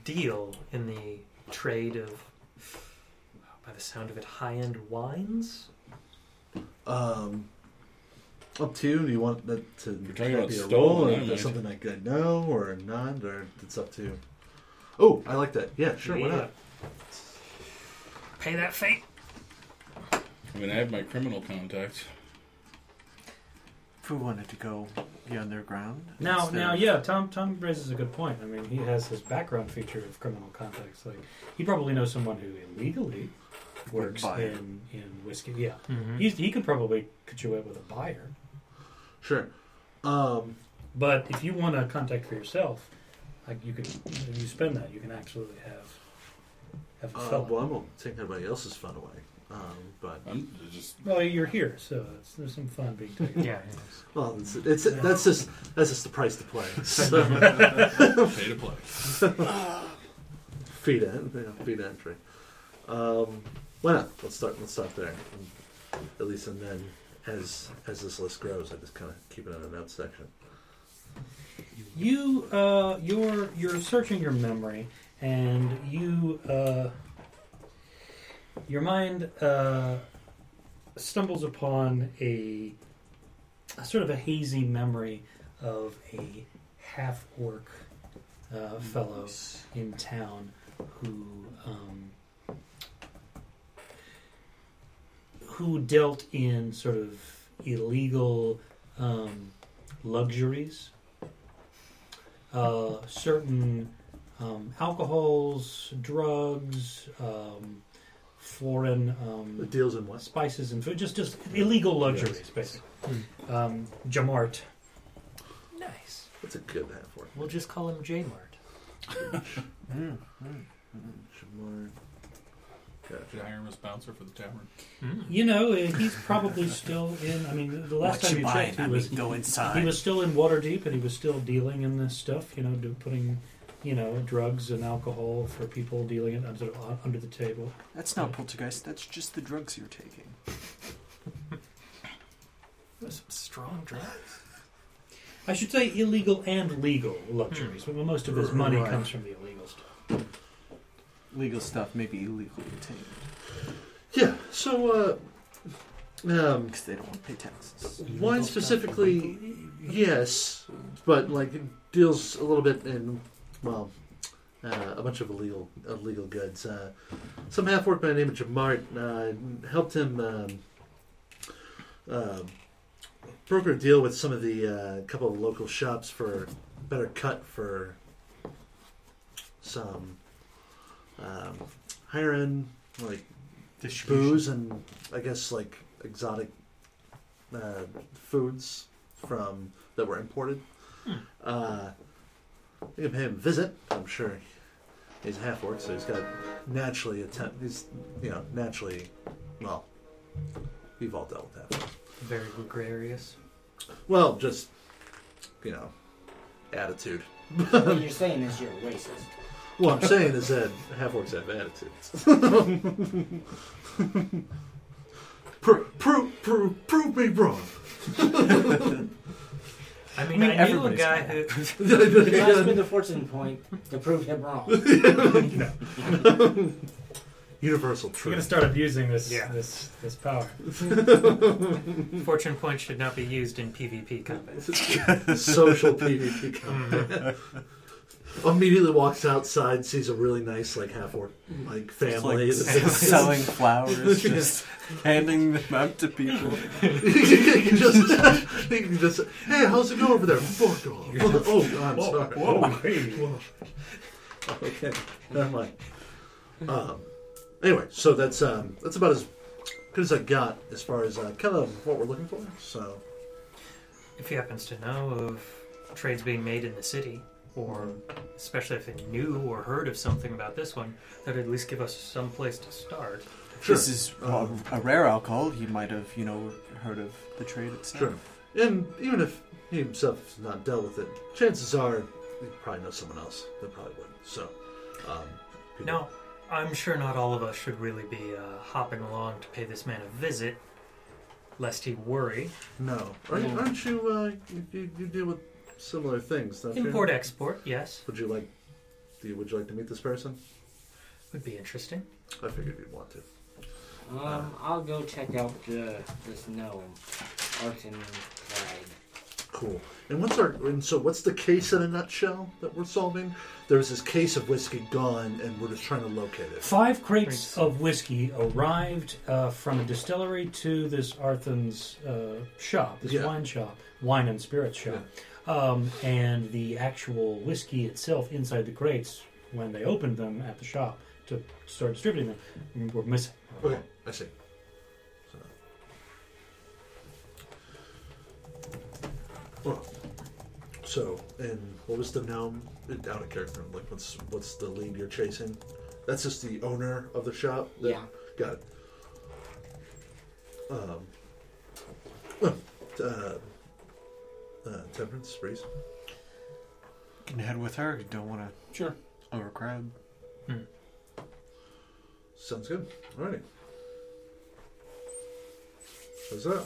deal in the trade of, by the sound of it, high end wines? Um, up to you. Do you want that to You're talking about be a stolen, roll, or I is that might. something I could know or not, or it's up to you? Oh, I like that. Yeah, sure. Why Yeah. not? Pay that fate. I mean, I have my criminal contacts. If we wanted to go be underground. Now, instead now, of- yeah, Tom. Tom raises a good point. I mean, he has his background feature of criminal contacts. Like, he probably knows someone who illegally works buy it. in in whiskey. Yeah, Mhm. He's, he could probably cut you away with a buyer. Sure. Um, But if you want to contact for yourself, like you can, if you spend that, you can absolutely have have a uh, felon. well, I won't take anybody else's fun away. Um, but I'm just Well, you're here, so it's, there's some fun being taken. Yeah. well, it's, it's that's just that's just the price to play. So, pay to play. feet in, yeah, feet entry. Um, why not? Let's start. Let's start there. And at least, and then as as this list grows, I just kind of keep it in a notes section. You, uh, you're you're searching your memory, and you, uh, your mind uh, stumbles upon a, a sort of a hazy memory of a half orc uh, fellow in town who um, who dealt in sort of illegal um, luxuries. Uh, certain um, alcohols, drugs, um, foreign It um, deals in what? spices and food, just just illegal luxuries, basically. Um, Jamart. Nice. That's a good half for We'll just call him J Mart. Mm, mm. Shamar. Should I hire him as bouncer for the tavern? You know, uh, he's probably still in. I mean, the last time you checked, he was go inside. he was still in Waterdeep, and he was still dealing in this stuff. You know, do, putting you know drugs and alcohol for people dealing it under, under the table. That's not poltergeist. That's just the drugs you're taking. Some strong drugs. I should say illegal and legal luxuries, but most of his money Right. comes from the illegal stuff. Legal stuff may be illegally obtained Yeah. So, uh, um, because they don't want to pay taxes. wine specifically, yes, but like it deals a little bit in well, uh, a bunch of illegal illegal goods. Uh, some half work by the name of Jamart uh, helped him um, uh, broker a deal with some of the uh, couple of local shops for better cut for some um, higher end like booze and I guess like exotic uh, foods from that were imported. Uh, you can pay him a visit. I'm sure he's a half orc, so he's got naturally attempt. He's you know naturally well. We've all dealt with that. Very gregarious. Well, just you know, attitude. what you're saying is you're racist. What I'm saying is that half orcs have attitudes. Pro- prove, prove, prove me wrong. I mean, mean, I, knew a guy who. You gotta spend the fortune point to prove him wrong. Universal We're truth. gonna start abusing this Yeah. this this power. Fortune points should not be used in PvP combat. Social PvP. Combat. Immediately walks outside, sees a really nice like half orc like Just, family. like, selling flowers, just handing them out to people. you can just, you can just, hey, how's it going over there? Fuck off. Oh, I'm sorry. whoa, Okay, never mind. Um, anyway, so that's um, that's about as good as I got as far as uh, kind of what we're looking for. So If he happens to know of trades being made in the city, or especially if they knew or heard of something about this one, that would at least give us some place to start. sure, This is well, a rare alcohol. He might have, you know, heard of the trade itself. sure. And even if he himself has not dealt with it, chances are he probably knows someone else that probably wouldn't. So, um, people- Now, I'm sure not all of us should really be uh, hopping along to pay this man a visit, lest he worry. no, aren't, aren't you, uh, you, you? You deal with similar things, don't you? Import export, yes, Would you like? Do you, would you like to meet this person? would be interesting. I figured you'd want to. Um, I'll go check out the this gnome, Arton Clyde. cool. And what's our and so what's the case in a nutshell that we're solving? There's this case of whiskey gone, and we're just trying to locate it. Five crates Crates. of whiskey arrived uh, from a distillery to this Arthur's uh, shop, this Yeah. wine shop, wine and spirits shop. Um, and the actual whiskey itself inside the crates, when they opened them at the shop to start distributing them, were missing. Okay, I see. So, well, so and what was the gnome? Out of character. Like, what's what's the lead you're chasing? That's just the owner of the shop. that- Yeah. Got it. Um. Uh, uh, temperance, breeze. Can head with her. You don't want to Sure. overcrowd. Sounds good. Alrighty. What's that?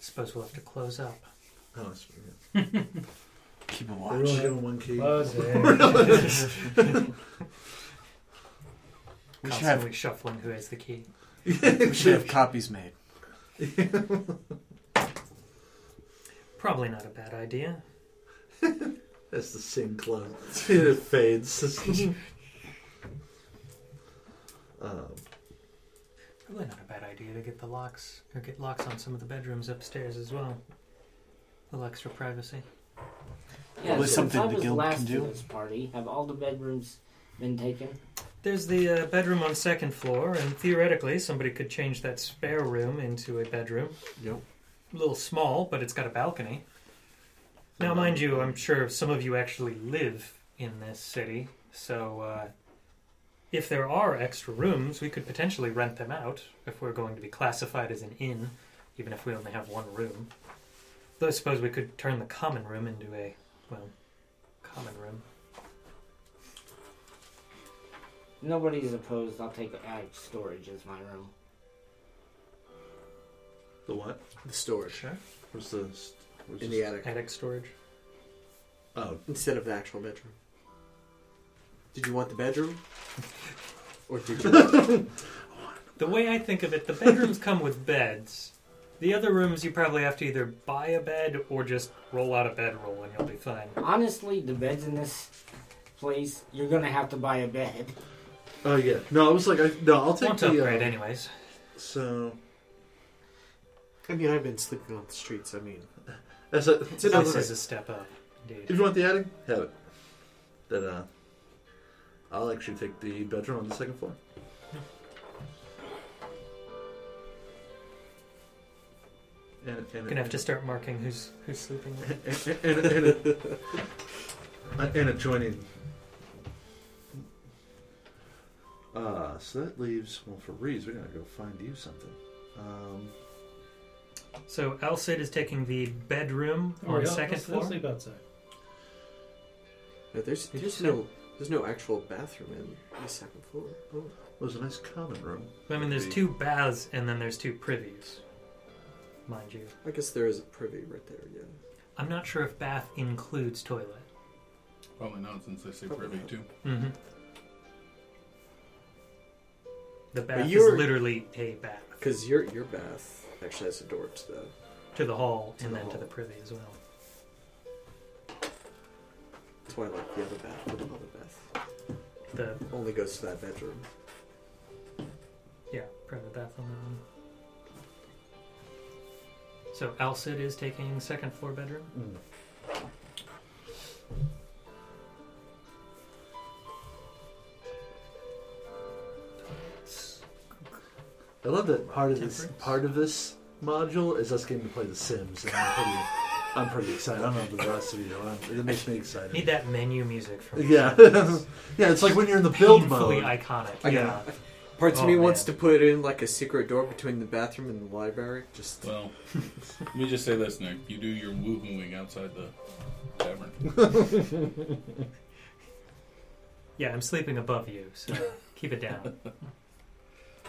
Suppose we'll have to close up. Oh, that's, yeah. Keep a We're watch. only given one key. We should Constantly have shuffling who has the key. we should have copies made. Probably not a bad idea. As the scene closes, it fades. um, Probably not a bad idea to get the locks or get locks on some of the bedrooms upstairs as well. A little extra privacy. Yeah, Well, it's since something I the was guild last can to do. this party, have all the bedrooms been taken? There's the uh, bedroom on second floor, and theoretically, somebody could change that spare room into a bedroom. Yep. A little small, but it's got a balcony. Now, mind you, I'm sure some of you actually live in this city, so uh, if there are extra rooms, we could potentially rent them out if we're going to be classified as an inn, even if we only have one room. Though I suppose we could turn the common room into a, well, common room. Nobody's opposed. I'll take attic storage as my room. The what? The storage Sure. Where's the? Where's in the the attic Attic storage. oh, instead of the actual bedroom. Did you want the bedroom? Or did you? The way I think of it, the bedrooms come with beds. The other rooms, you probably have to either buy a bed or just roll out a bedroll and you'll be fine. Honestly, the beds in this place, you're gonna have to buy a bed. oh yeah. No, I was like, I, no, I'll take Won't the. upgrade uh, anyways. So I mean, I've been sleeping on the streets. I mean, as a, it's another. This is a step up, indeed. if you want the attic, have it. Then uh, I'll actually take the bedroom on the second floor. And, and, Gonna have to start marking who's who's sleeping. With. and, and, and, and, and adjoining. Uh, so that leaves well for Rhys. We're gonna go find you something. Um, So Al-Cid is taking the bedroom Oh, on yeah, second let's- floor. let's sleep outside. No, there's Did you there's say- no there's no actual bathroom in the second floor. Oh. there's a nice common room. I mean, there's two baths and then there's two privies, mind you. I guess there is a privy right there. Yeah. I'm not sure if bath includes toilet. Probably not since they say Probably privy not. too. Mm-hmm. The bath is you're- literally a bath Because your your bath actually has a door to the. to the hall To and the then to hall. the privy as well. That's why I like the other bath. but another bath The only goes to that bedroom. yeah private bath on that one. So Al-Cid is taking second floor bedroom. Mm. I love that part of this Temperance. part of this module is us getting to play The Sims, and I'm pretty, I'm pretty excited. I don't know the rest of you. I'm, it makes me excited. Need that menu music from Yeah, yeah. It's like when you're in the build painfully mode. iconic. I yeah. got Parts Oh, of me oh, wants man. to put in like a secret door between the bathroom and the library. Just Well, let me just say this, Nick. You do your woohooing outside the tavern. Yeah, I'm sleeping above you, so keep it down.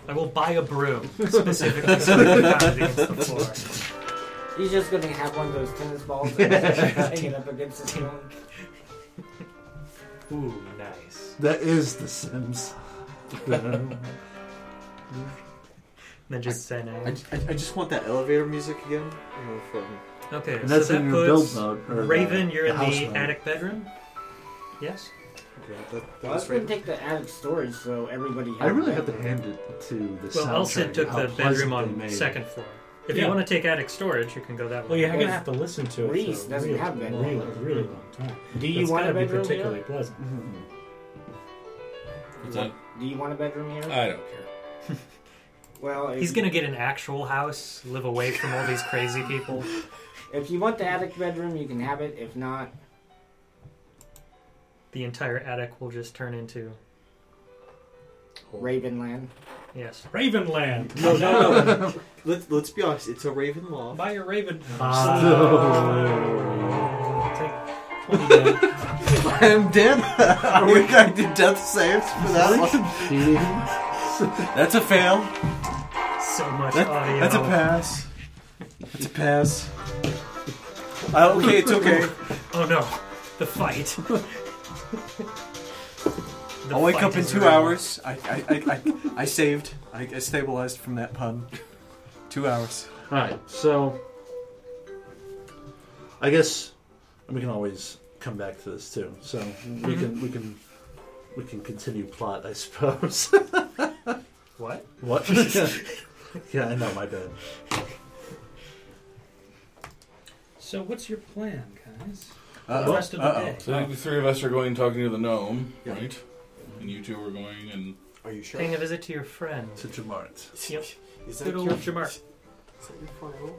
I will buy a broom specifically so I can pound against the floor. He's just gonna have one of those tennis balls and hang it up against the ceiling. Ooh, nice. That is The Sims. Then just say no. I, I, I just want that elevator music again. You know, from Okay, And that's so that in your build puts mode. Or, uh, Raven, you're in house the mode. attic bedroom. Yes. Yeah, that, that Well, I was was right. take the attic storage so everybody. I really have to hand it to the Well, soundtrack. Al-Cid took how the pleasant bedroom they on made second floor. If Yeah. you want to take attic storage, you can go that way. Well, you're going to have to listen to it. Rhys for doesn't really, have bedroom. really, really long time. Do you It's want a gotta be bedroom particularly here? pleasant. Mm-hmm. Is that- Do you want a bedroom here? I don't care. well, if He's you- gonna get an actual house, live away from all these crazy people. If you want the attic bedroom, you can have it. If not, The entire attic will just turn into Ravenland. yes. Ravenland. No, no, no. let's let's be honest. It's a Raven Loft. Buy your Raven. Take 20. I'm dead. Are we going to do death saves for that one? That's a fail. So much That- audio. that's a pass. That's a pass. Uh, okay, it's okay. Oh no, the fight. The I'll wake up in two real. hours. I, I, I, I, I saved. I, I stabilized from that pun. Two hours. All right, so I guess we can always come back to this too. So we can we can we can continue plot, I suppose. What? what? yeah, I know. My bad. So, what's your plan, guys? Uh, the rest of the uh-oh. day. So the three of us are going talking to the gnome, Yeah. right? And you two are going and Are you sure? Paying a visit to your friend. To Jamart. Yep. Is that Good old your Jamar. Is that your file?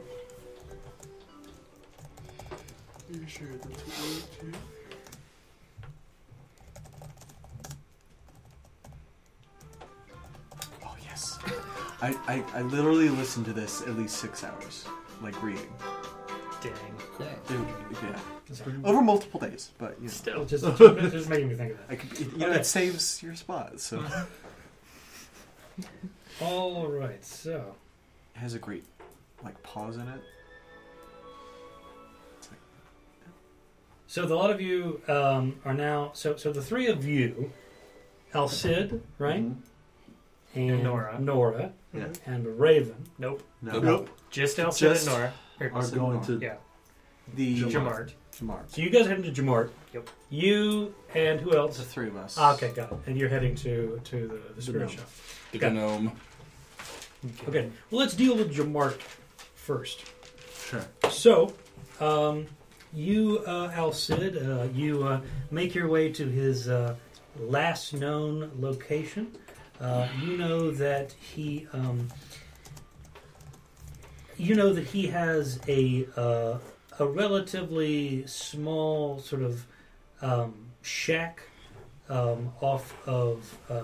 Are you sure that's what you want to? Oh yes. I, I, I literally listened to this at least six hours, like reading. Dang. It- yeah, over multiple days, but you know, Still. Just, just, just making me think of that. I could, you know, it saves your spot, so it All right, so has a great like pause in it. so the lot of you um, are now so so the three of you, Al-Cid, right, Mhm. and, And Nora. Nora, Yeah. and Raven. Nope. No, Nope. Just Elsa Just and Nora. Or- are going to yeah. The Jamart. Jamar. So you guys heading to Jamart. Yep. You and who else? The three of us. Ah, okay, got it. And you're heading to to the, the spirit gnome. shop. the Got it. gnome. Okay. Well, let's deal with Jamart first. Sure. So, um, you, uh, Al-Cid, uh, you uh, make your way to his uh, last known location. Uh, you know that he, um, you know that he has a uh, a relatively small sort of um, shack um, off of uh,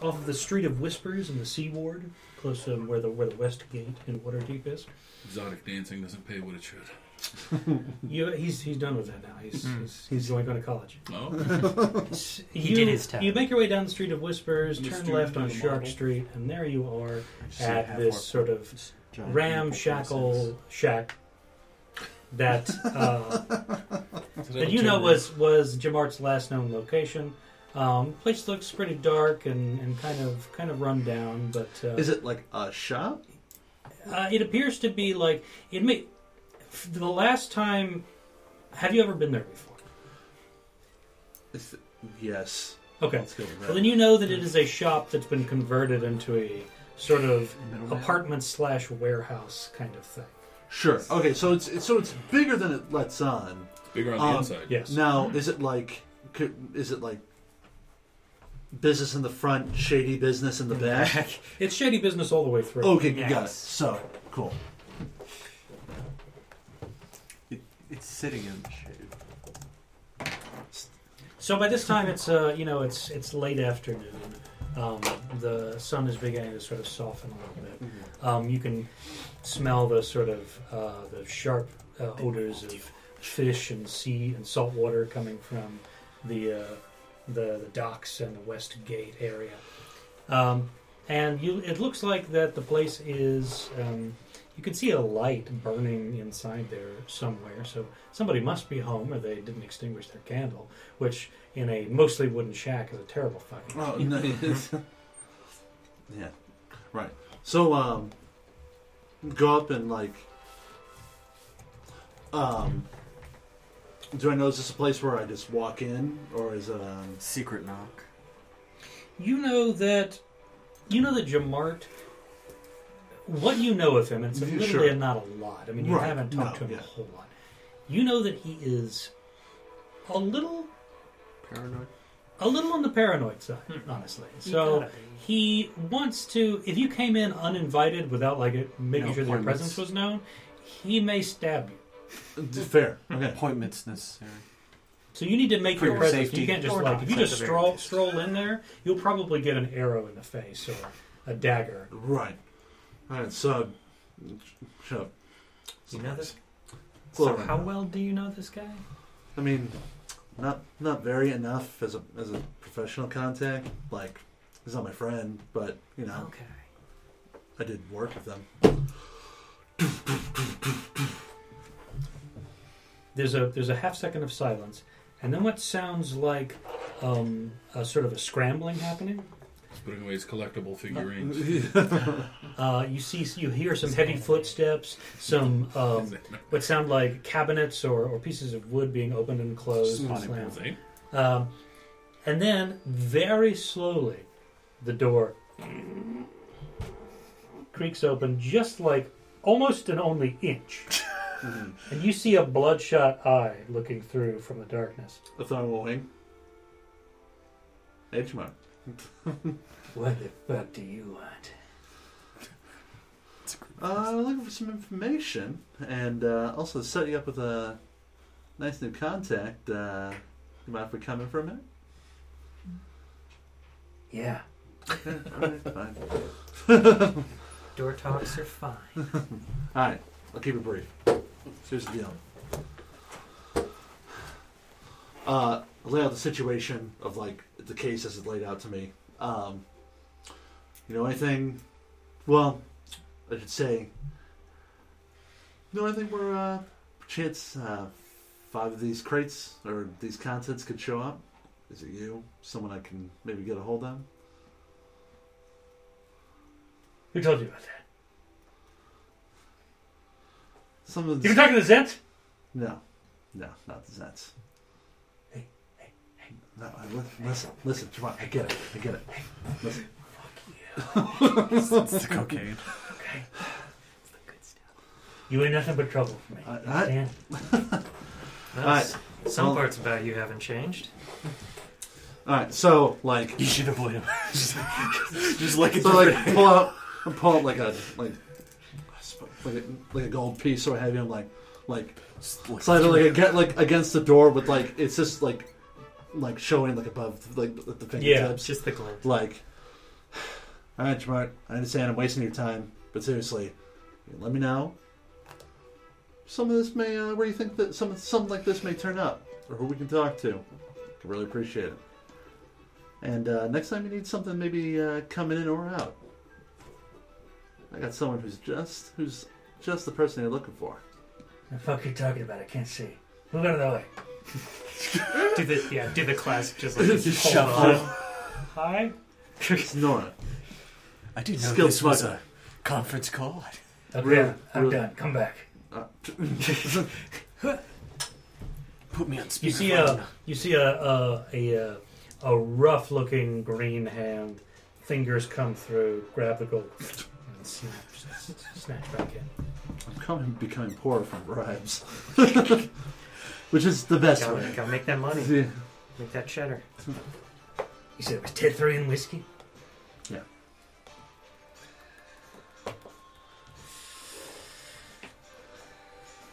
off of the Street of Whispers in the Sea Ward, close to where the where the West Gate in Waterdeep is. Exotic dancing doesn't pay what it should. You, he's he's done with that now. He's Mm. he's, he's going to college. Oh, He you, did his time. You make your way down the Street of Whispers, turn left on Shark. Street, and there you are at this sort of giant ramshackle shack that uh, that you know was was Jamart's last known location. Um, place looks pretty dark and, and kind of kind of run down, but uh, Is it like a shop? uh, it appears to be like it may. f- The last time, have you ever been there before? Is it- yes. Okay, Let's go with that. well then you know that it is a shop that's been converted into a sort of apartment slash warehouse kind of thing. Sure. Okay, so it's, it's so it's bigger than it lets on. bigger on the Um, inside. Yes. Now, is it like could, is it like business in the front, shady business in the back? It's shady business all the way through. okay, you got it. Yes. So cool. It's sitting in the shade. So by this time, it's uh, you know it's it's late afternoon. Um, the sun is beginning to sort of soften a little bit. Um, you can smell the sort of uh, the sharp uh, odors of fish and sea and salt water coming from the uh, the, the docks and the west gate area. Um, and you, it looks like that the place is. Um, you can see a light burning inside there somewhere. So somebody must be home, or they didn't extinguish their candle. Which, in a mostly wooden shack, is a terrible fucking. Oh, no, yeah. Right. So um, go up and like Um, do I know is this a place where I just walk in, or is it um? Secret knock. You know that you know that Jamart. What you know of him, and it's Yeah, literally sure. not a lot. I mean, you Right, haven't talked no, to him yeah. a whole lot. You know that he is a little, Paranoid. a little on the paranoid side, honestly. So he wants to. If you came in uninvited without like it, making No sure that your presence was known, he may stab you. Fair. Okay. Appointments necessary. So you need to make For your your presence. safety. You can't just Or like if you just stroll stroll in there, you'll probably get an arrow in the face or a dagger. Right. All right. So, shut up. You know this? Slow So how well do you know this guy? I mean, not not very enough as a as a professional contact. Like, he's not my friend, but you know, Okay. I did work with them. There's a there's a half second of silence, and then what sounds like um, a sort of a scrambling happening. He's putting away his collectible figurines. Uh, you see, you hear some heavy footsteps, some um, what sound like cabinets or, or pieces of wood being opened and closed. and slammed. Um, and then, very slowly, the door creaks open, just like almost an only inch. and you see a bloodshot eye looking through from the darkness. A thermal wing. Edge mark. What the fuck do you want? Uh, looking for some information, and uh, also to set you up with a nice new contact. Uh, you mind if we come in for a minute? Yeah. Okay, all right, fine. Door talks are fine. All right, I'll keep it brief. Here's the deal. Uh, I'll lay out the situation of like the case as it's laid out to me. Um, you know anything? Well, I should say. You know anything where uh, chance uh, five of these crates or these contents could show up? Is it you? Someone I can maybe get a hold of? Who told you about that? Some of You the been talking to Zhent? no, no, not the Zhents. No, I, li- listen, listen, come on, I get it, I get it. Listen. Fuck you. it's the cocaine. Okay. It's the good stuff. You ain't nothing but trouble for me. I- You I- understand? Well, Alright, some well- parts about you haven't changed. All right, so like, You should have played him. Just like it. so like, pull out, pull out like a like, like a, like a gold piece, so heavy. I'm like, like slide it like against, like against the door with like it's just like, like showing like above like the It's fingertips. just the glint. Like, all right, Jamart, I understand I'm wasting your time, but seriously, let me know. Some of this may, uh, where you think that some something like this may turn up, or who we can talk to. Could really appreciate it. And uh, next time you need something, maybe uh, coming in or out. I got someone who's just who's just the person you're looking for. The fuck you talking about? I can't see. Move out of the way. Do the yeah, do the classic just like Just hold shuffle. on. Hi. It's Nora. I didn't know Skilled this was smuggler. a conference call. Okay, Really- I'm really- done. Come back. Put me on You speakerphone. see a you see a a a, uh, a rough looking green hand, fingers come through, grab the gold, and snatch snatch back in. I'm coming, becoming poor from bribes, which is the best Gotta, way. gotta make that money. Yeah. Make that cheddar. You said it was Ted three and whiskey. Yeah.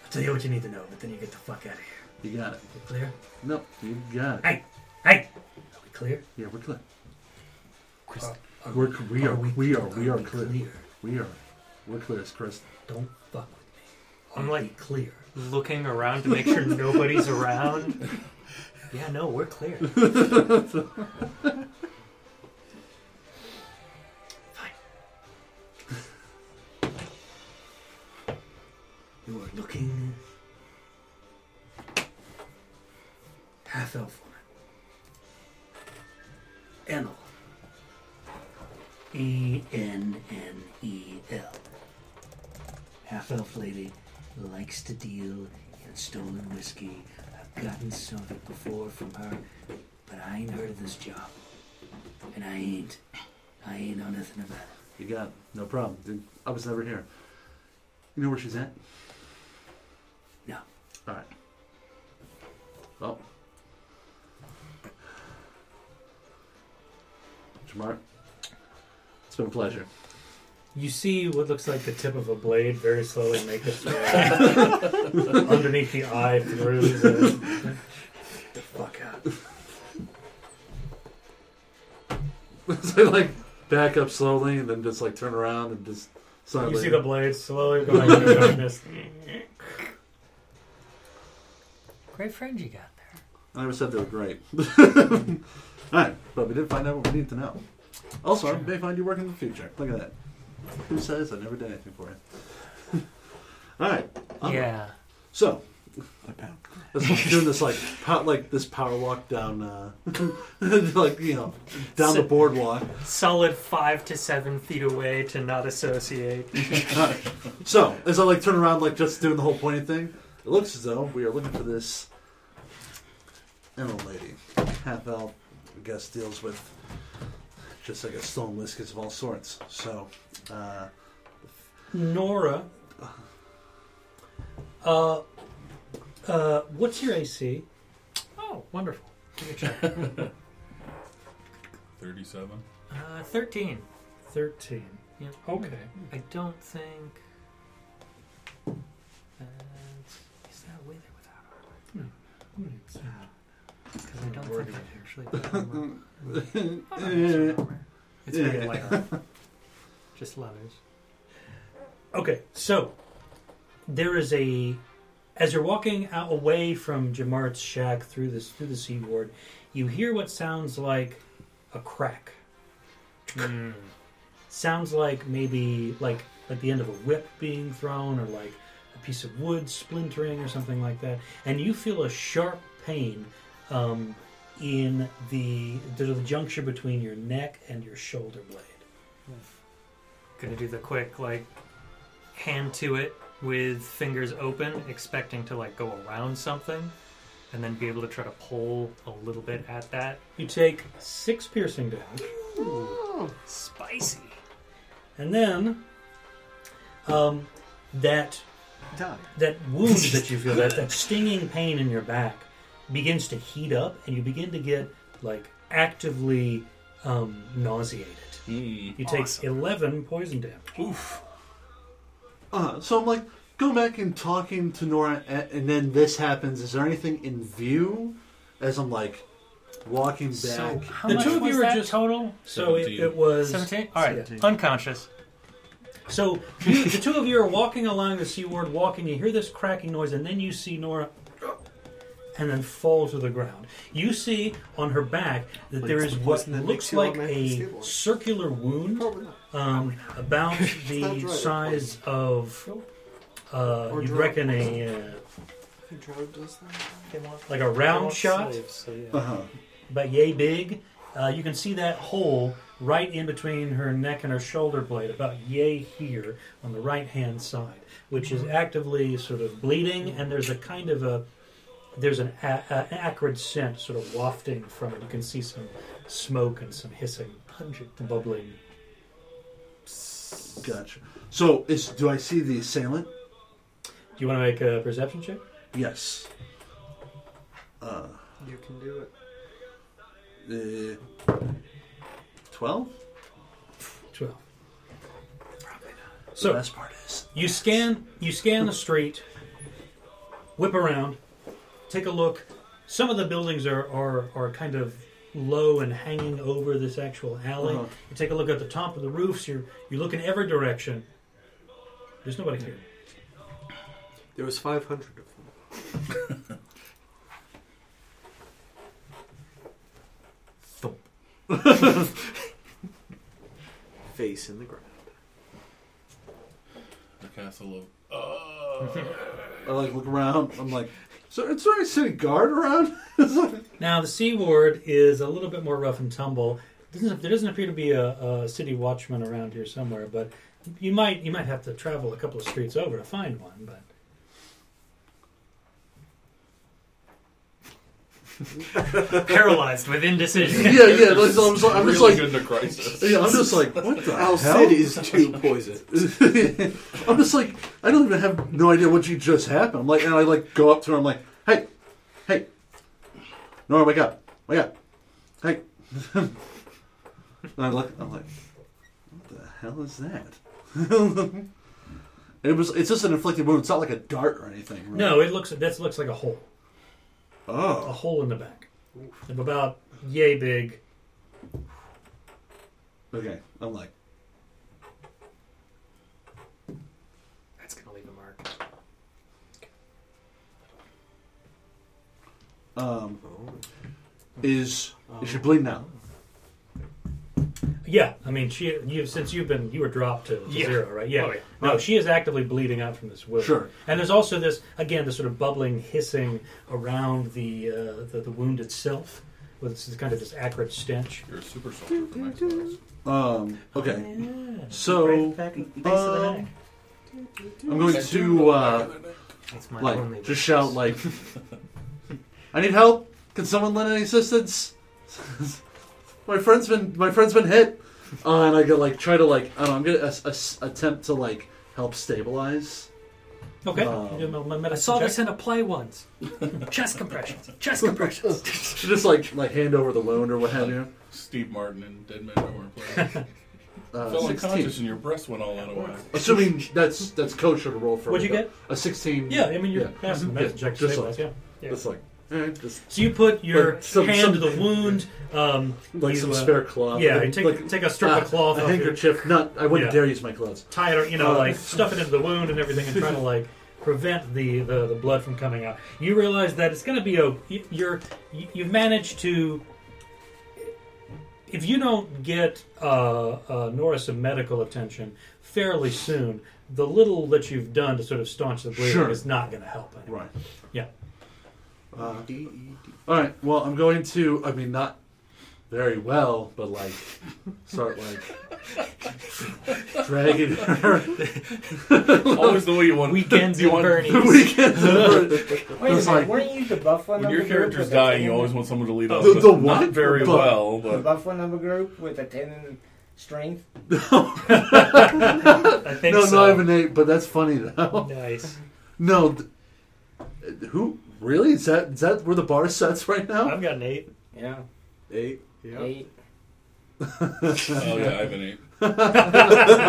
I'll tell you what you need to know, but then you get the fuck out of here. You got it. You clear? Nope, you got it. Hey, hey, are we clear? Yeah, we're clear. Uh, are We're, we are, we are, we are we clear. clear? We are, we're clear as crystal. Don't fuck with me. I'm like- clear. Looking around to make sure nobody's around. Yeah, no, we're clear. Fine. You are looking half elf woman. Enel. E N N E L. Half elf lady likes to deal in stolen whiskey. I've gotten some of it before from her, but I ain't heard of this job. And I ain't. I ain't know nothing about it. You got it. no problem. Dude, I was never here. You know where she's at? No. All right. Well, Jamar, it's been a pleasure. You see what looks like the tip of a blade very slowly make its way underneath the eye through the. the fuck out. so I like back up slowly and then just like turn around and just silently. You see the blade slowly going into the darkness. Great friend you got there. I never said they were great. All right, but we did find out what we need to know. Also, I may find you work in the future. Look at that. Who says I never did anything for you? All right. onward. Yeah. So, I'm doing this like pow- like this power walk down, uh, like you know, down the boardwalk. Solid five to seven feet away to not associate. Alright. So, as I like turn around, like just doing the whole pointing thing, it looks as though we are looking for this emerald lady, half elf. I guess deals with just like a stolen whiskers of all sorts. So, uh, Nora. Uh, uh, what's your AC? Oh, wonderful. Give me a check. 37. Uh, 13. 13. Yep. Okay. I don't think. Uh, is that with or without armor? Because I don't think I actually put armor. Oh, no, it's armor. It's very light armor. Just leathers. Okay, so there is a as you're walking out away from Jamart's shack through this through the Sea Ward, you hear what sounds like a crack. Mm. Sounds like maybe like like the end of a whip being thrown or like a piece of wood splintering or something like that. And you feel a sharp pain um, in the the, the juncture between your neck and your shoulder blade. Gonna do the quick, like, hand to it with fingers open, expecting to, like, go around something, and then be able to try to pull a little bit at that. You take six piercing damage. Ooh, spicy. And then, um, that Die. that wound that you feel, that, that stinging pain in your back, begins to heat up, and you begin to get like actively um, nauseated. Mm. You take Awesome. eleven poison damage. Oof. uh, so I'm like going back and talking to Nora, and, and then this happens. Is there anything in view as I'm like walking back? So, how The much two of was you are that just- total? So it, 17. it was 17? All right, Yeah. unconscious. So you, the two of you are walking along the Sea Ward, walking. You hear this cracking noise, and then you see Nora, and then fall to the ground. You see on her back that Like there it's is the what looks like a circular wound, um, about the right. size of, uh, you'd reckon a uh, I think Drought does that. like a round shot, Uh-huh. about yay big. Uh, you can see that hole right in between her neck and her shoulder blade, about yay here on the right hand side, which is actively sort of bleeding, and there's a kind of a there's an, a, a- an acrid scent sort of wafting from it. You can see some smoke and some hissing, pungent, bubbling. Gotcha. So is do I see the assailant? Do you want to make a perception check? Yes. Uh, You can do it. the twelve. Twelve. The So best part is You scan you scan the street, whip around, take a look. Some of the buildings are, are, are kind of low and hanging over this actual alley. Uh-huh. You take a look at the top of the roofs, you you look in every direction. There's nobody here. There was 500 of them. Face in the ground. The castle of. Uh, I like look around. I'm like, so it's there any city guard around? Now the Sea Ward is a little bit more rough and tumble. There doesn't appear to be a, a city watchman around here somewhere, but you might you might have to travel a couple of streets over to find one. But Paralyzed with indecision. Yeah, yeah. Like, so I'm, just, I'm just really like, good in a crisis. yeah, I'm just like, what the Al hell? Cid is too poison. I'm just like, I don't even have no idea what you just happened. I'm like, and I like go up to her. I'm like, hey, hey, Nora, wake up, wake up, hey. and I look, I'm like, what the hell is that? it was, it's just an inflicted wound. It's not like a dart or anything. Right? No, it looks that looks like a hole, a Oh, hole in the back, of about yay big. okay. I'm like, That's gonna leave a mark. um, is is she bleeding out? Yeah, I mean, she you since you've been you were dropped to, to Yeah. zero, right? Yeah. Oh, yeah. No, she is actively bleeding out from this wound. Sure. And there's also this again, this sort of bubbling, hissing around the uh, the, the wound itself, with this kind of this acrid stench. You're a super soldier for next class. Um, okay. Yeah. So, Right back in the base of the um. I'm going to uh, That's my like only just shout like, "I need help! Can someone lend any assistance? my friend's been my friend's been hit." Uh, and I go like try to like I don't know I'm gonna a, a- attempt to like help stabilize. Okay. Um, You do I saw check. this in a play once. chest compressions. Chest compressions. Just like like hand over the wound or what have you. Steve Martin and Dead Man Don't Play. Uh, Fell 16. unconscious and your breast went all out of whack. Assuming that's that's kosher to roll for. What'd you like, get? A, a 16. Yeah, I mean you're Yeah. passing the medicine Yeah, just stabilize, yeah. Yeah. Just like just So you put your Like some- hand some- to the wound. Um, like you, some uh, spare cloth. Yeah, you take like, take a strip ah, of cloth, a off your- handkerchief. Not I wouldn't Yeah. dare use my clothes. tie it, you know, Uh, like stuff it into the wound and everything, and try to like prevent the, the, the blood from coming out. You realize that it's going to be a you're you- you've managed to. If you don't get uh, uh, Nora some medical attention fairly soon, the little that you've done to sort of staunch the bleeding Sure. is not going to help. Right. Yeah. Uh, all right. Well, I'm going to. I mean, not very well, but like start like dragging her. Always the way you want. Weekends you want, Bernie's. the weekend. Wait a It's minute, like- weren't you the buff one When your character's with dying, you always want someone to lead off. The- with the not what? very But- well, the buff one number group with the ten strength? I think no, so. not even eight, but that's funny though. Nice. No, th- who really is that? Is that where the bar sets right now? I've got an eight. Yeah, Eight. Yeah. eight. oh yeah, I've been eight. I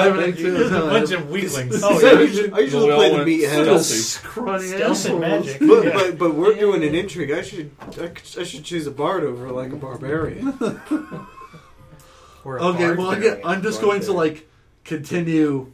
have an eight too. a bunch of weaklings. Oh, yeah. I usually, I usually Well, play the went meathead. stealthy. Scrawny Stealth and assholes. magic. But, Yeah. but but we're doing an intrigue. I should I, I should choose a bard over like a barbarian. Or a Okay, bard. well, again, I'm just going to like continue.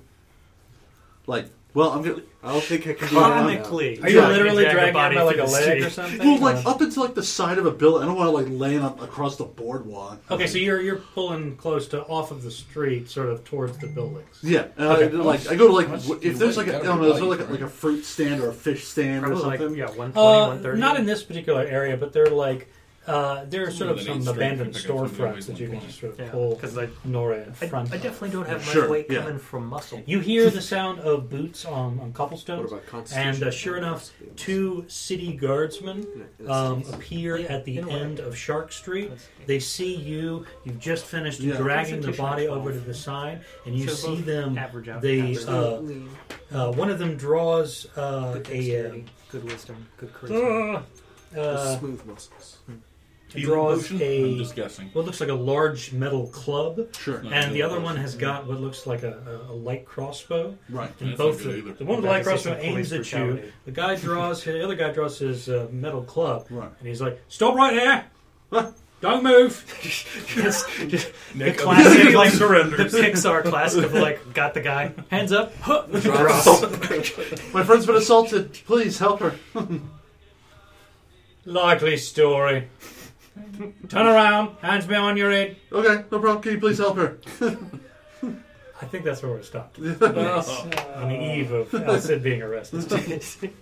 Like, well, I'm gonna. I don't think I can do that. now. Comically. Are you Yeah, literally drag a dragging it body by like through a the leg street. or something? Well, like Uh, up into like the side of a building. I don't want to like laying up across the boardwalk. okay, so you're you're pulling close to off of the street, sort of towards the buildings. Yeah, and Okay. I, like I go to like Much w- you if there's like a, I gotta don't know, is there like a, like a fruit stand or a fish stand or Probably like, something? yeah, 120, Uh, 130. not in this particular area, but they're like uh, there are sort of some abandoned to pick up somebody who storefronts that you can just sort of Yeah, pull because I, Nora in I, front. I of. definitely don't have much Sure, weight yeah. coming from muscle. You hear the sound of boots on, on What cobblestones, about constitution? and uh, sure enough, two city guardsmen um, appear Yeah, at the in a way. end of Shark Street. They see you. You've just finished Yeah. dragging the Constitution body of over to the side, and you So see both them. average out. They average. uh, uh, one of them draws uh, good a dexterity, good wisdom, good charisma. uh, uh, smooth muscles. Healing draws potion? a- I'm just guessing. what looks like a large metal club, Sure, No, and the no, other no. one has got what looks like a, a, a light crossbow. right. And That's both good the, either. the one with the light Back to crossbow some aims police at you. brutality. The guy draws the other guy draws his uh, metal club, Right. and he's like, "Stop right there! Don't move!" Just- just the classic, like, the surrenders. Pixar classic of like, got the guy, Hands up. Huh. My friend's been assaulted. Please help her. Likely story. Turn around. Hands behind your head. Okay, no problem. Can you please help her? I think that's where we're stopped. On the eve of Al-Cid being arrested.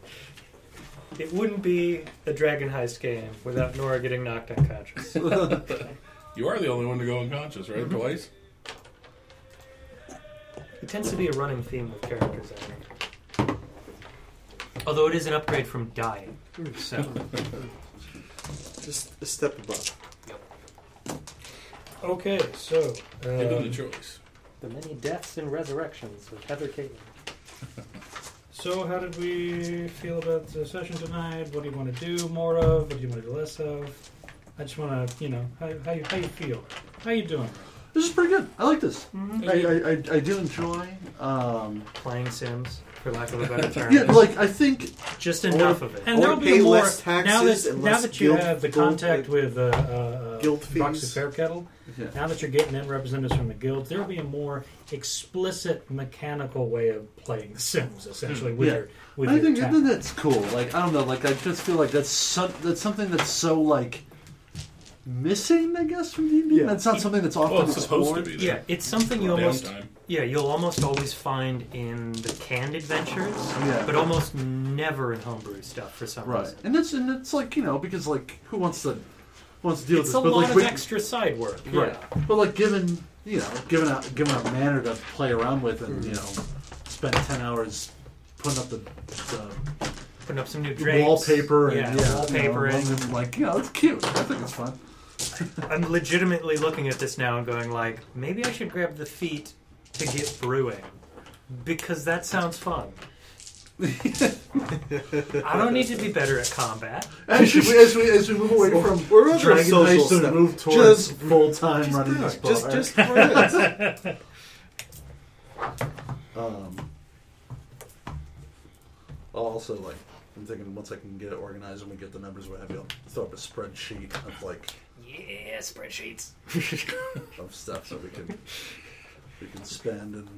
it wouldn't be a Dragon Heist game without Nora getting knocked unconscious. You are the only one to go unconscious, right? Mm-hmm. Twice. It tends to be a running theme with characters, I think. Although it is an upgrade from dying. So, Just a step above. Yep. Okay, so Given the um, choice. The many deaths and resurrections with Heather Caitlin. so how did we feel about the session tonight? What do you want to do more of? What do you want to do less of? I just want to, you know, how, how, you, how you feel? How you doing? This is pretty good. I like this. Mm-hmm. I, I, I, I do enjoy. Um, Playing Sims, for lack of a better term. yeah, like I think Just enough of it. And Or there'll be pay more less taxes now that and now less that you guild- have the guild- contact with uh, uh, guild Broxley fees. Fairkettle. Yeah. Now that you're getting in representatives from the guilds, there will be a more explicit mechanical way of playing The Sims, essentially with Yeah. your with I your think, I tap. think that's cool. Like I don't know. Like I just feel like that's some, that's something that's so like missing. I guess from D&D. Yeah. That's not something that's often Well, it's supposed to explored. be. Yeah, it's something you Downtime. Almost yeah you'll almost always find in the canned adventures, Yeah. but almost never in homebrew stuff for some Right, reason. and it's and it's like you know because like who wants to who wants to deal It's with a this? But lot like of with- extra side work. right, Yeah. but like given you know given a given a manner to play around with and you mm. know spend ten hours putting up the, the Putting up some new drapes, wallpaper and yeah, yeah, wallpapering. you know, and, like you know it's cute. I think it's fun. I'm legitimately looking at this now and going like, maybe I should grab the feet to get brewing because that sounds fun. I don't need to be better at combat. As we as we as we move away from We're on Dragon social Heist and stuff. move towards Just- full time Just running do this bar. Just, just for it. Um, also, like, I'm thinking once I can get it organized and we get the numbers, we'll have you throw up a spreadsheet of like Yeah, spreadsheets. of stuff so we can we can spend and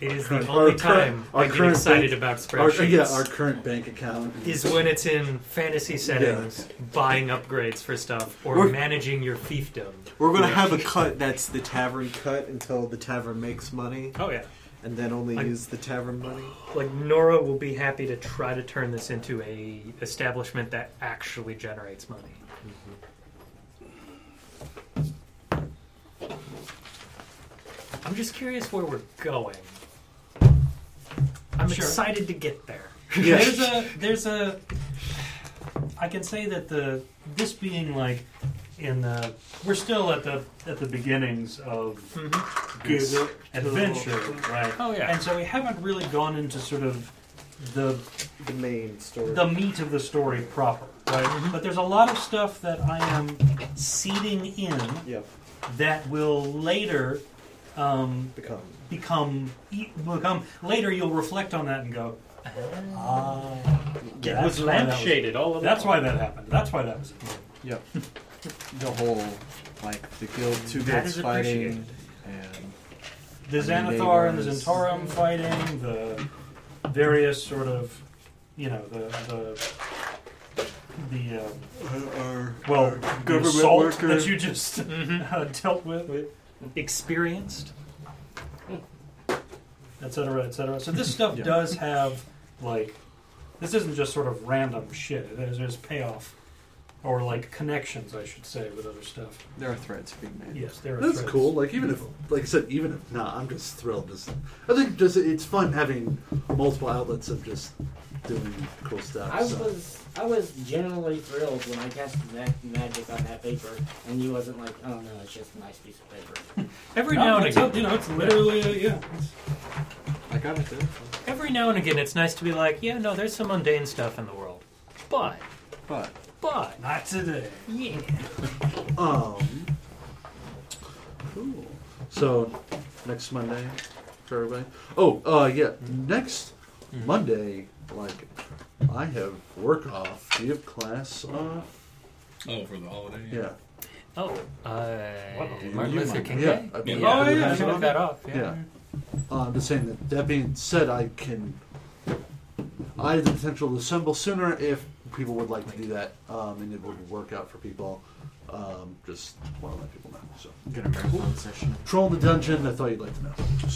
It is Our the only our time our I get current excited bank- about our, spreadsheets. yeah our current bank account is when it's in fantasy settings, buying upgrades for stuff, or We're- managing your fiefdom. We're gonna have a cut that's the tavern cut until the tavern makes money, Oh yeah. and then only I- use the tavern money. Like Nora will be happy to try to turn this into a establishment that actually generates money. I'm just curious where we're going. I'm Sure. excited to get there. There's a there's a I can say that the this being like in the we're still at the at the beginnings of mm-hmm. this adventure, oh, right? Oh yeah. And so we haven't really gone into sort of the The main story. the meat of the story proper, right? Mm-hmm. But there's a lot of stuff that I am seeding in Yep. that will later um, Become. become e- become later. You'll reflect on that and go, ah, it that's was why that lampshaded all of That's why that happened. That's why that was. Yep. the whole like the guild, two That guilds is fighting, and The I mean, Xanathar and the neighbors. Zhentarim fighting, the various sort of, you know, the the the uh, Our, well, our the government assault worker. that you just uh, dealt with, Experienced. et cetera, et cetera. So this stuff Yeah. does have like, this isn't just sort of random shit. There's, there's payoff, or like connections, I should say, with other stuff. there are threads being made. Yes, there are. That's threads. cool. Like even if, like I said, even if not, I'm just thrilled. Just I think just it's fun having multiple outlets of just doing cool stuff. I so. was I was genuinely thrilled when I cast that magic on that paper, and you wasn't like, oh no, it's just a nice piece of paper. Every now and it's again, a- you know, it's literally uh, yeah. it's- I got it there. every now and again, it's nice to be like, yeah, no, there's some mundane stuff in the world, but, But but, Not today. yeah. Um. Cool. So next Monday for everybody. Oh, uh, yeah. Next Monday, like I have work off. Do you have class off? Oh, for the holiday. Yeah. Oh, uh, What? Martin You Luther might- King yeah, Day. I believe Oh, you yeah, have should it have that off. Yeah. Yeah. Uh, I'm just saying that. That being said, I can. I have the potential to assemble sooner if people would like to do that, um, and it would work out for people. Um, just want to let people know. So, get a marathon session. troll in the dungeon. I thought you'd like to know. So.